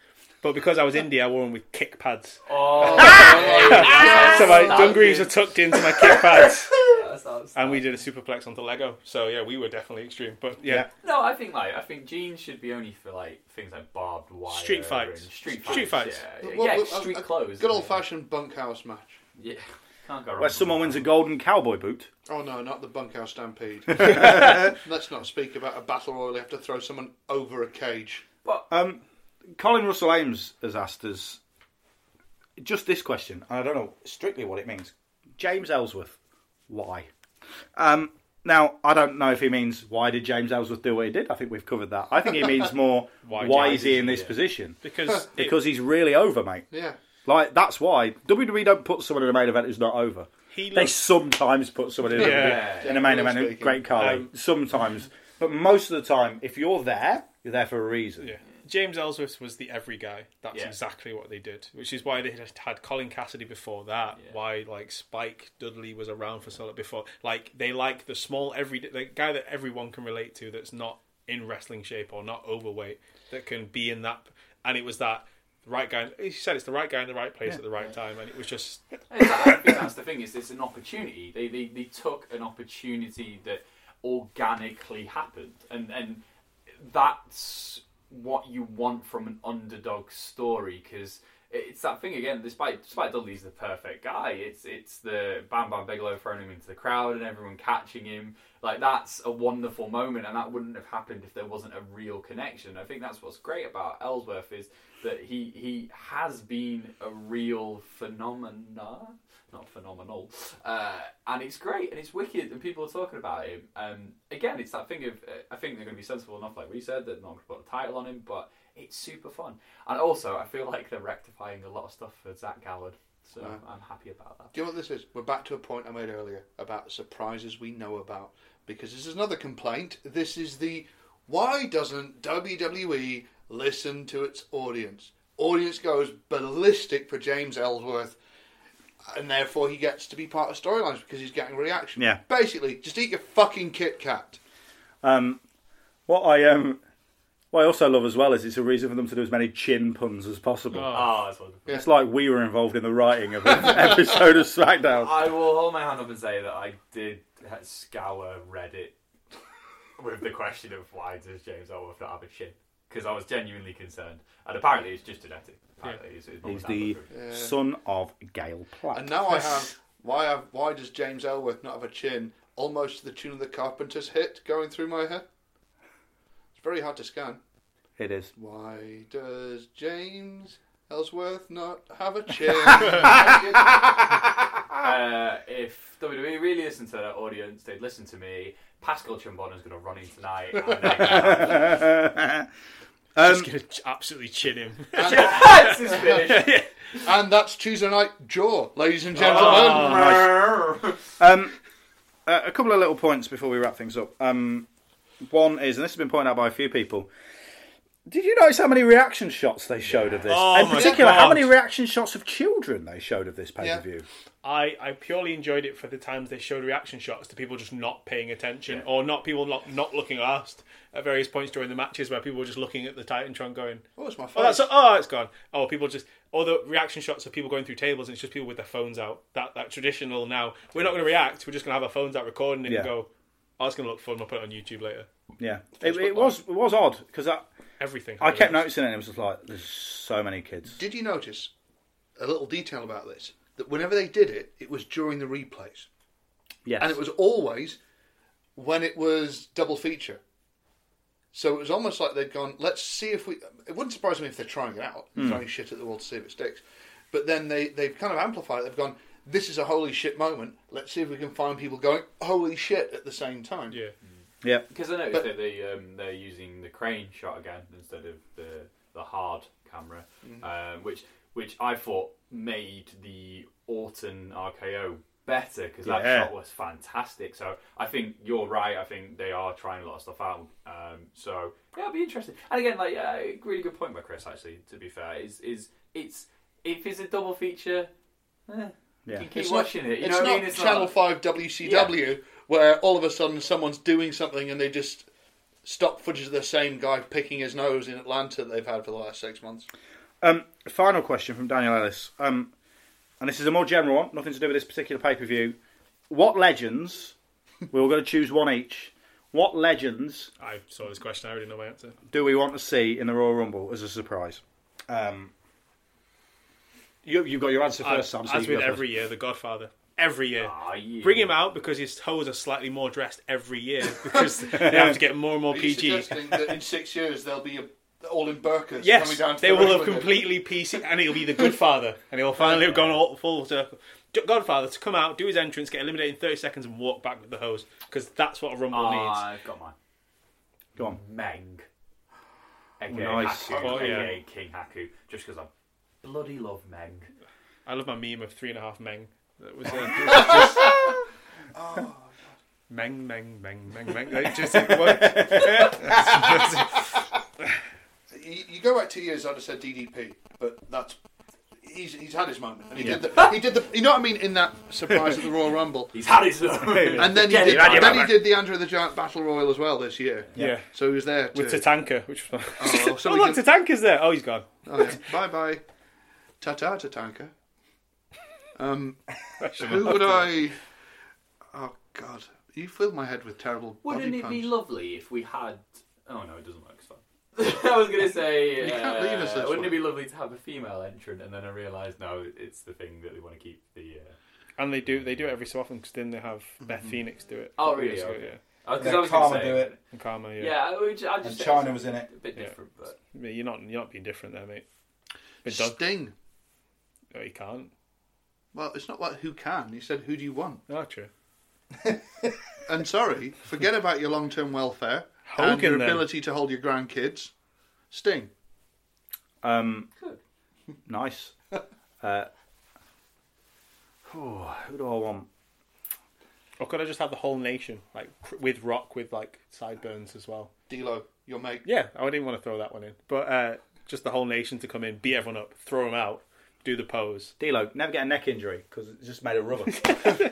But because I was indie, I wore them with kick pads. Oh, so my dungarees are tucked into my kick pads, That and we did a superplex onto Lego. So yeah, we were definitely extreme. But yeah, No, I think like I think jeans should be only for like things like barbed wire, Street fights. and street Street fights, fights. yeah, Well, yeah, well, street a- a clothes. Good old fashioned bunkhouse match. Yeah, can't go wrong. Where someone wins a golden cowboy boot. Oh no, not the bunkhouse stampede. Let's not speak about a battle royal. You have to throw someone over a cage. But um, Colin Russell Ames has asked us just this question, and I don't know strictly what it means. James Ellsworth, why? Um, now, I don't know if he means why did James Ellsworth do what he did. I think we've covered that. I think he means more why, Why is he in this he? position? because it, Because he's really over, mate. Yeah. Like that's why WWE don't put someone in a main event who's not over. he They looked, sometimes put someone in, a, Yeah. in a main event. speaking. Great Khali. Um, sometimes, but most of the time, if you're there, you're there for a reason. yeah. James Ellsworth was the every guy. That's Yeah. exactly what they did, which is why they had had Colin Cassidy before that. Why like Spike Dudley was around for so long before. Like they like the small every the guy that everyone can relate to that's not in wrestling shape or not overweight that can be in that. And it was that right guy. He said it's the right guy in the right place at the right time, and it was just I think that's the thing. Is it's an opportunity. They, they they took an opportunity that organically happened, and and that's what you want from an underdog story because it's that thing again. Despite Spike Dudley's the perfect guy, it's it's the Bam Bam Bigelow throwing him into the crowd and everyone catching him. Like that's a wonderful moment, and that wouldn't have happened if there wasn't a real connection. I think that's what's great about Ellsworth is that he he has been a real phenomena, not phenomenal, uh, and it's great and it's wicked, and people are talking about him. Um, again, it's that thing of uh, I think they're going to be sensible enough, like we said, that not going to put a title on him, but it's super fun, and also I feel like they're rectifying a lot of stuff for Zach Gallard, so I'm happy about that. Do you know what this is? We're back to a point I made earlier about surprises we know about. Because this is another complaint. This is the why doesn't WWE listen to its audience? Audience goes ballistic for James Ellsworth, and therefore he gets to be part of storylines because he's getting reaction. Yeah. Basically, just eat your fucking Kit Kat. Um, what I um, what I also love as well is it's a reason for them to do as many chin puns as possible. Oh, ah, that's wonderful. It's like we were involved in the writing of an episode of SmackDown. I will hold my hand up and say that I did scour Reddit with the question of why does James Ellsworth not have a chin? Because I was genuinely concerned, and apparently it's just genetic. Apparently, it's, it's He's the dad look good. son of Gail Platt. And now I have why have why does James Ellsworth not have a chin? Almost to the tune of the Carpenters hit going through my head. It's very hard to scan. It is. Why does James Ellsworth not have a chin? uh, if WWE really listened to their audience, they'd listen to me. Pascal Chimbonda's going to run in tonight. And they're gonna just gonna absolutely chin him. have- That's his finish. and that's Tuesday night jaw, ladies and gentlemen. Oh, Um, uh, a couple of little points before we wrap things up. Um, one is, and this has been pointed out by a few people. Did you notice how many reaction shots they showed of this? Oh In my particular, how God. many reaction shots of children they showed of this pay per view? I, I purely enjoyed it for the times they showed reaction shots to people just not paying attention or not people not, not looking last at various points during the matches where people were just looking at the Titantron going, Oh, it's my oh, that's oh, it's gone. Oh, people just or the reaction shots of people going through tables and it's just people with their phones out. That that traditional now we're not going to react. We're just going to have our phones out recording it Yeah. and go, Oh, it's going to look for fun. I'll put it on YouTube later. Yeah, it, it was it was odd because I, Everything. I kept had noticing it. and It was just like there's so many kids. Did you notice a little detail about this? That whenever they did it, it was during the replays, Yes, and it was always when it was double feature. So it was almost like they'd gone, let's see if we. It wouldn't surprise me if they're trying it out, hmm. throwing shit at the wall to see if it sticks. But then they, they've kind of amplified it. They've gone, this is a holy shit moment. Let's see if we can find people going, holy shit, at the same time. Yeah. yeah. Because I noticed But- that they um, they're using the crane shot again instead of the the hard camera, um, which which I thought made the Orton RKO better because that Yeah. shot was fantastic. So I think you're right. I think they are trying a lot of stuff out. Um, so yeah, it'll be interesting. And again, like uh, really good point by Chris. Actually, to be fair, is is it's if it's a double feature. Eh, Yeah. You can keep It's watching not, it. You it's know what not I mean? It's Channel not, 5 WCW where all of a sudden someone's doing something and they just stop footage of the same guy picking his nose in Atlanta that they've had for the last six months. Um, final question from Daniel Ellis, um, and this is a more general one, nothing to do with this particular pay per view. What legends? we're all going to choose one each. What legends I saw this question. I already know my answer. do we want to see in the Royal Rumble as a surprise? Um, you, you've got your answer first, Sam. so as with go first. every year, The Godfather. Every year. Ah, yeah. Bring him out because his toes are slightly more dressed every year because they have to get more and more Are you PG. suggesting that in six years they'll be a, all in burkas coming Yes, down to they the will ring have with it? completely PC, and it'll be the Good Father, and he'll finally have gone all full circle. Godfather to come out, do his entrance, get eliminated in thirty seconds, and walk back with the hose because that's what a Rumble Ah, needs. I've got mine. Go on. Meng. AKA Nice. Haku, Oh, yeah. AKA King Haku. Just because I bloody love Meng. I love my meme of three and a half Meng. That was, uh, it was just, Meng, Meng, Meng, Meng, Meng. It just it worked. You, you go back two years, I'd have said DDP, but that's he's he's had his moment, and he did the he did the you know what I mean in that surprise at the Royal Rumble, He's had his own. and then he Get did it out of then your he did the Andre the Giant Battle Royal as well this year. Yeah. So he was there too. with Tatanka, which was Oh, well, so oh we look, can- Tatanka's there. Oh, he's gone. Oh, yeah. Bye bye. Ta ta Tatanka. Um, who would I? Oh God, you filled my head with terrible. Wouldn't body it be lovely if we had? Oh no, it doesn't work. It's fine. I was going to say, You can't leave us uh, this wouldn't way. it be lovely to have a female entrant? And then I realised, no, it's the thing that they want to keep the. Uh... And they do they do it every so often because then they have Beth Phoenix do it. Oh, really? years ago, Okay. Yeah. Oh, 'cause Yeah, I was gonna Karma say, do it. And Karma, yeah. Yeah, which I just And Chyna was in it. A bit Yeah. different, but Yeah, You're not you're not being different there, mate. But Doug, Sting. No, you can't. Well, it's not like who can. He said, "Who do you want?" Oh, true. And sorry, forget about your long-term welfare and Hogan, your then. ability to hold your grandkids. Sting. Um, nice. Uh, oh, who do I want? Or could I just have the whole nation like with Rock with like sideburns as well? D'Lo, your mate. Yeah, I didn't want to throw that one in, but uh, just the whole nation to come in, beat everyone up, throw them out, do the pose. D'Lo, never get a neck injury because it's just made of rubber.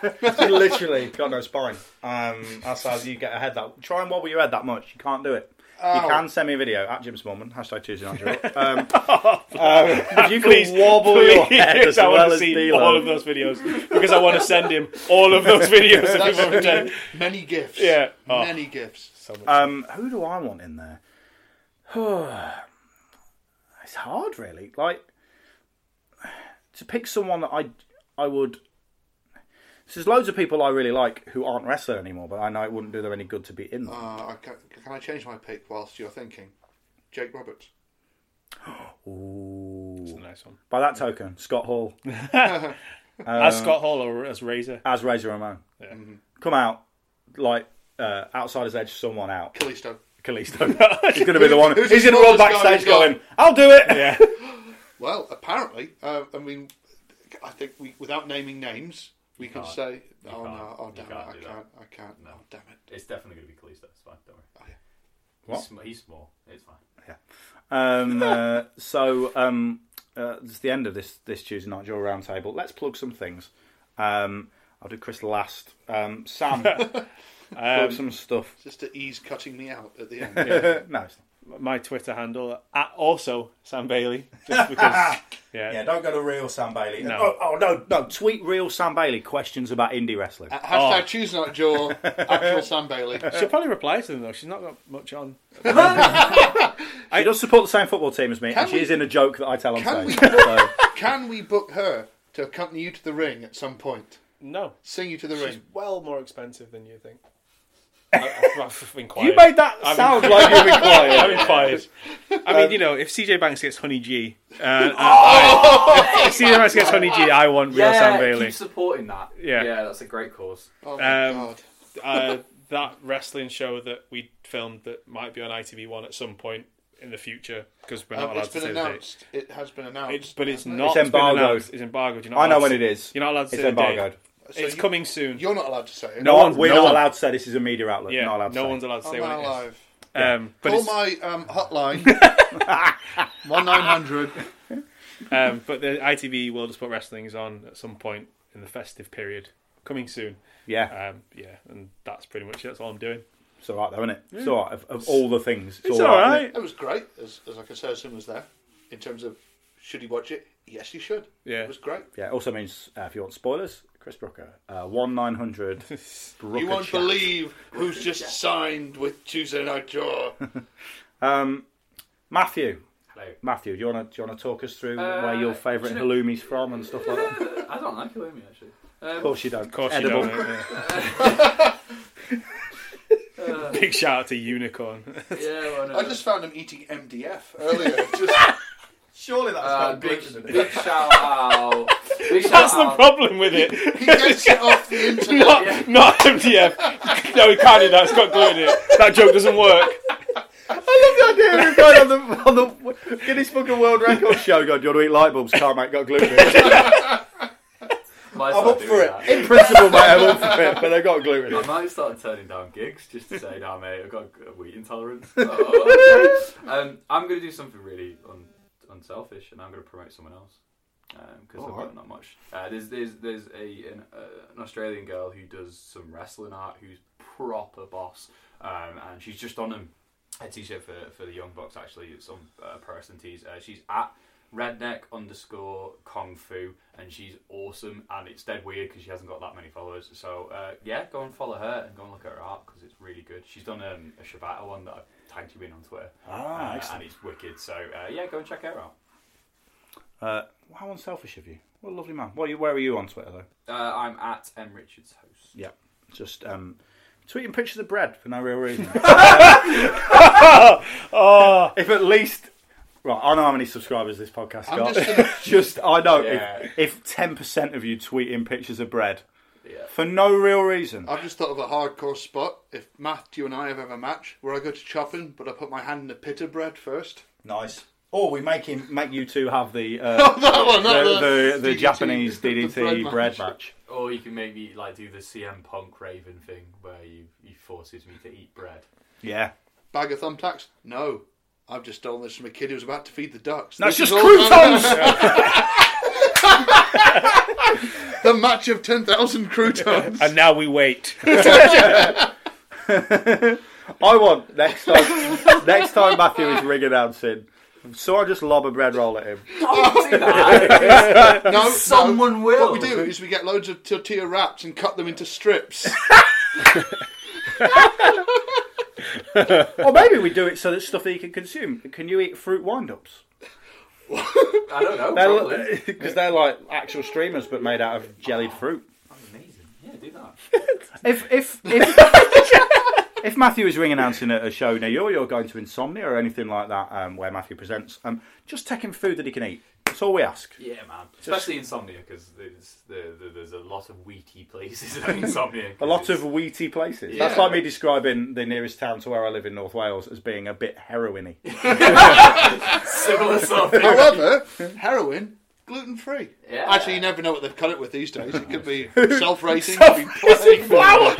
Literally, got no spine. Um, that's how you get ahead. That try and wobble your head that much. You can't do it. You can send me a video at Jim Smallman hashtag Tuesday Night Drill. Um, um, if you Please, can wobble your head as I well want to as see D'Lo. all of those videos because I want to send him all of those videos of That's people pretend. many gifts. Yeah. Oh. Many gifts. So much. Um, who do I want in there? it's hard, really. Like to pick someone that I I would. There's loads of people I really like who aren't wrestling anymore, but I know it wouldn't do them any good to be in them. Uh, I can, can I change my pick whilst you're thinking? Jake Roberts. Ooh. It's a nice one. By that token, Scott Hall as Scott Hall or as Razor. as Razor Ramon. Yeah. Come out like uh, outsider's edge someone out. Kalisto. Kalisto. he's going to be the one. Who's He's the going to run backstage going, "I'll do it." Yeah. Well, apparently, uh, I mean, I think we, without naming names, we can can't. say, You "Oh can't. no, oh You damn it, can't I that. can't, I can't, No. oh damn it." it's definitely going to be Kalisto. It's fine. Don't worry. Oh, yeah. What? He's, sm- he's small. It's fine. Um, uh, so um, uh, it's the end of this this Tuesday night Jaw roundtable. Let's plug some things. Um, I'll do Chris last. Um, Sam, plug some stuff. Just to ease cutting me out at the end. no, it's my Twitter handle at also Sam Bailey, just because. yeah. Yeah, don't go to real Sam Bailey. No. Oh, oh, no, No, tweet real Sam Bailey questions about indie wrestling. Uh, Hashtag Oh. choose not Joe, actual Sam Bailey. She'll probably reply to them though. She's not got much on. She does support the same football team as me, Can and she is in a joke that I tell on Can we, stage. book, So, can we book her to accompany you to the ring at some point? No, Sing you to the she's ring. well more expensive than you think. I, I've inquired. you made that I'm sound in- like you've inquired. I'm inquired. I mean, you know, if CJ Banks gets Honey G, uh, uh, I, if CJ Banks gets Honey G, I want real yeah, Sam Bailey. keep supporting that. Yeah. yeah, that's a great cause. Oh my Um, god. uh, that wrestling show that we filmed that might be on ITV1 at some point in the future because we're not Um, allowed to been say the date. announced. It has been announced. It's, but it's hasn't it? not. It's been embargoed. It's embargoed. You're not I know when to- it is. You're not allowed to It's say the date. embargoed. So it's you- coming soon. You're not allowed to say it. No, No one, one- we're no not one. allowed to say this is a media outlet. yeah, not allowed no say. one's allowed to I'm say when now it is. live. Um, but Call my um, hotline. One nine hundred. um, but the ITV World of Sport Wrestling is on at some point in the festive period, coming soon. Yeah, Um, yeah, and that's pretty much it. That's all I'm doing. it's all right though, isn't it? It's all right. Of, of all the things, it's, It's all all right. right. isn't It was great. As, as like I said, soon as there. In terms of should he watch it? Yes, you should. Yeah. It was great. Yeah, it also means uh, if you want spoilers, Chris Brooker, uh, one nine hundred. you won't believe who's just signed with Tuesday Night Jaw. Um, Matthew, Hello. Matthew, do you want to do you want to talk us through Uh, where your favourite do you know- halloumi's from and stuff like that? I don't like halloumi actually. Um, Of course you don't. Of course Edible. you don't. yeah. Big shout out to Unicorn. Yeah, well, no. I just found him eating MDF earlier. Just, Surely that's Uh, not big, gluten in it. big shout out. Big shout That's the out. problem with it. he gets it off the internet. Not, not MDF. No, he can't do that. It's got gluten in it. That joke doesn't work. I love the idea of going on the on the Guinness Book of World Records show. God, do you want to eat light bulbs? Can't mate, got gluten. in it." Might I'm up for it. that. In principle, mate, I'm up for it, but they've got gluten. in I might start turning down gigs just to say, "No, mate, I've got a wheat intolerance." Oh. um, I'm going to do something really un- unselfish, and I'm going to promote someone else because I've got not much. Uh, there's there's there's a an, uh, an Australian girl who does some wrestling art who's proper boss, um, and she's just on a, a t-shirt for for the Young Bucks actually. Some uh, pro wrestling tees. Uh, she's at redneck underscore kung fu and she's awesome and it's dead weird because she hasn't got that many followers so uh, yeah go and follow her and go and look at her art because it's really good she's done um, a Shibata one that I've tagged you in on Twitter Ah, uh, and it's wicked so uh, yeah go and check her out Uh, how unselfish of you. What a lovely man. What are you, where are you on Twitter though? uh, I'm at M Richards host Yeah, just um, tweeting pictures of bread for no real reason. Oh, if at least. Right, I know how many subscribers this podcast I'm got. just gonna- Just, I know Yeah. if if ten percent of you tweeting pictures of bread yeah for no real reason. I've just thought of a hardcore spot. If Matthew and I have ever match where I go to chopping, but I put my hand in a pita bread first. Nice. Or we make him make you two have the uh, that one, not the, the, the DDT, Japanese the DDT bread bread, match. match. or you can maybe like do the CM Punk Raven thing where you he forces me to eat bread Yeah. Bag of thumbtacks? No. I've just stolen this from a kid who was about to feed the ducks. No, it's This just is all croutons. the match of 10,000 croutons. and now we wait. I want next time. next time Matthew is ring announcing, so I just lob a bread roll at him. don't do that no, Someone no. will. What we do is we get loads of tortilla wraps and cut them into strips. Or maybe we do it so that stuff that you can consume. Can you eat fruit wind-ups? I don't know probably. Because they're, like actual streamers, but made out of jellied fruit. amazing yeah do that If if if, if Matthew is ring announcing at a show near you, or you're going to Insomnia or anything like that, um, where Matthew presents, um, just take him food that he can eat. That's all we ask. Yeah, man. Especially insomnia because there's there, there- there's a lot of wheaty places in insomnia. A lot of wheaty places. Yeah. That's like me describing the nearest town to where I live in North Wales as being a bit heroiny. similar sort of. However, heroin, gluten free. Yeah. Actually, you never know what they've cut it with these days. It could be self rating, it could be plain flour.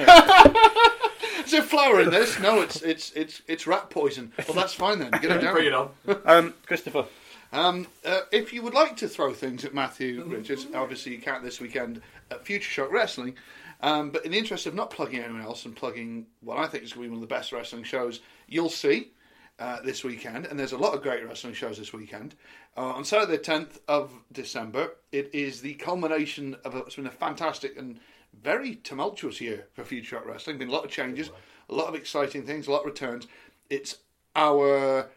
Is there flour in this? No, it's it's it's it's rat poison. Well, that's fine then. Get it down. Bring it on. Um, Christopher. Um, uh, if you would like to throw things at Matthew Richards, obviously you can't this weekend at Future Shock Wrestling. Um, but in the interest of not plugging anyone else and plugging what I think is going to be one of the best wrestling shows you'll see, uh, this weekend, and there's a lot of great wrestling shows this weekend. Uh, on Saturday, the 10th of December, it is the culmination of a, it's been a fantastic and very tumultuous year for Future Shock Wrestling. Been a lot of changes, a lot of exciting things, a lot of returns. It's our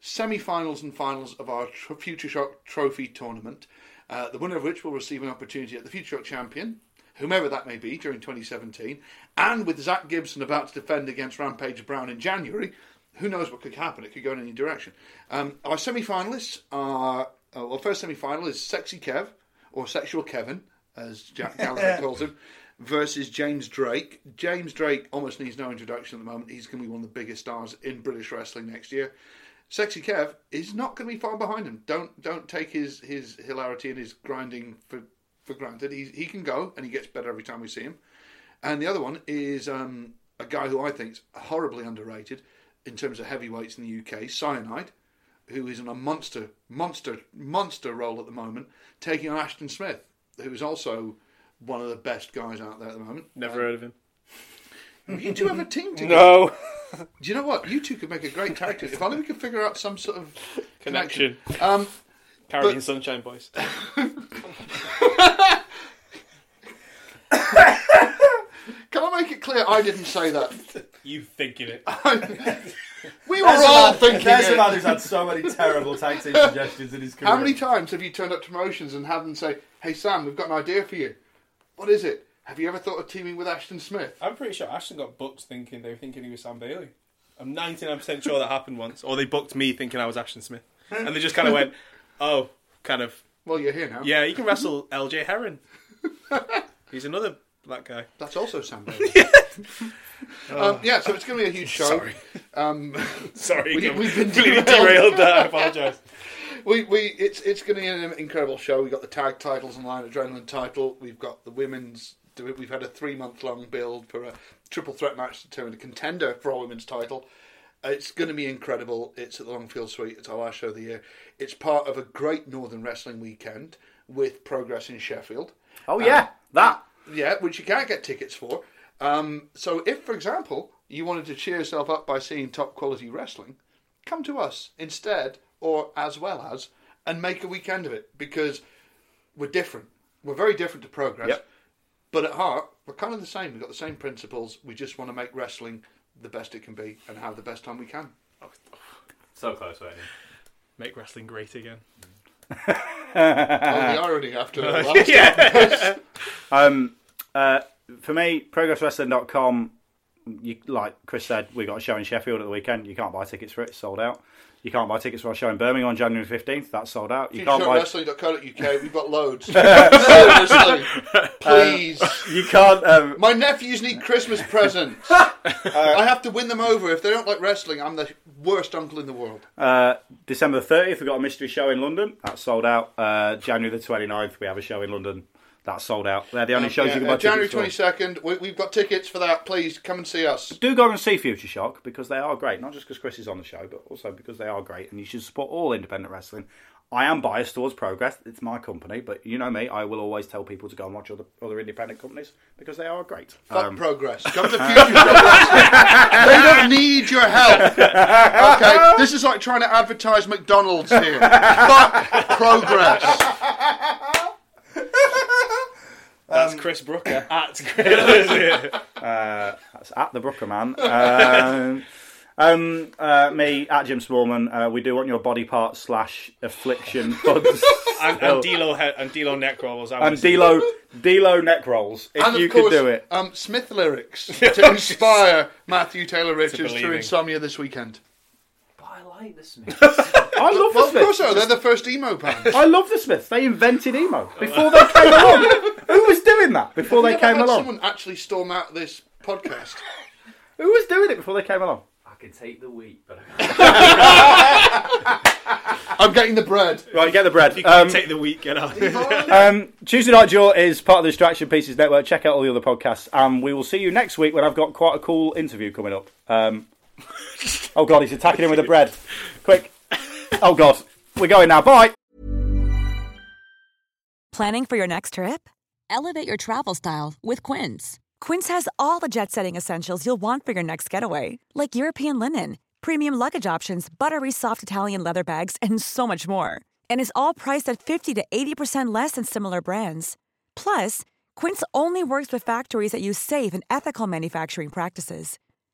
semi-finals and finals of our tr- Future Shock Trophy tournament. Uh, the winner of which will receive an opportunity at the Future Shock Champion, whomever that may be, during 2017. And with Zack Gibson about to defend against Rampage Brown in January, who knows what could happen? It could go in any direction. Um, our semi-finalists are uh, well, first semi-final is Sexy Kev or Sexual Kevin, as Jack Gallagher calls him, versus James Drake. James Drake almost needs no introduction at the moment. He's going to be one of the biggest stars in British wrestling next year. Sexy Kev is not going to be far behind him. Don't don't take his his hilarity and his grinding for for granted. He he can go and he gets better every time we see him. And the other one is um, a guy who I think is horribly underrated in terms of heavyweights in the UK, Cyanide, who is in a monster, monster, monster role at the moment, taking on Ashton Smith, who is also one of the best guys out there at the moment. Never Um, heard of him. You two have a team together. No Do you know what? You two could make a great tag team. If only we could figure out some sort of connection. Um, Caribbean but- Sunshine Boys. Can I make it clear I didn't say that? You thinking it? We were There's all man- thinking There's a it. man who's had so many terrible tag team suggestions in his career. How many times have you turned up to promotions and had them say, "Hey Sam, we've got an idea for you. What is it? Have you ever thought of teaming with Ashton Smith?" I'm pretty sure Ashton got booked thinking they were thinking he was Sam Bailey. I'm 99% sure that happened once. Or they booked me thinking I was Ashton Smith. And they just kind of went, oh, kind of, Well, you're here now. yeah, you can wrestle LJ Heron. He's another black guy. That's also Sam Bailey. um, yeah, so it's going to be a huge show. Sorry. Um, Sorry, We- we've been completely derailed. there. I apologise. we, we, it's it's going to be an incredible show. We've got the tag titles and line adrenaline title. We've got the women's. We've had a three month long build for a triple threat match to turn a contender for our women's title. Uh, It's going to be incredible. It's at the Longfield Suite. It's our last show of the year. It's part of a great Northern Wrestling weekend with Progress in Sheffield. Oh yeah, that. Yeah, which you can't get tickets for. Um, so if, for example, you wanted to cheer yourself up by seeing top quality wrestling, come to us instead, or as well as, and make a weekend of it because we're different. We're very different to Progress, Yep. But at heart, we're kind of the same. We've got the same principles. We just want to make wrestling the best it can be and have the best time we can. So close, weren't Make wrestling great again. oh, the irony after the last yeah. Um, uh, for me, progresswrestling.com. You like Chris said, we got a show in Sheffield at the weekend. You can't buy tickets for it; it's sold out. You can't buy tickets for our show in Birmingham on January fifteenth. That's sold out. You can't buy. FutureWrestling.co.uk. We've got loads. Seriously, please. You can't. Um, My nephews need Christmas presents. I have to win them over. If they don't like wrestling, I'm the worst uncle in the world. Uh, December 30th, we've got a mystery show in London. That's sold out. Uh, January the 29th, we have a show in London. That's sold out. They're the only shows Yeah, you can uh, buy January 22nd, we, we've got tickets for that. Please come and see us. Do go and see Future Shock because they are great. Not just because Chris is on the show, but also because they are great. And you should support all independent wrestling. I am biased towards Progress. It's my company, but you know me. I will always tell people to go and watch other other independent companies because they are great. Fuck Um, progress. Come to Future Shock They don't need your help. Okay, this is like trying to advertise McDonald's here. Fuck progress. That's Chris Brooker at Chris. Uh, that's at the Brooker man. Um, um, uh, me at Jim Smallman. Uh, we do want your body part slash affliction buds and, and D'Lo he- and D'Lo neck rolls. I and was- D'Lo D'Lo neck rolls. If and of you course, could do it. Um, Smith lyrics to inspire Matthew Taylor Richards through believing. Insomnia this weekend. But I like the Smiths. I love Well, the of course, Smiths. so. They're the first emo band. I love the Smiths. They invented emo before they came along. Who was doing that before they came had along? someone actually storm out this podcast. Who was doing it before they came along? I can take the wheat, but I'm getting the bread. Right, get the bread. You can Um, take the week, get out. Um, Tuesday Night Jaw is part of the Distraction Pieces Network. Check out all the other podcasts, and we will see you next week when I've got quite a cool interview coming up. Um, oh God, he's attacking him with the bread. Quick! Oh God, we're going now. Bye. Planning for your next trip? Elevate your travel style with Quince. Quince has all the jet setting essentials you'll want for your next getaway, like European linen, premium luggage options, buttery soft Italian leather bags, and so much more. And is all priced at 50 to 80% less than similar brands. Plus, Quince only works with factories that use safe and ethical manufacturing practices.